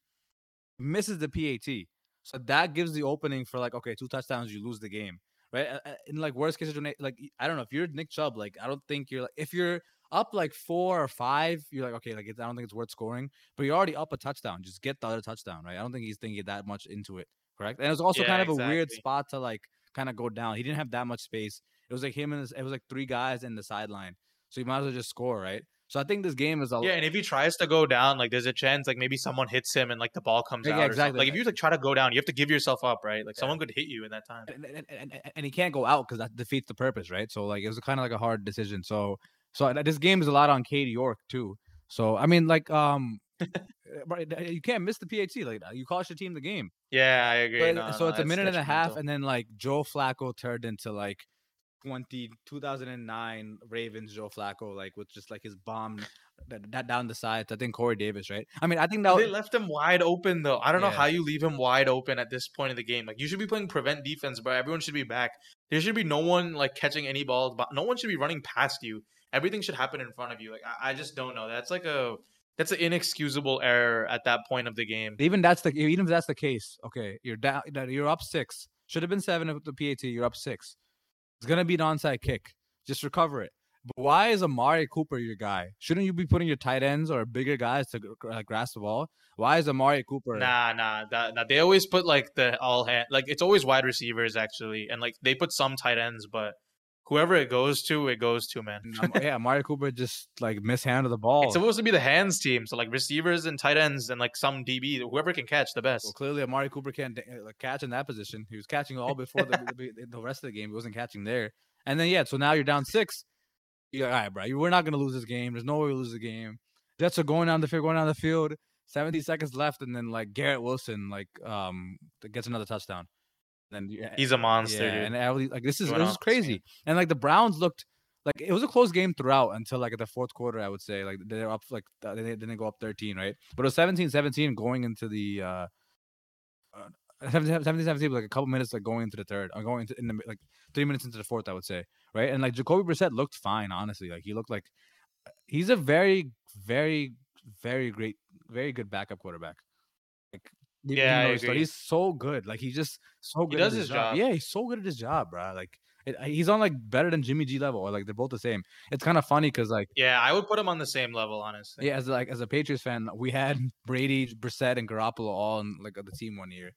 misses the PAT, so that gives the opening for like okay, two touchdowns, you lose the game, right? Uh, uh, In like worst case like I don't know if you're Nick Chubb, like I don't think you're like if you're up like four or five, you're like okay, like it's, I don't think it's worth scoring but you're already up a touchdown. Just get the other touchdown, right? I don't think he's thinking that much into it correct? And it was also Yeah, kind of a weird spot to like kind of go down. He didn't have that much space. It was like him and his, it was like three guys in the sideline, so you might as well just score, right? So I think this game is a Yeah, and if he tries to go down, like there's a chance like maybe someone hits him and like the ball comes Yeah, out. something. exactly. Like if you like try to go down, you have to give yourself up, right? Like Yeah. someone could hit you in that time. and, and, and, and he can't go out because that defeats the purpose, right? So like it was kind of like a hard decision. So so this game is a lot on Cade York too. So I mean, like um, you can't miss the PHC. Like you cost your team the game. Yeah, I agree. But- No, so no, it's a minute and a half, and then like Joe Flacco turned into like 20, 2009 Ravens Joe Flacco, like with just like his bomb that, that down the sides. I think Corey Davis, right? I mean, I think that They was, left him wide open though. I don't know how you leave him wide open at this point in the game. Like you should be playing prevent defense, but everyone should be back. There should be no one like catching any balls, but no one should be running past you. Everything should happen in front of you. Like I, I just don't know. That's like a that's an inexcusable error at that point of the game. even that's the even if that's the case. Okay, you're down. You're up six. Should have been seven with the PAT. You're up six. It's gonna be an onside kick. Just recover it. But why is Amari Cooper your guy? Shouldn't you be putting your tight ends or bigger guys to uh, grasp the ball? Why is Amari Cooper? Nah, nah, that, nah. They always put like the all hand, like it's always wide receivers actually, and like they put some tight ends, but whoever it goes to, it goes to, man. Yeah, Amari Cooper just like mishandled the ball. It's supposed to be the hands team, so like receivers and tight ends and like some DB, whoever can catch the best. Well, clearly, Amari Cooper can't catch in that position. He was catching all before the, the, rest of the game. He wasn't catching there. And then yeah, so now you're down six. You're like, all right, bro. you- We're not gonna lose this game. There's no way we lose the game. Jets are going down the field, going down the field. 17 seconds left, and then like Garrett Wilson like um gets another touchdown. Then He's a monster, yeah, dude. and like this is this is off the scene. crazy. And like the Browns looked like it was a close game throughout until like at the fourth quarter. I would say like they're up like uh, they didn't go up 13, right? But it was 17-17 going into the uh, uh 17 17 like a couple minutes like going into the third. I'm going into in the like three minutes into the fourth, I would say, right? And like Jacoby Brissett looked fine, honestly. Like he looked like he's a very, very, very great, very good backup quarterback. Yeah, I he's- agree. he's so good. Like he's just so good. does at his job. Yeah, he's so good at his job, bro. Like it, he's on like better than Jimmy G level, or like they're both the same. It's kind of funny because like Yeah, I would put him on the same level, honestly. yeah, as like as a Patriots fan, we had Brady, Brissett, and Garoppolo all in like the team one year,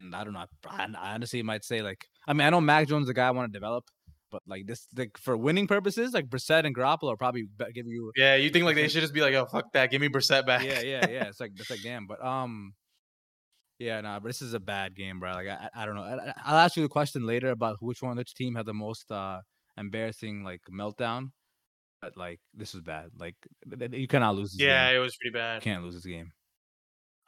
and I don't know. I, I honestly might say like I mean I know Mac Jones is the guy I want to develop, but like this like for winning purposes, like Brissett and Garoppolo are probably give you Yeah, you think like they should just be like, "Oh, fuck that, give me Brissett back." yeah yeah yeah. It's like it's like damn, but um. Yeah, nah, but this is a bad game, bro. Like I, I I don't know. I, I- I'll ask you the question later about which one, which team had the most uh embarrassing like meltdown. But like this is bad. Like th- th- you cannot lose. This yeah, game. it was pretty bad. you can't lose this game.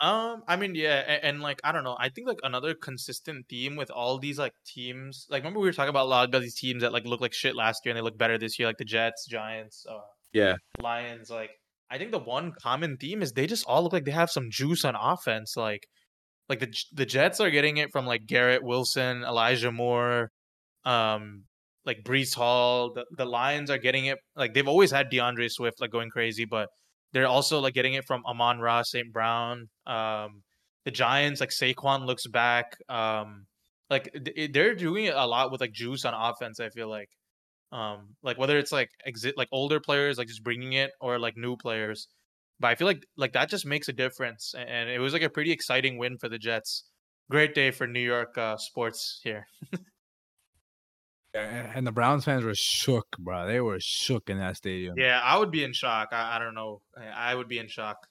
Um, I mean, yeah, and, and like I don't know. I think like another consistent theme with all these like teams, like remember we were talking about a lot of these teams that like look like shit last year and they look better this year, like the Jets, Giants, uh, Yeah. Lions. Like I think the one common theme is they just all look like they have some juice on offense. Like, like the the Jets are getting it from like Garrett Wilson, Elijah Moore, um, like Breece Hall. The the Lions are getting it like they've always had D'Andre Swift like going crazy, but they're also like getting it from Amon-Ra St. Brown. Um, the Giants like Saquon looks back. Um, like they're doing a lot with like juice on offense. I feel like, um, like whether it's like exit like older players like just bringing it or like new players. But I feel like like that just makes a difference, and it was like a pretty exciting win for the Jets. Great day for New York uh, sports here. Yeah, and the Browns fans were shook, bro. They were shook in that stadium. Yeah, I would be in shock. I, I don't know. I, would be in shock.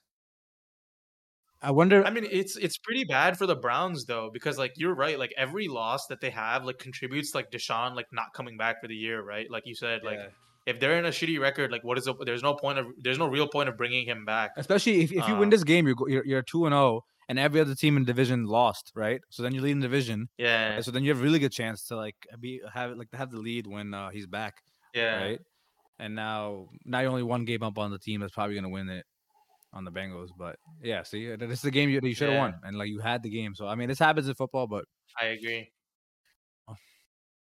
I wonder. I mean, it's it's pretty bad for the Browns though, because like you're right, like every loss that they have like contributes like Deshaun like not coming back for the year, right? Like you said, like yeah. If they're in a shitty record, like what is the, there's no point of there's no real point of bringing him back. especially if, if you win Uh, this game, you're you're two and zero, and every other team in division lost, right? So then you're leading the division. Yeah, So then you have a really good chance to like be have like to have the lead when uh, he's back, yeah. right? And now now you're only one game up on the team that's probably gonna win it on the Bengals. But yeah, see, this is the game you, you should have Yeah. won, and like you had the game. So I mean, this happens in football, but I agree.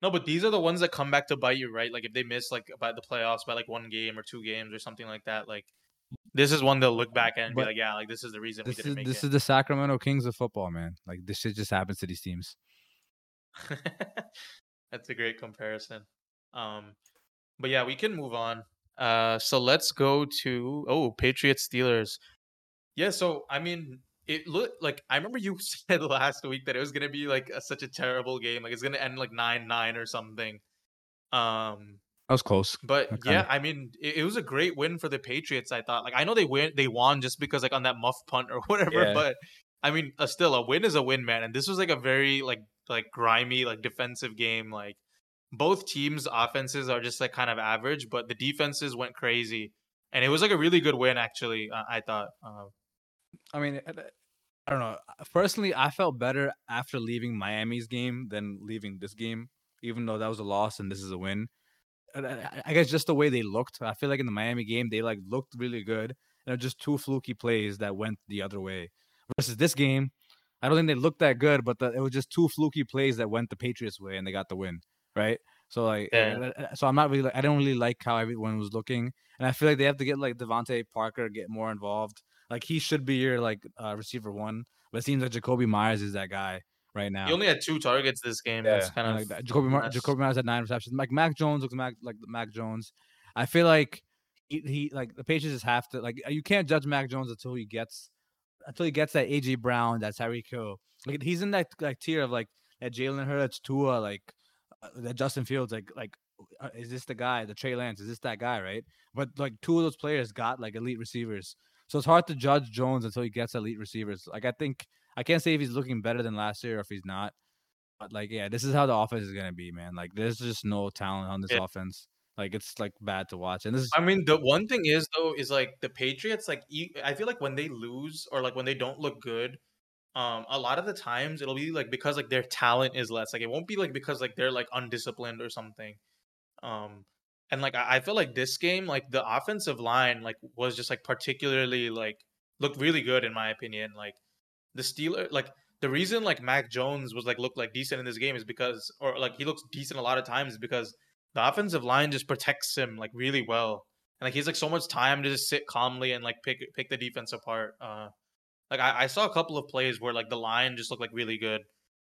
No, but these are the ones that come back to bite you, right? Like if they miss like by the playoffs by like one game or two games or something like that, like this is one they'll look back at and be like, yeah, like this is the reason we didn't is make this it. is the Sacramento Kings of football, man. Like this shit just happens to these teams. That's a great comparison. Um, but yeah, we can move on. Uh, so let's go to oh Patriots Steelers. Yeah, so I mean, it looked like I remember you said last week that it was gonna be like a, such a terrible game, like it's gonna end like nine nine or something. Um, That was close. but Okay. yeah, I mean, it, it was a great win for the Patriots. I thought, like, I know they win, they won just because like on that muff punt or whatever. Yeah. But I mean, uh, still, a win is a win, man. And this was like a very like like grimy like defensive game. Like both teams' offenses are just like kind of average, but the defenses went crazy, and it was like a really good win actually. Uh, I thought. Uh, I mean, I don't know. Personally, I felt better after leaving Miami's game than leaving this game, even though that was a loss and this is a win. I guess just the way they looked. I feel like in the Miami game, they like looked really good, and it was just two fluky plays that went the other way. Versus this game, I don't think they looked that good, but the, it was just two fluky plays that went the Patriots' way, and they got the win, right? So like, Yeah. uh, so I'm not really. I don't really like how everyone was looking, and I feel like they have to get like DeVante Parker get more involved. Like he should be your like uh, receiver one, but it seems like Jakobi Meyers is that guy right now. He only had two targets this game. That's kind and, of like that. Jakobi, Mar- Jakobi Meyers had nine receptions. Like Mac Jones looks Mac like Mac Jones. I feel like he, he like the Patriots just have to like you can't judge Mac Jones until he gets until he gets that AJ Brown, that Tyreek Hill. Like he's in that like tier of like that Jalen Hurts, Tua, like uh, that Justin Fields. Like like uh, is this the guy? The Trey Lance is this that guy? Right? But like two of those players got like elite receivers, so it's hard to judge Jones until he gets elite receivers. Like I think I can't say if he's looking better than last year or if he's not. But like, yeah, this is how the offense is gonna be, man. Like, there's just no talent on this Yeah. offense. Like, it's like bad to watch. And this is I mean, the one thing is though is like the Patriots. Like, I feel like when they lose or like when they don't look good, um, a lot of the times it'll be like because like their talent is less. Like, it won't be like because like they're like undisciplined or something. Um, and like I, feel like this game, like the offensive line, like was just like particularly like looked really good in my opinion. Like the Steeler, like the reason like Mac Jones was like looked like decent in this game is because, or like he looks decent a lot of times because the offensive line just protects him like really well, and like he's like so much time to just sit calmly and like pick pick the defense apart. Uh, like I, I saw a couple of plays where like the line just looked like really good.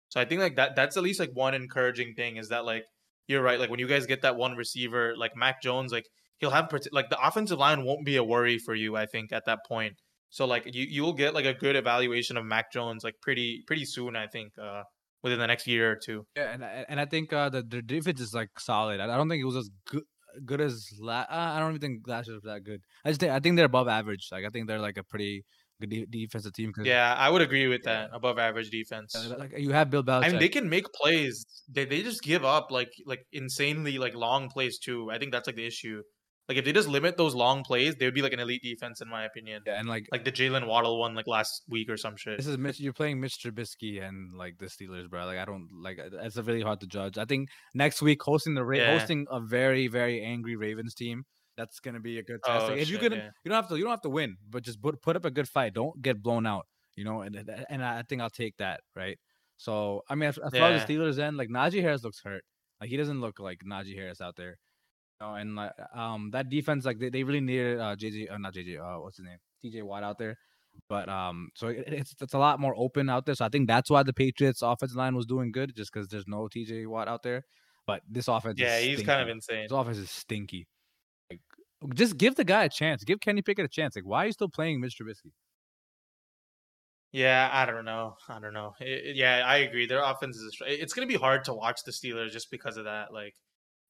So I think like that that's at least like one encouraging thing is that like you're right. Like when you guys get that one receiver like Mac Jones, like he'll have like the offensive line won't be a worry for you. I think at that point. So like you you'll get like a good evaluation of Mac Jones like pretty pretty soon. I think uh within the next year or two. yeah, and and I think uh the the defense is like solid. I don't think it was as good good as la- I don't even think last year was that good. I just think I think they're above average. Like I think they're like a pretty de- defensive team. Yeah, I would agree with Yeah. that. Above average defense. uh, like you have Bill Belichick. I mean, they can make plays. They they just give up like like insanely like long plays too. I think that's like the issue. Like if they just limit those long plays, they would be like an elite defense in my opinion. yeah, and like Like the Jaylen Waddle one like last week or some shit. This is Mitch. You're playing Mitch Trubisky and like the Steelers, bro. Like I don't like. uh, It's really hard to judge. I think next week hosting the Ra- Yeah. hosting a very very angry Ravens team. That's gonna be a good test. Oh, Like, if you shit, could, yeah. you don't have to. You don't have to win, but just put put up a good fight. Don't get blown out. You know, and and- I think I'll take that. Right. So I mean, as, as far as the Steelers end, like Najee Harris looks hurt. Like he doesn't look like Najee Harris out there. You know, and like um that defense, like they, they really needed uh JJ, uh, not JJ, uh what's his name, TJ Watt out there. But um, so it, it's it's a lot more open out there. So I think that's why the Patriots offensive line was doing good, just because there's no TJ Watt out there. But this offense, Yeah, he's kind of insane. This offense is stinky. Just give the guy a chance. Give Kenny Pickett a chance. Like, why are you still playing Mitch Trubisky? Yeah, I don't know. I don't know. It- it- yeah, I agree. Their offense is. It's gonna be hard to watch the Steelers just because of that. Like,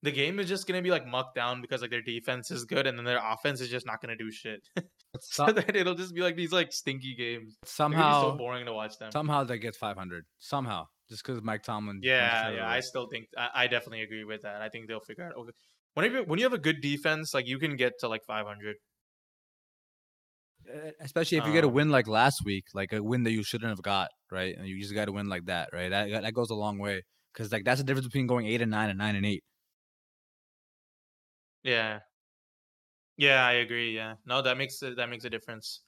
the game is just gonna be like mucked down because like their defense is good and then their offense is just not gonna do shit. So then it'll just be like these like stinky games. Somehow, so boring to watch them. somehow they get 500. Somehow, just because Mike Tomlin. Yeah, yeah. I still think I, I definitely agree with that. I think they'll figure out. Okay, whenever when you have a good defense, like you can get to like 500. Uh, especially if you get a Um, win like last week, like a win that you shouldn't have got, right? And you just got to win like that, right? That that goes a long way because like that's the difference between going eight and nine and nine and eight. Yeah, yeah, I agree. Yeah, no, that makes a, that makes a difference.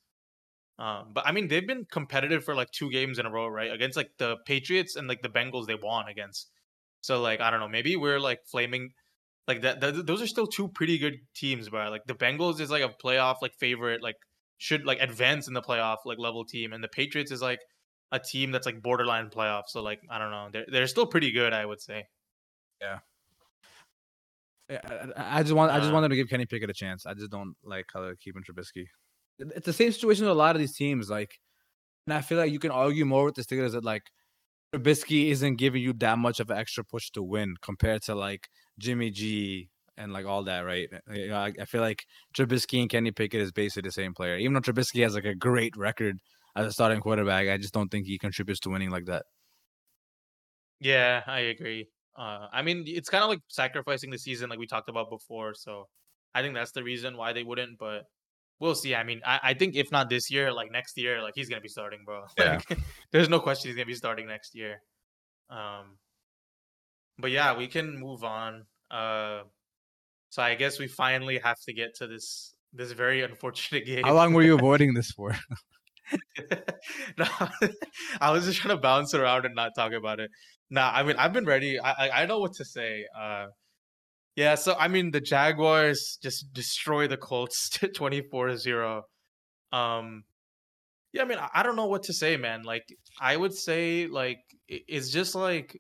Um, but I mean, they've been competitive for like two games in a row, right? Against like the Patriots and like the Bengals, they won against. So like I don't know, maybe we're like flaming. Like that, that those are still two pretty good teams, bro. Like the Bengals is like a playoff like favorite, like should like advance in the playoff like level team, and the Patriots is like a team that's like borderline playoff. So like I don't know, they're they're still pretty good, I would say. Yeah, I, I- I just want I just Uh, wanted to give Kenny Pickett a chance. I just don't like how they're keeping Trubisky. It's the same situation with a lot of these teams. Like And I feel like you can argue more with the Steelers that like Trubisky isn't giving you that much of an extra push to win compared to like Jimmy G and like all that, right? I, I feel like Trubisky and Kenny Pickett is basically the same player. Even though Trubisky has like a great record as a starting quarterback, I just don't think he contributes to winning like that. Yeah, I agree. Uh, I mean, it's kind of like sacrificing the season, like we talked about before. So I think that's the reason why they wouldn't. But we'll see. I mean, I, I think if not this year, like next year, like he's gonna be starting, bro. Yeah. Like, there's no question he's gonna be starting next year. Um, but yeah, we can move on. Uh, so I guess we finally have to get to this this very unfortunate game. How long were you avoiding this for? no, I was just trying to bounce around and not talk about it. Nah, I mean I've been ready. I I, I know what to say. Uh, yeah. So I mean the Jaguars just destroy the Colts 24-0. Um, yeah. I mean I, I don't know what to say, man. Like I would say like it- it's just like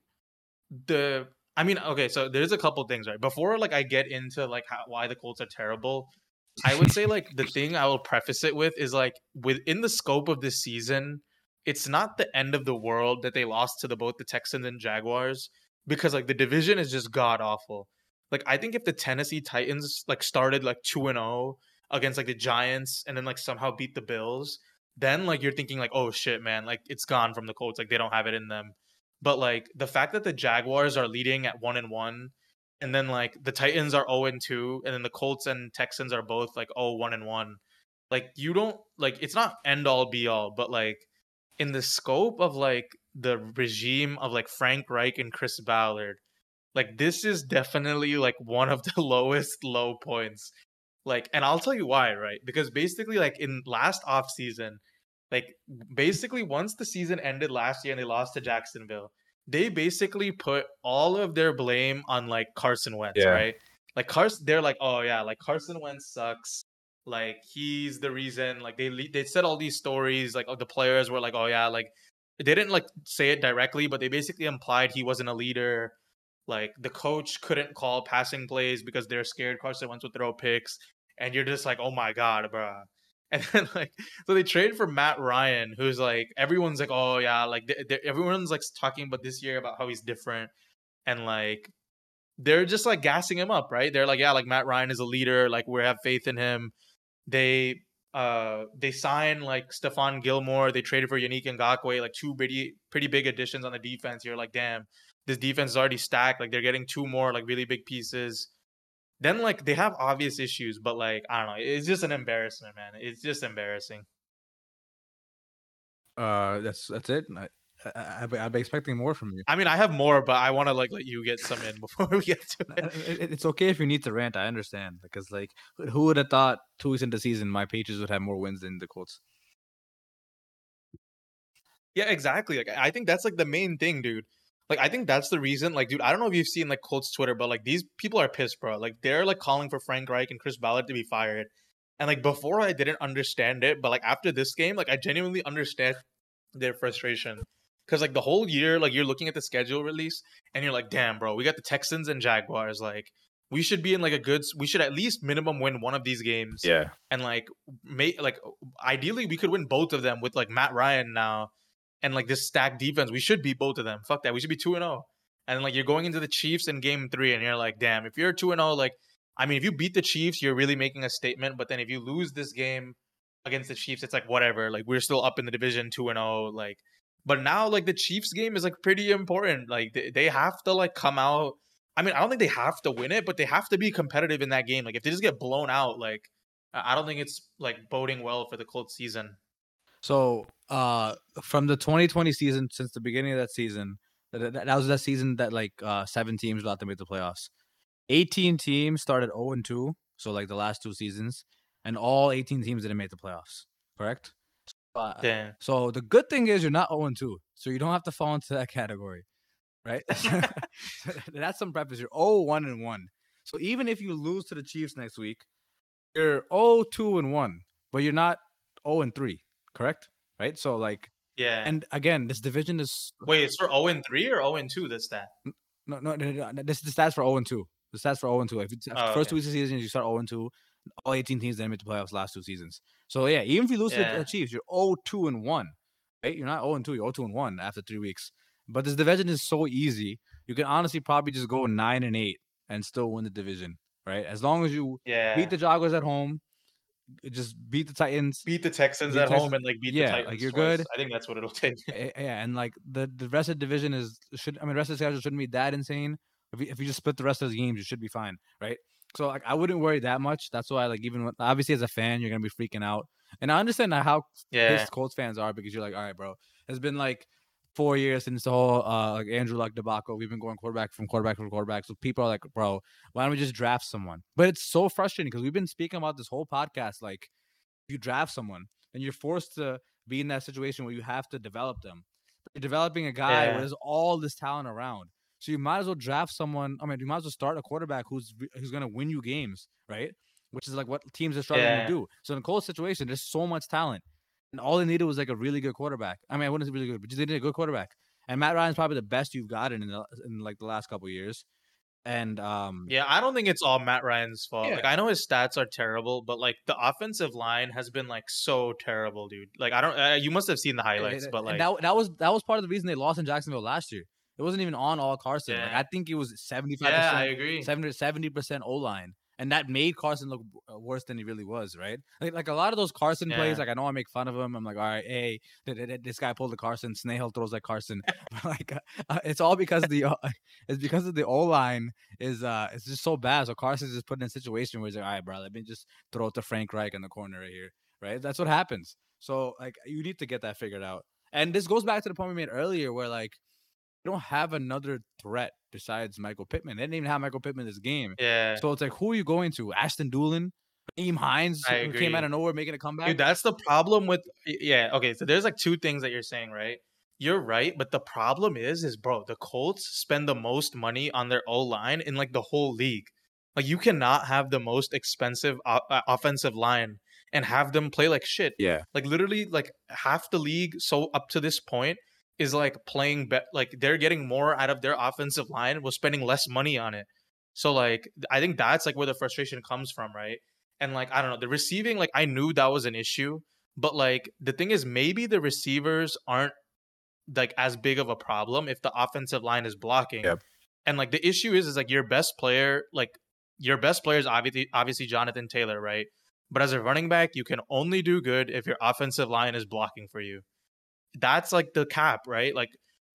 the. I mean, okay. So there's a couple things, right? Before like I get into like how, why the Colts are terrible. I would say like the thing I will preface it with is like within the scope of this season, it's not the end of the world that they lost to the both the Texans and Jaguars because like the division is just god awful. Like I think if the Tennessee Titans like started like 2 and 0 against like the Giants and then like somehow beat the Bills, then like you're thinking like oh shit man, like it's gone from the Colts, like they don't have it in them. But like the fact that the Jaguars are leading at 1 and 1 and then like the Titans are 0 and 2 and then the Colts and Texans are both like oh 1 and 1. Like you don't like it's not end all be all, but like in the scope of like the regime of like Frank Reich and Chris Ballard, like this is definitely like one of the lowest low points. Like and I'll tell you why, right? Because basically like in last off season, like basically once the season ended last year and they lost to Jacksonville, they basically put all of their blame on like Carson Wentz, Yeah. right? Like Carson, they're like, oh yeah, like Carson Wentz sucks. Like he's the reason. Like they they said all these stories. Like the players were like, oh yeah, like they didn't like say it directly, but they basically implied he wasn't a leader. Like the coach couldn't call passing plays because they're scared Carson Wentz would throw picks, and you're just like, oh my god, bruh. And then like so they trade for Matt Ryan, who's like everyone's like, oh yeah, like they, everyone's like talking about this year about how he's different, and like they're just like gassing him up, right? They're like, yeah, like Matt Ryan is a leader, like we have faith in him. They uh they sign like Stephon Gilmore, they traded for Yannick Ngakoue, like two pretty pretty big additions on the defense. You're like, damn, this defense is already stacked. Like they're getting two more like really big pieces. Then like they have obvious issues, but like I don't know, it's just an embarrassment, man. It's just embarrassing. Uh, that's that's it. I, I, been expecting more from you. I mean, I have more, but I want to like let you get some in before we get to Uh, it. it- it- It's okay if you need to rant. I understand because like who- who would have thought two weeks into the season my Patriots would have more wins than the Colts? Yeah, exactly. Like I think that's like the main thing, dude. Like I think that's the reason. Like, dude, I don't know if you've seen like Colts Twitter, but like these people are pissed, bro. Like they're like calling for Frank Reich and Chris Ballard to be fired. And like before, I didn't understand it, but like after this game, like I genuinely understand their frustration. Because like the whole year, like you're looking at the schedule release, and you're like, damn, bro, we got the Texans and Jaguars. Like we should be in like a good. We should at least minimum win one of these games Yeah, and like make like ideally we could win both of them with like Matt Ryan now and like this stacked defense. We should beat both of them. Fuck that. We should be two and zero. And like you're going into the Chiefs in Game Three, and you're like, damn, if you're two and zero, like I mean, if you beat the Chiefs, you're really making a statement. But then if you lose this game against the Chiefs, it's like whatever. Like we're still up in the division, two and zero. Like, but now like the Chiefs game is like pretty important. Like they, they have to like come out. I mean, I don't think they have to win it, but they have to be competitive in that game. Like if they just get blown out, like I I don't think it's like boding well for the Colts season. So, uh, from the 2020 season, since the beginning of that season, that, that, that was that season that like uh seven teams got to make the playoffs. 18 teams started 0 and 2, so like the last two seasons, and all 18 teams didn't make the playoffs. Correct. Uh, Damn. so the good thing is you're not 0 and 2, so you don't have to fall into that category, right? That's some preface. You're 0 1 and 1. So even if you lose to the Chiefs next week, you're 0 2 and 1, but you're not 0 and 3, correct? Right? So like Yeah. and again, this division is Wait, it's for 0 and 3 or 0 and 2 this stat? no no, no, no, no this is the stats for 0 and 2. The stats for 0 and 2. If it's- Oh, first okay. two weeks of the season, you start 0 and 2. All 18 teams didn't make the playoffs last two seasons. So yeah, even if you lose to the Chiefs, you're 0 2 and 1. Right? You're not 0 and 2, you're 0 2 and 1 after three weeks. But this division is so easy. You can honestly probably just go nine and eight and still win the division, right? As long as you Yeah. beat the Jaguars at home, just beat the Titans. beat the Texans Beat at home and like beat yeah, the like, you're twice. good. I think that's what it'll take. Yeah, and like the the rest of the division is should I mean, the rest of the schedule shouldn't be that insane. If you, if you just split the rest of the games, you should be fine, right? So like I wouldn't worry that much. That's why like even when, obviously as a fan, you're gonna be freaking out, and I understand how Yeah. pissed Colts fans are because you're like, all right, bro, it's been like four years since the whole uh like Andrew Luck debacle. We've been going quarterback from quarterback from quarterback. So people are like, bro, why don't we just draft someone? But it's so frustrating because we've been speaking about this whole podcast. Like, if you draft someone and you're forced to be in that situation where you have to develop them. You're developing a guy Yeah. where there's all this talent around. So you might as well draft someone. I mean, you might as well start a quarterback who's who's gonna win you games, right? Which is like what teams are struggling Yeah. to do. So in Cole's situation, there's so much talent, and all they needed was like a really good quarterback. I mean, I wouldn't say really good, but they needed a good quarterback. And Matt Ryan's probably the best you've gotten in the, in like the last couple of years. And um, Yeah, I don't think it's all Matt Ryan's fault. Like I know his stats are terrible, but like the offensive line has been like so terrible, dude. Like I don't. Uh, you must have seen the highlights, and- but like that that was that was part of the reason they lost in Jacksonville last year. It wasn't even on all Carson. Like I think it was seventy five yeah, I agree. 70 percent O line, and that made Carson look uh, worse than he really was. Right? Like, like a lot of those Carson plays. Like I know I make fun of him. I'm like, all right, hey, th- th- th- this guy pulled the Carson. Snail throws like Carson. but like uh, uh, it's all because the uh, it's because of the O line is uh it's just so bad. So Carson's just put in a situation where he's like, all right, bro, let me just throw it to Frank Reich in the corner right here. Right? That's what happens. So like you need to get that figured out. And this goes back to the point we made earlier where like don't have another threat besides Michael Pittman. They didn't even have Michael Pittman this game. Yeah, So it's like who are you going to? Ashton Dulin? Nyheim Hines I who came out of nowhere making a comeback? dude, that's the problem with. Yeah, okay. So there's like two things that you're saying, right? You're right, but the problem is, is bro, the Colts spend the most money on their O line in like the whole league. Like you cannot have the most expensive o- uh, offensive line and have them play like shit. yeah. like literally like half the league so up to this point is like playing bet like they're getting more out of their offensive line while spending less money on it so like i think that's like where the frustration comes from right and like i don't know the receiving like i knew that was an issue but like the thing is maybe the receivers aren't like as big of a problem if the offensive line is blocking Yep. and like the issue is is like your best player like your best player is obviously obviously jonathan taylor right but as a running back, you can only do good if your offensive line is blocking for you. That's like the cap, right? Like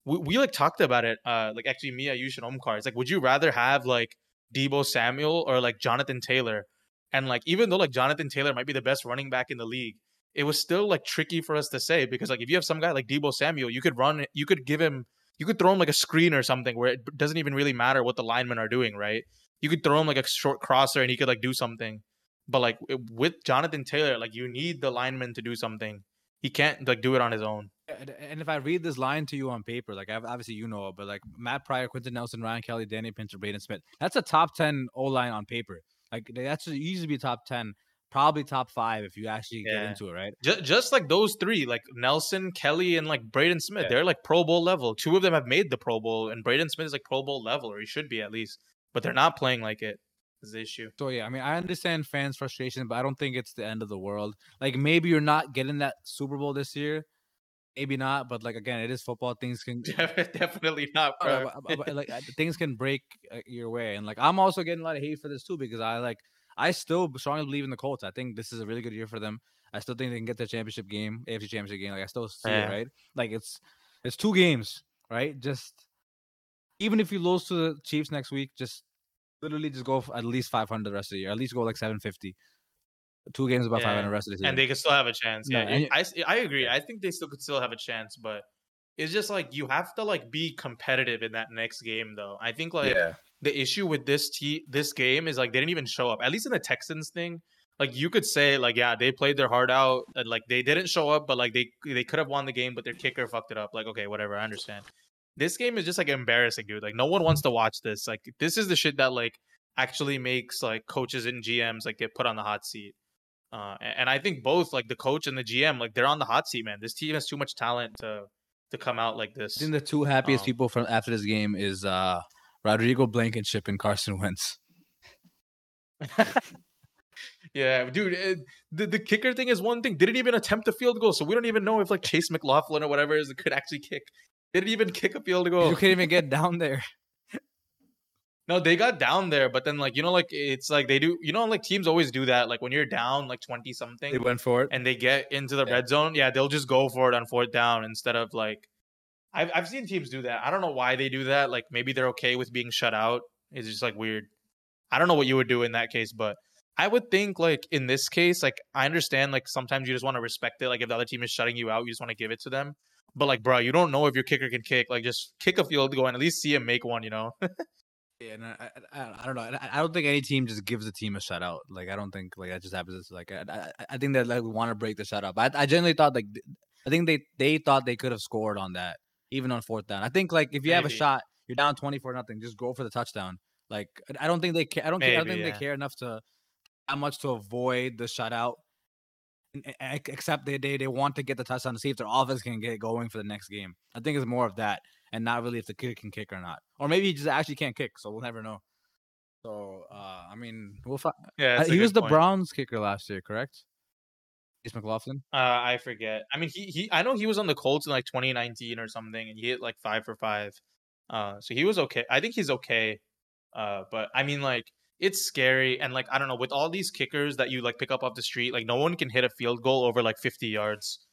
we, we like talked about it. Uh, like actually, me, Ayush, and Omkar. It's like, would you rather have like Deebo Samuel or like Jonathan Taylor? And like, even though like Jonathan Taylor might be the best running back in the league, it was still like tricky for us to say because like if you have some guy like Deebo Samuel, you could run, you could give him, you could throw him like a screen or something where it doesn't even really matter what the linemen are doing, right? You could throw him like a short crosser and he could like do something. But like with Jonathan Taylor, like you need the lineman to do something. He can't like do it on his own. And, if I read this line to you on paper, like I've, obviously you know it, but like Matt Pryor, Quenton Nelson, Ryan Kelly, Danny Pinter, Braden Smith, that's a top 10 O line on paper. Like that should easily be top 10, probably top five if you actually get into it, right? Just, just like those three, like Nelson, Kelly, and like Braden Smith, Yeah. they're like Pro Bowl level. Two of them have made the Pro Bowl, and Braden Smith is like Pro Bowl level, or he should be at least. But they're not playing like it. Is the issue? So yeah, I mean, I understand fans' frustration, but I don't think it's the end of the world. Like maybe you're not getting that Super Bowl this year, maybe not. But like again, it is football. Things can Definitely not, bro. but- but, like uh, things can break uh, your way, and like I'm also getting a lot of hate for this too because I like I still strongly believe in the Colts. I think this is a really good year for them. I still think they can get the championship game, AFC championship game. Like I still see Yeah. it, right? Like it's it's two games, right? Just even if you lose to the Chiefs next week, just literally just go for at least 500 the rest of the year. At least go like 750. Two games about Yeah. 500 the rest of the season. and they could still have a chance. Yeah, Yeah, and it- I s- I agree. I think they still could still have a chance, but it's just like you have to like be competitive in that next game, though. I think like the issue with this t- this game is like they didn't even show up. At least in the Texans thing, like you could say like yeah they played their heart out and like they didn't show up, but like they they could have won the game, but their kicker fucked it up. Like okay, whatever, I understand. This game is just like embarrassing, dude. Like no one wants to watch this. Like this is the shit that like actually makes like coaches and GMs like get put on the hot seat. Uh, and I think both like the coach and the GM like they're on the hot seat, man. This team has too much talent to to come out like this. I think the two happiest Um, people from after this game is uh Rodrigo Blankenship and Carson Wentz. Yeah, dude. It, the the kicker thing is one thing. Didn't even attempt a field goal, so we don't even know if like Chase McLaughlin or whatever is could actually kick. Didn't even kick a field goal. You can't even get down there. No, they got down there, but then like you know, like it's like they do. You know, like teams always do that. Like when you're down like twenty something, They went for it. and they get into the Yeah. red zone, yeah, they'll just go for it on fourth down instead of like. I've I've seen teams do that. I don't know why they do that. Like maybe they're okay with being shut out. It's just like weird. I don't know what you would do in that case, but I would think like in this case, like I understand like sometimes you just want to respect it. Like if the other team is shutting you out, you just want to give it to them. But like, bro, you don't know if your kicker can kick. Like, just kick a field goal and at least see him make one. You know? Yeah, and I, I, I- don't know. I, I don't think any team just gives a team a shutout. Like I don't think like that just happens. It's like I, I, I think that like we want to break the shutout. But I, I genuinely thought like I think they they thought they could have scored on that even on fourth down. I think like if you have a shot, you're down twenty four nothing. Just go for the touchdown. Like I- don't think they care. I don't. care, I don't think yeah. they care enough to how much to avoid the shutout. Except they, they they want to get the touchdown to see if their offense can get going for the next game. I think it's more of that, and not really if the kicker can kick or not, or maybe he just actually can't kick. So we'll never know. So uh, I mean, we'll fi- Yeah, he was the point. Browns kicker last year, correct? Chase McLaughlin. Uh, I forget. I mean, he he. I know he was on the Colts in like 2019 or something, and he hit like five for five. Uh, so he was okay. I think he's okay. Uh, but I mean, like it's scary, and like I don't know, with all these kickers that you like pick up off the street, like no one can hit a field goal over like 50 yards.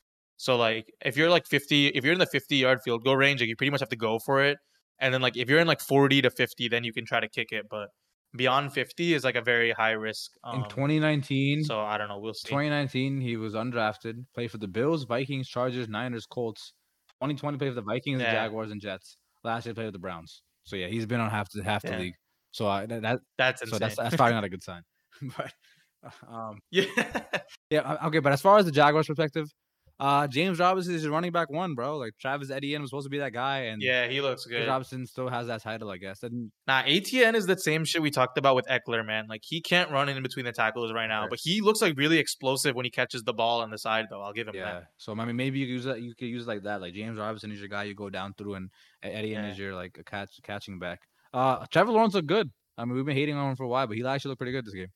So like if you're like 50, if you're in the 50 yard field goal range, like you pretty much have to go for it. And then like if you're in like 40 to 50, then you can try to kick it. But beyond 50 is like a very high risk. Um, In 2019, so I don't know. We'll see. 2019, he was undrafted. Played for the Bills, Vikings, Chargers, Niners, Colts. 2020 played for the Vikings, Yeah. Jaguars, and Jets. Last year played with the Browns. So yeah, he's been on half the half the Yeah. league. So I, that, that That's so that's that's probably not a good sign. but um, yeah. yeah, okay. But as far as the Jaguars' perspective, uh, James Robinson is your running back one, bro. Like Travis Etienne was supposed to be that guy, and Yeah, he looks James good. Robinson still has that title, I guess. And Nah, Etienne is the same shit we talked about with Ekeler, man. Like he can't run in between the tackles right now, Right. but he looks like really explosive when he catches the ball on the side, though. I'll give him yeah, that. so I mean, maybe you could use that. You could use it like that. Like James Robinson is your guy you go down through, and Etienne Yeah. is your like a catch catching back. Uh, Trevor Lawrence looked good. I mean, we've been hating on him for a while, but he actually looked pretty good this game.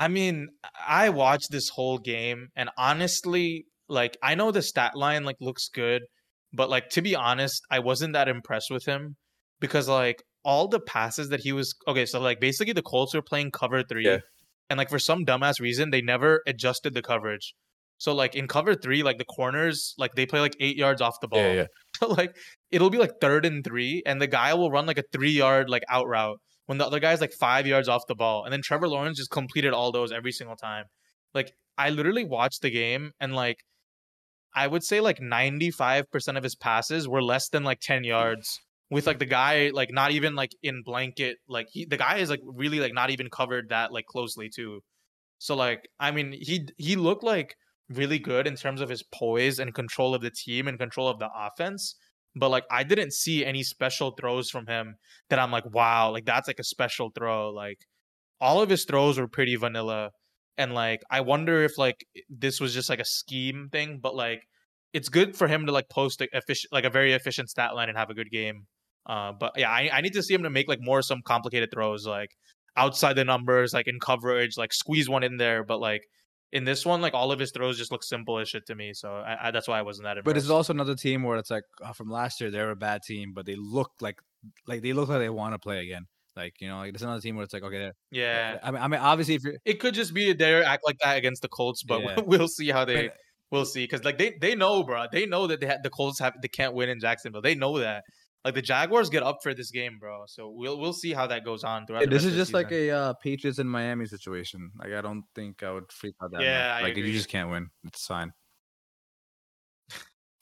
I mean, I watched this whole game, and honestly, like I know the stat line like looks good, but like to be honest, I wasn't that impressed with him because like all the passes that he was okay. So like basically, the Colts were playing cover three, Yeah. and like for some dumbass reason, they never adjusted the coverage. So like in cover three, like the corners, like they play like eight yards off the ball. Yeah, yeah. So like it'll be like third and three, and the guy will run like a three yard like out route when the other guy's like five yards off the ball, and then Trevor Lawrence just completed all those every single time. Like I literally watched the game, and like I would say like ninety five percent of his passes were less than like ten yards. With like the guy like not even like in blanket, like he the guy is like really like not even covered that like closely too. So like I mean he he looked like really good in terms of his poise and control of the team and control of the offense. But like I didn't see any special throws from him that I'm like, wow, like that's like a special throw. Like all of his throws were pretty vanilla. And like I wonder if like this was just like a scheme thing, but like it's good for him to like post like efficient like a very efficient stat line and have a good game. Uh but yeah, I, I need to see him to make like more some complicated throws, like outside the numbers, like in coverage, like squeeze one in there, but like in this one, like all of his throws just look simple as shit to me. So I, I, that's why I wasn't that impressed. But it's also another team where it's like uh, from last year they're a bad team, but they look like like they look like they want to play again. Like you know, like it's another team where it's like okay, yeah, I mean, I mean, obviously if you're it could just be they act like that against the Colts, but Yeah. we'll see how they Man, we'll see because like they they know, bro, they know that they ha- the Colts have they can't win in Jacksonville. They know that. Like the Jaguars get up for this game, bro. So we'll we'll see how that goes on throughout. Yeah, this is just like a uh, Patriots and Miami situation. Like I don't think I would freak out that Yeah, much. Like you just can't win, it's fine.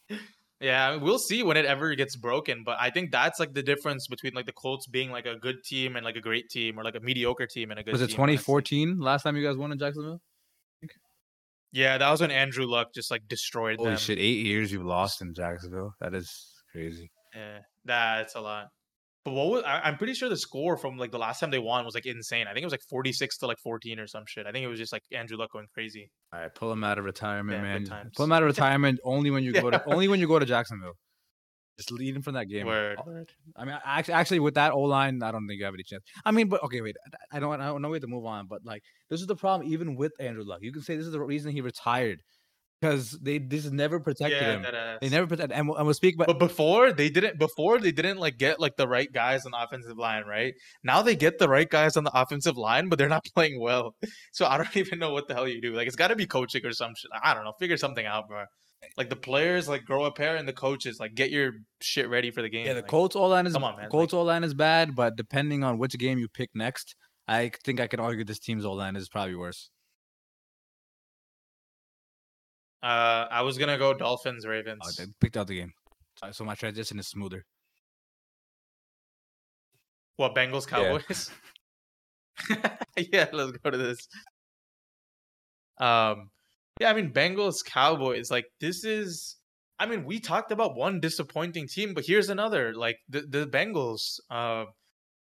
Yeah, we'll see when it ever gets broken, but I think that's like the difference between like the Colts being like a good team and like a great team, or like a mediocre team and a good. Team was it 2014 last time you guys won in Jacksonville? Yeah, that was when Andrew Luck just like destroyed Holy them. shit, eight years you've lost in Jacksonville. That is crazy. Yeah, that's a lot. But what was I, I'm pretty sure the score from like the last time they won was like insane. I think it was like 46 to like 14 or some shit. I think it was just like Andrew Luck going crazy. All right, pull him out of retirement, Yeah, man. Pull him out of retirement only when you go to only when you go to Jacksonville. Just leading from that game. Word. I mean, actually, actually, with that O line, I don't think you have any chance. I mean, but okay, wait. I- don't, I don't know way to move on, but like, this is the problem. Even with Andrew Luck, you can say this is the reason he retired because they this has never protected Yeah, him. They never protect. And we'll, and we'll speak about. But before they didn't before they didn't like get like the right guys on the offensive line, right? Now they get the right guys on the offensive line, but they're not playing well. So I don't even know what the hell you do. Like it's got to be coaching or some shit. I don't know. Figure something out, bro. Like the players like grow a pair, and the coaches like get your shit ready for the game. yeah, the like, Colts O line is come on, man, Colts O line is bad, but depending on which game you pick next, I think I can argue this team's all line is probably worse. Uh, I was gonna go Dolphins Oh, Ravens. they picked out the game, so, so my transition is smoother. What Bengals Yeah. Cowboys? Yeah. let's go to this. Um, yeah, I mean Bengals Cowboys. Like this is, I mean, we talked about one disappointing team, but here's another. Like the the Bengals. Uh,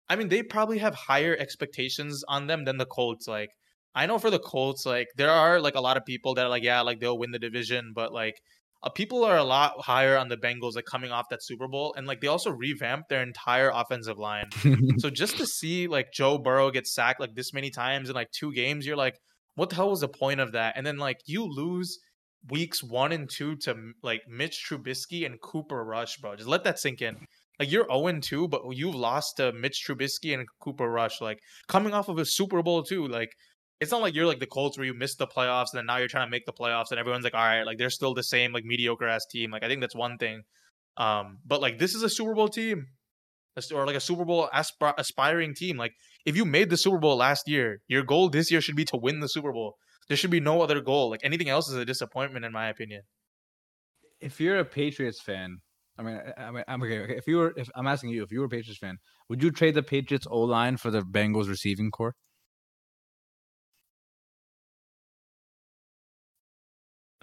I mean, they probably have higher expectations on them than the Colts. Like I know for the Colts, like there are like a lot of people that are like, yeah, like they'll win the division, but like. Uh, people are a lot higher on the Bengals, like coming off that Super Bowl, and like they also revamped their entire offensive line. So just to see like Joe Burrow get sacked like this many times in like two games, you're like, what the hell was the point of that? And then like you lose weeks one and two to like Mitch Trubisky and Cooper Rush, bro. Just let that sink in. Like you're 0 2, but you've lost to Mitch Trubisky and Cooper Rush. Like coming off of a Super Bowl too. Like it's not like you're like the Colts where you missed the playoffs and then now you're trying to make the playoffs and everyone's like, all right, like they're still the same like mediocre ass team. Like I think that's one thing. Um, but like this is a Super Bowl team. Or like a Super Bowl aspir- aspiring team. Like if you made the Super Bowl last year, your goal this year should be to win the Super Bowl. There should be no other goal. Like anything else is a disappointment in my opinion. if you're a Patriots fan, I mean, I mean, I'm okay, okay. If you were, if I'm asking you, if you were a Patriots fan, would you trade the Patriots O line for the Bengals receiving core?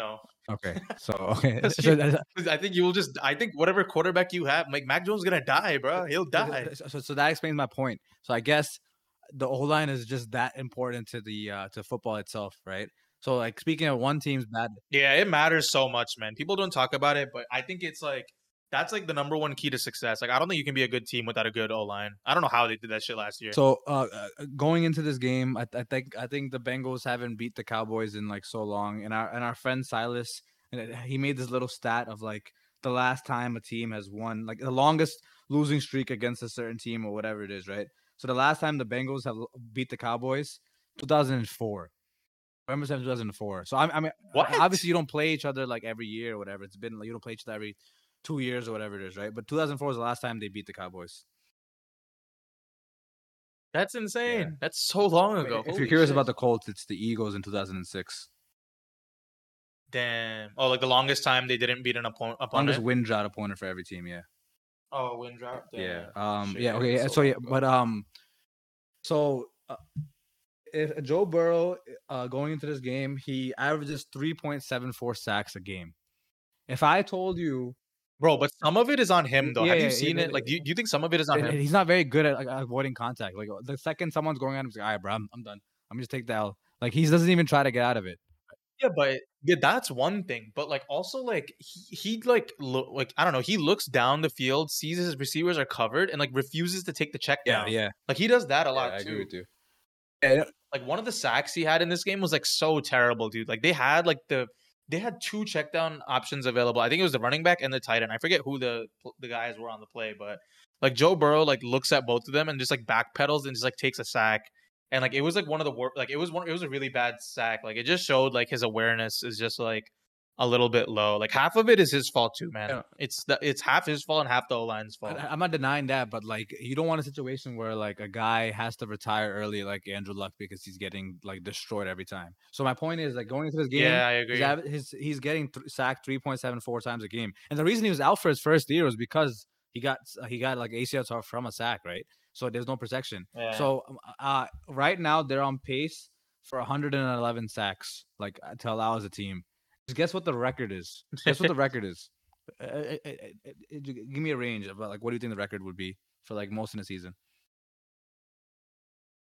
No. Okay, so okay, so. I think you will just I think whatever quarterback you have, like Mac Jones is gonna die, bro. He'll die. so, so, so that explains my point. So I guess the O line is just that important to the uh, to football itself, right? So like speaking of one team's bad, Yeah, it matters so much, man. People don't talk about it, but I think it's like that's like the number one key to success. Like I don't think you can be a good team without a good O line. I don't know how they did that shit last year. So uh, uh, going into this game, I, I think I think the Bengals haven't beat the Cowboys in like so long, and our and our friend Silas, he made this little stat of like the last time a team has won, like the longest losing streak against a certain team or whatever it is, right? So the last time the Bengals have beat the Cowboys, 2004. November 7, 2004. So I, I mean, What? obviously you don't play each other like every year or whatever. It's been like you don't play each other every two years or whatever it is, right? But 2004 was the last time they beat the Cowboys. That's insane. That's so long ago. If you're curious shit. about the Colts, it's the Eagles in 2006. damn, oh, like the longest time they didn't beat an oppo- Longest opponent. win drought opponent for every team. Yeah. Oh, win drought. Yeah. Um. Shit, yeah. Okay. so So yeah. ago. But um. So. Uh, if Joe Burrow uh, going into this game, he averages 3.74 sacks a game. If I told you Bro, but some of it is on him though. Yeah, Have you yeah, seen yeah, it? Like, do you, do you think some of it is on him? he's not very good at like, avoiding contact. Like the second someone's going at him, he's like, "All right, bro, I'm, I'm done. I'm just take the L." Like he doesn't even try to get out of it. Yeah, but yeah, that's one thing. But like, also like he, he like look like I don't know. He looks down the field, sees his receivers are covered, and like refuses to take the check down. yeah. Like he does that a Yeah, lot I too. agree with you. Yeah, like one of the sacks he had in this game was like so terrible, dude. Like they had like the they had two check down options available. I think it was the running back and the tight end. I forget who the the guys were on the play, but like Joe Burrow like looks at both of them and just like backpedals and just like takes a sack. And like it was like one of the worst. Like it was one. It was a really bad sack. Like it just showed like his awareness is just like a little bit low. Like half of it is his fault too, man. Yeah. It's the it's half his fault and half the O line's fault. I- I'm not denying that, but like you don't want a situation where like a guy has to retire early, like Andrew Luck, because he's getting like destroyed every time. So my point is like going into this game, yeah, I he's, agree. av- his, he's getting th- sacked 3.74 times a game, and the reason he was out for his first year was because he got he got like ACL from a sack, right? So there's no protection. Yeah. So um, uh, right now they're on pace for 111 sacks, like to allow as a team. Guess what the record is. Guess what the record is. Uh, uh, uh, uh, uh, uh, give me a range about like what do you think the record would be for like most in the season?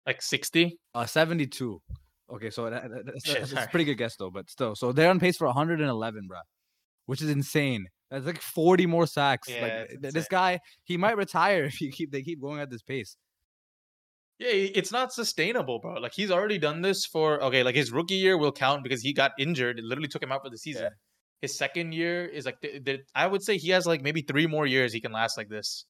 like sixty. Uh, 72. Okay, so that, that- that's, Shit, that's, that's a pretty good guess though, but still. So they're on pace for 111, bro, which is insane. That's like 40 more sacks. Yeah, like th- this guy, he might retire if you keep they keep going at this pace. Yeah, it's not sustainable, bro. Like he's already done this for okay, like his rookie year will count because he got injured. It literally took him out for the season. His second year is like th- th- I would say he has like maybe three more years he can last like this.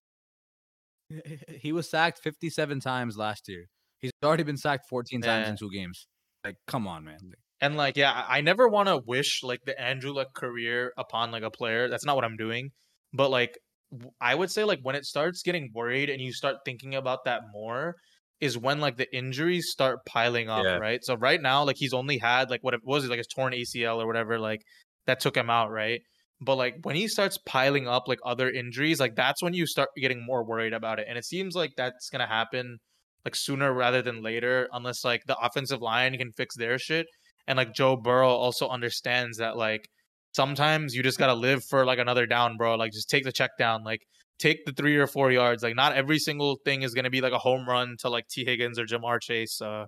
He was sacked 57 times last year. He's already been sacked 14 times in two games. Like, come on, man. And like, yeah, I never want to wish like the Andrew Luck career upon like a player. That's not what I'm doing. But like, w- I would say like when it starts getting worried and you start thinking about that more, is when like the injuries start piling up, Yeah. right? So right now, like he's only had like what it was it like his torn ACL or whatever, like that took him out, right? But like when he starts piling up like other injuries, like that's when you start getting more worried about it. And it seems like that's gonna happen like sooner rather than later, unless like the offensive line can fix their shit. And like Joe Burrow also understands that like sometimes you just gotta live for like another down, bro. Like just take the check down. Like take the three or four yards. Like not every single thing is gonna be like a home run to like Tee Higgins or Ja'Marr Chase. Uh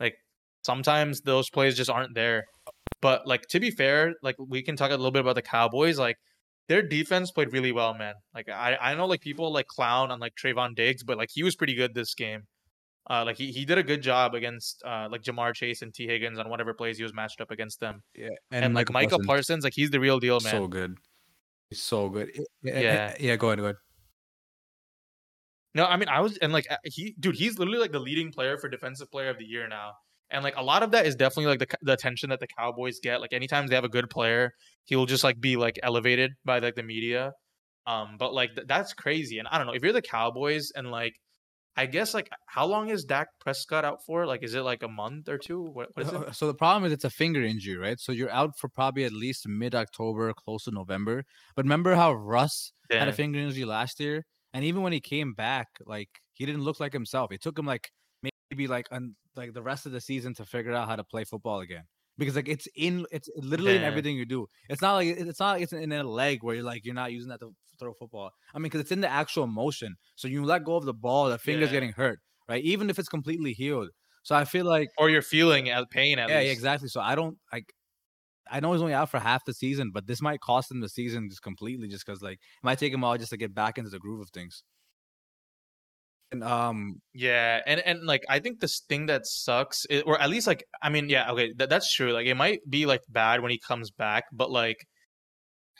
like sometimes those plays just aren't there. But like to be fair, like we can talk a little bit about the Cowboys. Like their defense played really well, man. Like I, I know like people like clown on like Trevon Diggs, but like he was pretty good this game. Uh, like he, he did a good job against uh like Ja'Marr Chase and Tee Higgins on whatever plays he was matched up against them. yeah. And, like Micah Parsons. like he's the real deal, man. so good. So good. Yeah. Yeah, go ahead, go ahead. No, I mean I was and like uh, he dude, he's literally like the leading player for defensive player of the year now. And like a lot of that is definitely like the the attention that the Cowboys get. Like anytime they have a good player, he'll just like be like elevated by like the media. Um but like th- that's crazy. And I don't know, if you're the Cowboys and like I guess like how long is Dak Prescott out for? Like is it like a month or two? What, what is it? Uh, So the problem is it's a finger injury, right? So you're out for probably at least mid October, close to November. But remember how Russ had a finger injury last year, and even when he came back, like he didn't look like himself. It took him like maybe like un, like the rest of the season to figure out how to play football again. Because like it's in, it's literally in everything you do. It's not like it's not like it's in a leg where you're like you're not using that to throw football. I mean, because it's in the actual motion. So you let go of the ball, the finger's Yeah. getting hurt, right? Even if it's completely healed. So I feel like Or you're feeling pain at yeah, least. yeah, exactly. So I don't like. I know he's only out for half the season, but this might cost him the season just completely, just because like it might take him all just to get back into the groove of things. And um, Yeah, and and like I think this thing that sucks, i- or at least like I mean, yeah, okay, that, that's true. Like it might be like bad when he comes back, but like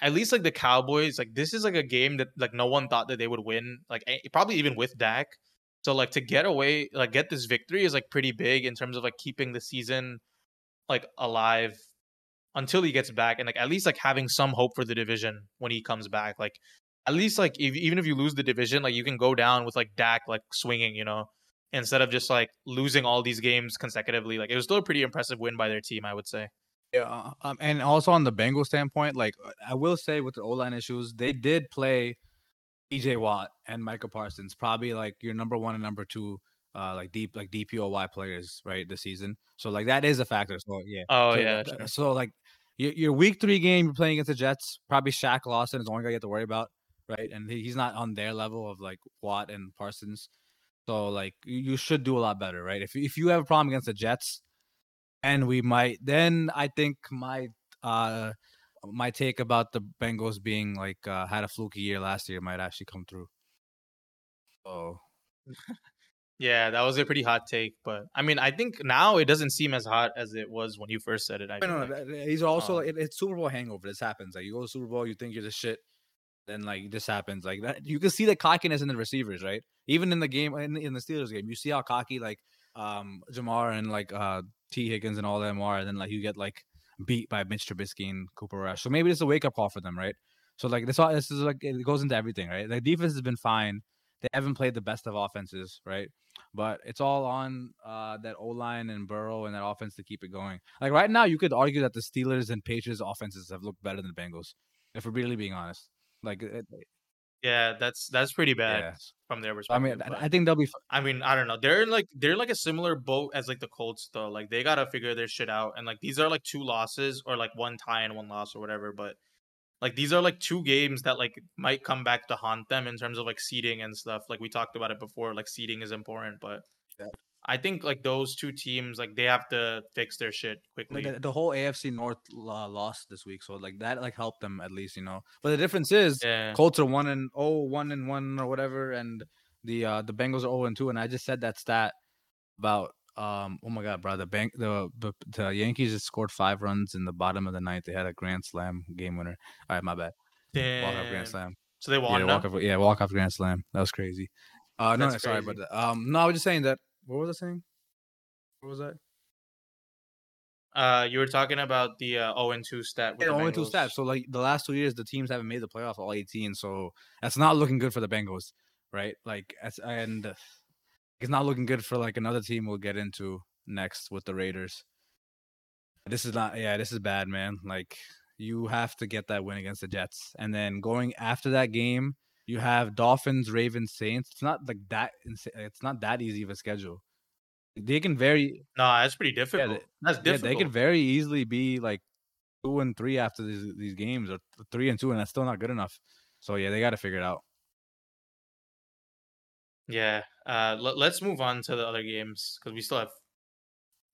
at least like the Cowboys, like this is like a game that like no one thought that they would win, like probably even with Dak. So like to get away, like get this victory is like pretty big in terms of like keeping the season like alive until he gets back, and like at least like having some hope for the division when he comes back. Like at least like if, even if you lose the division, like you can go down with like Dak like swinging, you know, instead of just like losing all these games consecutively. Like it was still a pretty impressive win by their team, I would say. yeah, um, and also on the Bengals standpoint, like I will say with the O line issues, they did play TJ Watt and Micah Parsons, probably like your number one and number two, uh, like deep like DPOY players, right, this season. So like that is a factor. So yeah. Oh So, yeah, sure. So like your, your week three game you're playing against the Jets, probably Shaq Lawson is the only guy you have to worry about, right? And he's not on their level of like Watt and Parsons. So like you, should do a lot better, right? If if you have a problem against the Jets, and we might then I think my uh my take about the Bengals being like uh, had a fluky year last year might actually come through. Oh. Yeah, that was a pretty hot take, but I mean, I think now it doesn't seem as hot as it was when you first said it. I No, feel no, like. he's also Um, it, it's Super Bowl hangover. This happens. Like you go to Super Bowl, you think you're the shit, then like this happens. Like that, you can see the cockiness in the receivers, right? Even in the game, in, in the Steelers game, you see how cocky like um Ja'Marr and like uh Tee Higgins and all them are, and then like you get like beat by Mitch Trubisky and Cooper Rush. So maybe it's a wake up call for them, right? So like this, all this is like it goes into everything, right? The defense has been fine. They haven't played the best of offenses, right? But it's all on uh, that O line and Burrow and that offense to keep it going. Like right now, you could argue that the Steelers and Patriots offenses have looked better than the Bengals, if we're really being honest. Like, uh, it, yeah, that's that's pretty bad yeah. from their perspective. I mean, but- I think they'll be. f- I mean, I don't know. They're in like they're in like a similar boat as like the Colts though. Like they gotta figure their shit out. And like these are like two losses or like one tie and one loss or whatever. But like these are like two games that like might come back to haunt them in terms of like seeding and stuff. Like we talked about it before. Like seeding is important, but Yeah. I think like those two teams, like they have to fix their shit quickly. Like the, whole AFC North uh, lost this week, so like that like helped them at least, you know. But the difference is yeah, Colts are one and oh, one and one or whatever, and the uh the Bengals are 0 and 2. And I just said that stat about um oh my god, bro. The bank the, the the Yankees just scored five runs in the bottom of the ninth. They had a grand slam game winner. All right, my bad. Walk off grand slam. So they won. Yeah, walk off yeah, walk off grand slam. That was crazy. Uh no, no, sorry that. Um no, I was just saying that what was I saying? What was that? Uh, you were talking about the uh, 0 and 2 stat. With Yeah, the only two stat. So like the last two years, the teams haven't made the playoff all eighteen. So that's not looking good for the Bengals, right? Like, as, and uh, it's not looking good for like another team we'll get into next with the Raiders. This is not. Yeah, this is bad, man. Like you have to get that win against the Jets, and then going after that game, you have Dolphins, Ravens, Saints. It's not like that. It's not that easy of a schedule. They can very No, that's pretty difficult. they- that's yeah, difficult. they could very easily be like two and three after these these games, or three and two, and that's still not good enough. So yeah, they got to figure it out. Yeah. Uh, let, let's move on to the other games because we still have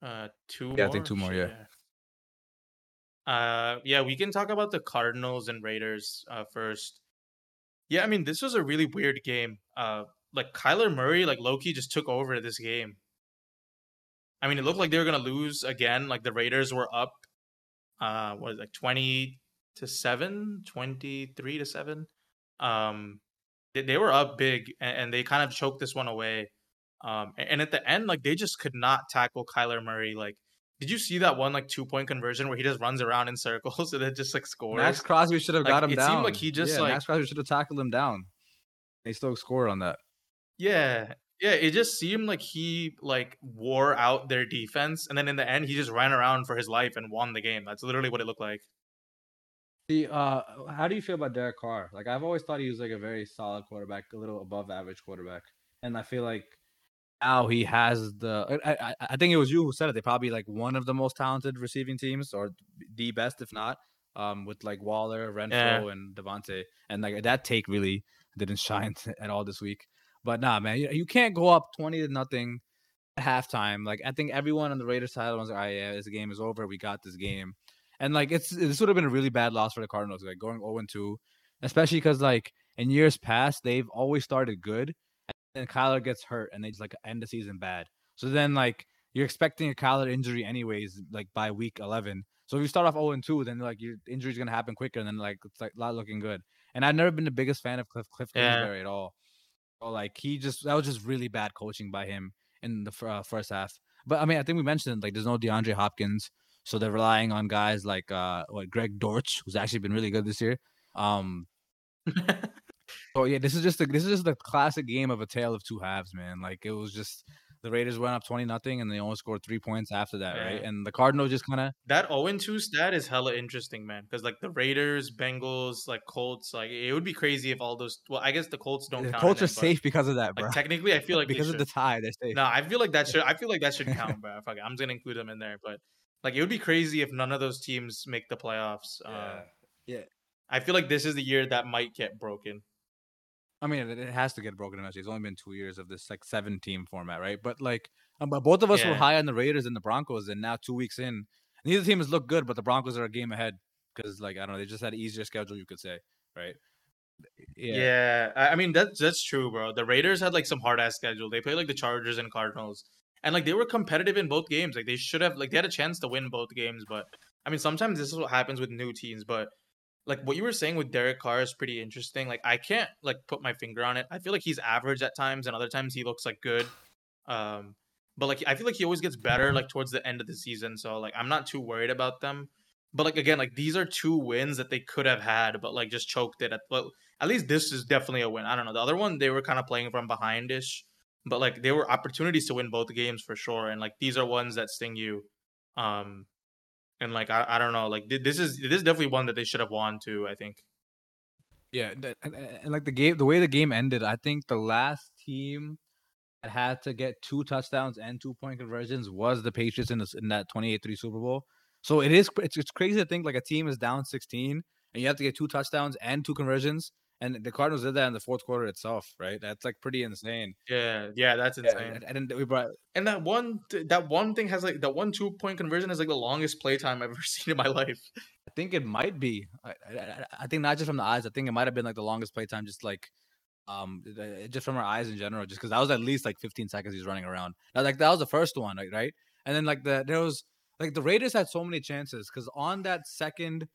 uh two. Yeah, I think two more, Shit, yeah. Uh, yeah, we can talk about the Cardinals and Raiders uh first. Yeah, I mean this was a really weird game. Uh, like Kyler Murray, like Loki just took over this game. I mean, it looked like they were gonna lose again. Like the Raiders were up, uh, what is it, like twenty to seven, 23 to seven. Um, they, they were up big and, and they kind of choked this one away. Um, a- and at the end, like they just could not tackle Kyler Murray. Like, did you see that one like two point conversion where he just runs around in circles and then just like scores? Maxx Crosby should have Like, got him it down. seemed like he just, yeah, like- Maxx Crosby should have tackled him down. They still scored on that. Yeah. Yeah, it just seemed like he like wore out their defense, and then in the end, he just ran around for his life and won the game. That's literally what it looked like. See, uh, how do you feel about Derek Carr? Like I've always thought he was like a very solid quarterback, a little above average quarterback, and I feel like now he has the. I, I, I think it was you who said it. They probably like one of the most talented receiving teams, or the best, if not, um, with like Waller, Renfrow, and Davante, and like that take really didn't shine at all this week. But nah, man, you, you can't go up twenty to nothing at halftime. Like I think everyone on the Raiders side was like, "All right, yeah, this game is over. We got this game." And like it's this would have been a really bad loss for the Cardinals, like going 0 2, especially because like in years past they've always started good, then Kyler gets hurt and they just like end the season bad. So then like you're expecting a Kyler injury anyways, like by week 11. So if you start off 0 and 2, then like your injury's gonna happen quicker, and then like it's like not looking good. And I've never been the biggest fan of Cliff Cliff Yeah. Kingsbury at all. So like he just that was just really bad coaching by him in the uh, first half. But I mean, I think we mentioned like there's no DeAndre Hopkins, so they're relying on guys like uh what Greg Dortch, who's actually been really good this year. Um, so yeah, this is just a, this is just the classic game of a tale of two halves, man. Like it was just the Raiders went up twenty nothing, and they only scored three points after that, right? And the Cardinals just kind of That 0 2 stat is hella interesting, man. Because like the Raiders, Bengals, like Colts, like it would be crazy if all those. Well, I guess the Colts don't the count. Colts are safe because of that, bro. Like technically, I feel like because of the tie, they're safe. No, I feel like that should. I feel like that should count, bro. Fuck it, I'm just gonna include them in there. But like, it would be crazy if none of those teams make the playoffs. Uh, Yeah. I feel like this is the year that might get broken. I mean, it, it has to get broken eventually. It's only been two years of this like seven team format, right? But like, um, but both of us were high on the Raiders and the Broncos, and now two weeks in, neither team has looked good, but the Broncos are a game ahead because like I don't know, they just had an easier schedule, you could say, right? Yeah. I I mean that's that's true, bro. The Raiders had like some hard ass schedule. They played like the Chargers and Cardinals, and like they were competitive in both games. Like they should have like they had a chance to win both games, but I mean sometimes this is what happens with new teams. But like what you were saying with Derek Carr is pretty interesting. Like I can't like put my finger on it. I feel like he's average at times, and other times he looks like good. Um, but like I feel like he always gets better like towards the end of the season. So like I'm not too worried about them. But like again, like these are two wins that they could have had, but like just choked it at. But at least this is definitely a win. I don't know. The other one they were kind of playing from behindish, but like there were opportunities to win both games for sure. And like these are ones that sting you. Um, and like I, I don't know. Like this is this is definitely one that they should have won too. I think. Yeah, and, and, and like the game, the way the game ended, I think the last team that had to get two touchdowns and two point conversions was the Patriots in, this, in that 28-3 Super Bowl. So it is it's, it's crazy to think like a team is down 16 and you have to get two touchdowns and two conversions and the Cardinals did that in the fourth quarter itself, right? That's like pretty insane. Yeah, yeah, that's insane. Yeah, and then we brought and that one that one thing has like that one two point conversion is like the longest play time I've ever seen in my life. I think it might be. I, I, I think not just from the eyes. I think it might have been like the longest play time, just like um just from our eyes in general just because that was at least like 15 seconds he's running around now, like that was the first one like, right and then like the there was like the raiders had so many chances because on that second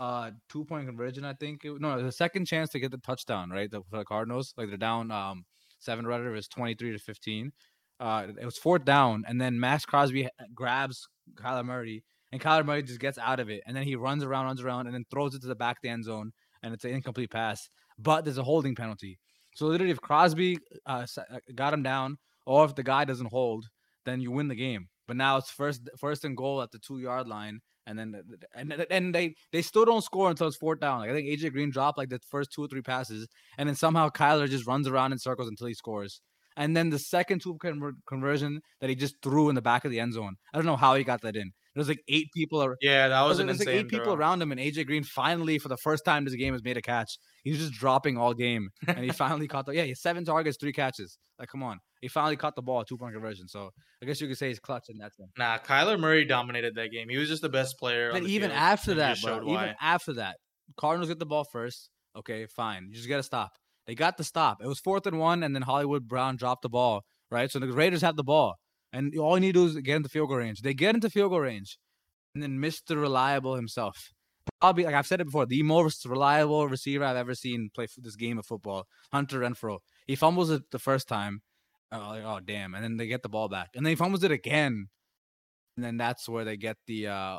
uh two point conversion i think it, no the second chance to get the touchdown right the, the cardinals like they're down um seven rather is 23 to 15 uh it was fourth down and then Maxx crosby grabs kyler murray and kyler murray just gets out of it and then he runs around runs around and then throws it to the back the end zone and it's an incomplete pass but there's a holding penalty so literally, if Crosby uh, uh, got him down, or if the guy doesn't hold, then you win the game. But now it's first first and goal at the two yard line, and then and and they they still don't score until it's fourth down. Like I think AJ Green dropped like the first two or three passes, and then somehow Kyler just runs around in circles until he scores. And then the second two conver- conversion that he just threw in the back of the end zone. I don't know how he got that in. There's like eight people. Ar- yeah, that was, an insane. Like eight people around him, and AJ Green finally, for the first time this game, has made a catch. He was just dropping all game, and he finally caught the. Yeah, he seven targets, three catches. Like, come on, he finally caught the ball, two point conversion. So I guess you could say he's clutch in that sense. Nah, Kyler Murray dominated that game. He was just the best player. But even field, after that, bro, even after that, Cardinals get the ball first. Okay, fine. You just got to stop. They got the stop. It was fourth and one, and then Hollywood Brown dropped the ball. Right, so the Raiders have the ball, and all you need to do is get into field goal range. They get into field goal range and then Mr. Reliable himself. Probably, like I've said it before, the most reliable receiver I've ever seen play this game of football, Hunter Renfrow. He fumbles it the first time. Oh, like, oh damn! And then they get the ball back, and then he fumbles it again, and then that's where they get the, uh,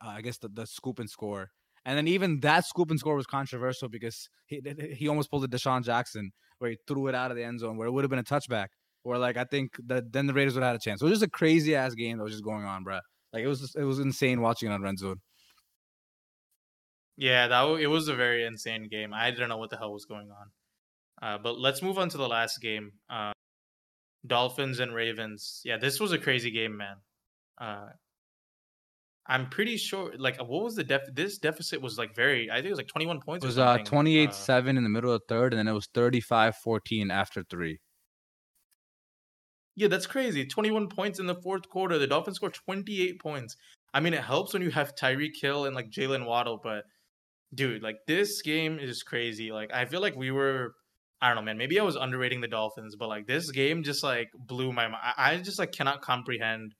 I guess the, the scoop and score. And then even that scoop and score was controversial because he he almost pulled a DeSean Jackson where he threw it out of the end zone where it would have been a touchback. Where like I think that then the Raiders would have had a chance. So it was just a crazy ass game that was just going on, bro. Like it was just, it was insane watching it on Red Zone. Yeah, that w- it was a very insane game. I didn't know what the hell was going on. Uh, but let's move on to the last game. Uh, Dolphins and Ravens. Yeah, this was a crazy game, man. Uh, I'm pretty sure. Like, what was the def? This deficit was like very. I think it was like 21 points. It was uh 28 seven in the middle of third, and then it was 35 14 after three. Yeah, that's crazy. 21 points in the fourth quarter. The Dolphins scored 28 points. I mean, it helps when you have Tyreek Hill and like Jaylen Waddle, but dude, like this game is crazy. Like I feel like we were I don't know, man. Maybe I was underrating the Dolphins, but like this game just like blew my mind. I just like cannot comprehend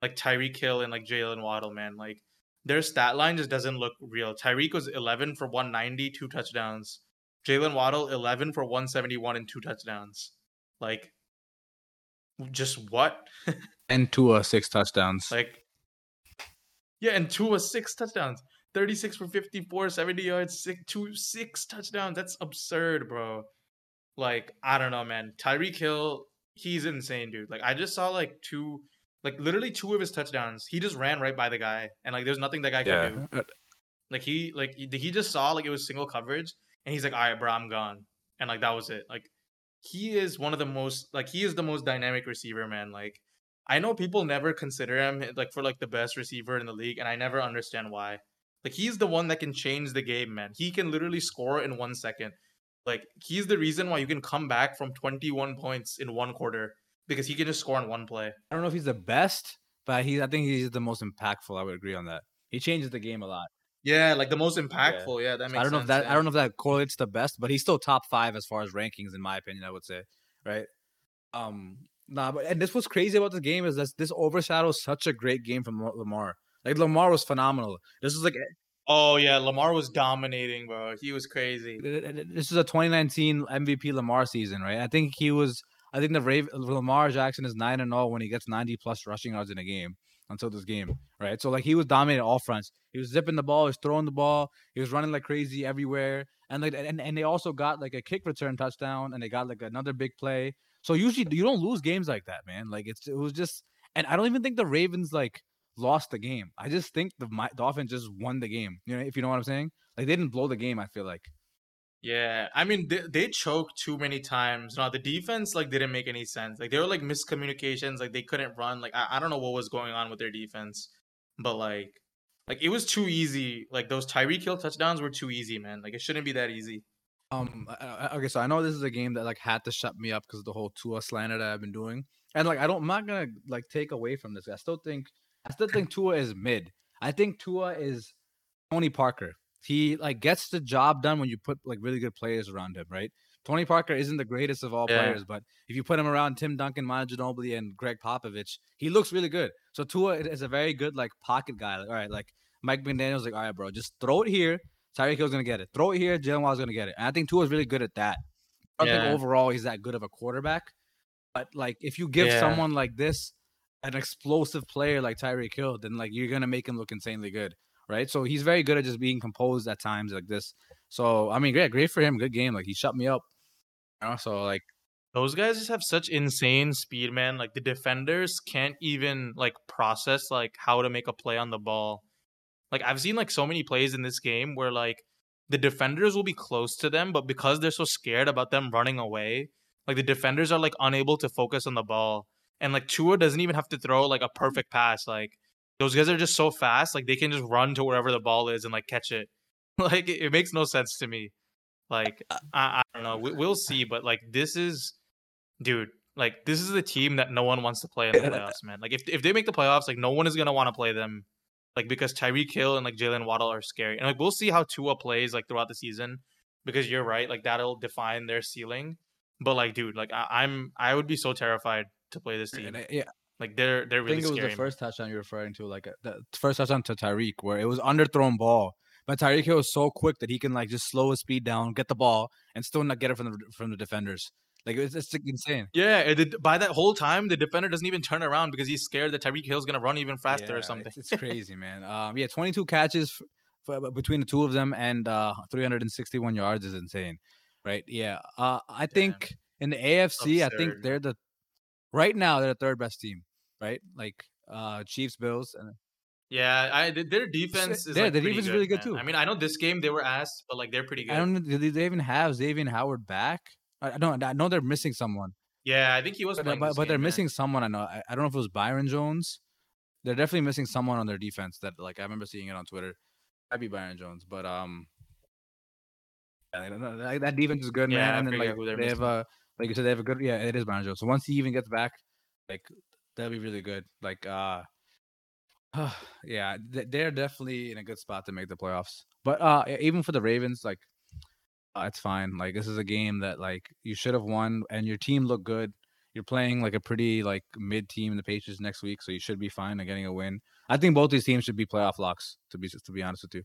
like Tyreek Hill and like Jaylen Waddle, man. Like their stat line just doesn't look real. Tyreek was 11 for 190, two touchdowns. Jaylen Waddle 11 for 171 and two touchdowns. Like just what? and Tua six touchdowns. Like, yeah, and Tua six touchdowns. 36 for 54, 70 yards, six, two, six touchdowns. That's absurd, bro. Like, I don't know, man. Tyreek Hill, he's insane, dude. Like, I just saw like two, like literally two of his touchdowns. He just ran right by the guy, and like, there's nothing that guy yeah. can do. Like, he, like, he just saw like it was single coverage, and he's like, all right, bro, I'm gone. And like, that was it. Like, he is one of the most like he is the most dynamic receiver, man. Like I know people never consider him eh, like for like the best receiver in the league, and I never understand why. Like he's the one that can change the game, man. He can literally score in one second. Like he's the reason why you can come back from 21 points in one quarter because he can just score in one play. I don't know if he's the best, but he's I think he's the most impactful. I would agree on that. He changes the game a lot. Yeah, like the most impactful. Yeah, yeah that makes. I don't know sense, if that yeah. I don't know if that correlates the best, but he's still top five as far as rankings in my opinion. I would say, right? Um, nah, but and this was crazy about the game is that this overshadows such a great game from Lamar. Like Lamar was phenomenal. This is like. Oh yeah, Lamar was dominating, bro. He was crazy. This is a 2019 MVP Lamar season, right? I think he was. I think the Rave, Lamar Jackson is nine and zero oh when he gets 90 plus rushing yards in a game until this game, right? So like he was dominating all fronts. He was zipping the ball, he was throwing the ball, he was running like crazy everywhere, and like and, and they also got like a kick return touchdown, and they got like another big play. So usually you don't lose games like that, man. Like it's it was just, and I don't even think the Ravens like lost the game. I just think the my, Dolphins just won the game. You know, if you know what I'm saying. Like they didn't blow the game. I feel like. Yeah, I mean they, they choked too many times. No, the defense like didn't make any sense. Like there were like miscommunications. Like they couldn't run. Like I, I don't know what was going on with their defense, but like like it was too easy. Like those Tyreek Hill touchdowns were too easy, man. Like it shouldn't be that easy. Um. Okay, so I know this is a game that like had to shut me up because of the whole Tua slander that I've been doing, and like I don't, I'm not gonna like take away from this. I still think, I still think Tua is mid. I think Tua is Tony Parker. He like gets the job done when you put like really good players around him, right? Tony Parker isn't the greatest of all Yeah. players, but if you put him around Tim Duncan, Manu Ginobili, and Gregg Popovich, he looks really good. So Tua is a very good like pocket guy. Like, all right, like Mike McDaniel's like, all right, bro, just throw it here. Tyreek Hill's gonna get it. Throw it here. Jaylen Waddle's gonna get it. And I think Tua's really good at that. I don't Yeah. think overall he's that good of a quarterback. But like, if you give Yeah. someone like this an explosive player like Tyreek Hill, then like you're gonna make him look insanely good, right? So he's very good at just being composed at times like this. So I mean, great, great for him. Good game. Like he shut me up. You know, so like Those guys just have such insane speed, man. Like the defenders can't even like process like how to make a play on the ball. Like I've seen like so many plays in this game where like the defenders will be close to them, but because they're so scared about them running away, like the defenders are like unable to focus on the ball. And like Tua doesn't even have to throw like a perfect pass. Like those guys are just so fast, like they can just run to wherever the ball is and like catch it. Like it, it makes no sense to me. Like I, I don't know. We, we'll see, but like this is, dude. Like this is the team that no one wants to play in the playoffs, man. Like if if they make the playoffs, like no one is gonna want to play them, like because Tyreek Hill and like Jaylen Waddle are scary, and like we'll see how Tua plays like throughout the season, because you're right, like that'll define their ceiling. But like, dude, like I, I'm I would be so terrified to play this team. uh, yeah, Like they're they're really. I think it was the first touchdown you're referring to, like uh, the first touchdown to Tyreek, where it was underthrown ball. But Tyreek Hill is so quick that he can like just slow his speed down, get the ball, and still not get it from the from the defenders. Like it's, it's insane. Yeah, the- by that whole time, the defender doesn't even turn around because he's scared that Tyreek Hill's gonna run even faster Yeah, or something. It's, it's crazy, man. Um, yeah, 22 catches f- f- between the two of them and uh 361 yards is insane, right? Yeah. Uh, I think in the AFC, I think they're the right now they're the third best team, right? Like uh Chiefs, Bills, and Yeah, I th- their defense is yeah, like their defense is really good, man. too. I mean, I know this game they were asked, but like they're pretty good. I don't. Do they even have Xavier Howard back? I don't. I know they're missing someone, yeah, I think he was but, playing. but, but they're game, yeah. missing someone. I know. I, I don't know if it was Byron Jones. They're definitely missing someone on their defense. That like I remember seeing it on Twitter. Might be Byron Jones, but um, yeah, they don't- that, that defense is good, Yeah, man. I And then like they're have a like you said, they have a good. Yeah, it is Byron Jones. So once he even gets back, like that'll be really good. Like uh. yeah, they're definitely in a good spot to make the playoffs. But uh, even for the Ravens, like uh, it's fine. Like this is a game that like you should have won, and your team looked good. You're playing like a pretty like mid team, in the Patriots next week, so you should be fine and getting a win. I think both these teams should be playoff locks. To be to be honest with you,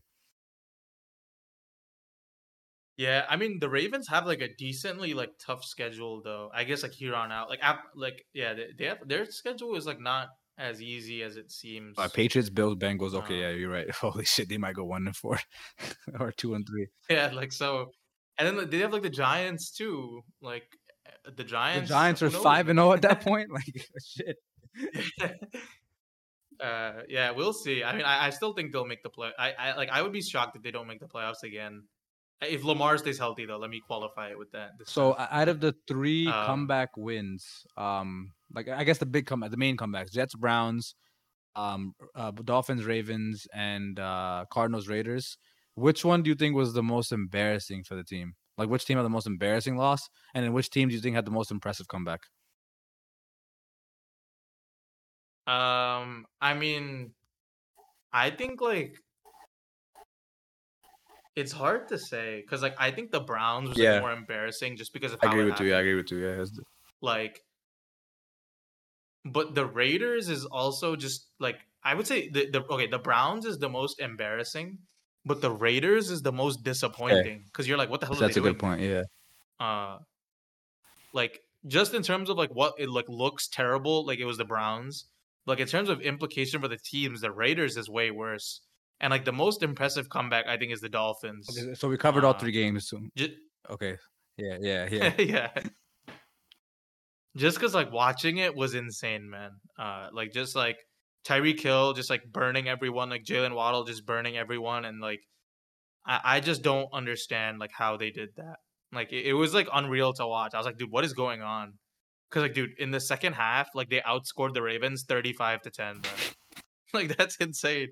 Yeah, I mean the Ravens have like a decently like tough schedule though. I guess like here on out, like ap- like yeah, they, they have their schedule is like not as easy as it seems. uh, Patriots, Bills, Bengals. Okay, Uh, yeah, you're right. Holy shit, they might go one and four, or two and three. Yeah, like so, and then like, they have like the Giants too. Like uh, the The Giants. Giants are five and zero at that point. Like shit. uh, yeah, we'll see. I mean, I, I still think they'll make the play. I, I like. I would be shocked if they don't make the playoffs again. If Lamar stays healthy, though, let me qualify it with that. So time. out of the three Um, comeback wins, um, like I guess the big comeback, the main comebacks: Jets, Browns, um, uh, Dolphins, Ravens, and uh, Cardinals, Raiders. Which one do you think was the most embarrassing for the team? Like, which team had the most embarrassing loss, and then which team do you think had the most impressive comeback? Um, I mean, I think like it's hard to say because like I think the Browns was Yeah. like, more embarrassing just because of how it happened. You. I agree with you. Yeah, like but the Raiders is also just like I would say the, the okay the Browns is the most embarrassing but the Raiders is the most disappointing because you're like what the hell that's a doing good point. Yeah, uh like just in terms of like what it like looks terrible like it was the Browns like in terms of implication for the teams the Raiders is way worse and like the most impressive comeback I think is the Dolphins Okay, so we covered all Uh, three games. So, okay, yeah, yeah, yeah. yeah. Just because like watching it was insane, man. Uh, like just like Tyreek Hill just like burning everyone, like Jaylen Waddle just burning everyone, and like I, I just don't understand like how they did that. Like it, it was like unreal to watch. I was like, dude, what is going on? Because like, dude, in the second half, like they outscored the Ravens thirty-five to ten. Bro. like that's insane.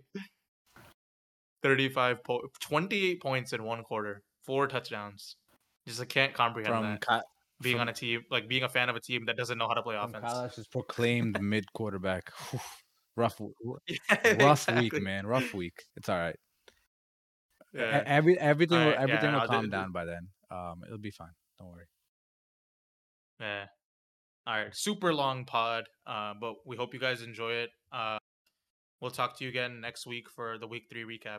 Thirty-five po- 28 points in one quarter, four touchdowns. Just I can't comprehend from that. Ka- being from- on a team, like being a fan of a team that doesn't know how to play offense. Kailash's proclaimed mid quarterback. rough, Yeah, rough exactly. week, man. Rough week. It's all right. Yeah. Every everything will, Alright, yeah, everything no, will calm the- down by then. Um, it'll be fine. Don't worry. Yeah. All right. Super long pod. Uh, but we hope you guys enjoy it. Uh, we'll talk to you again next week for the week three recap.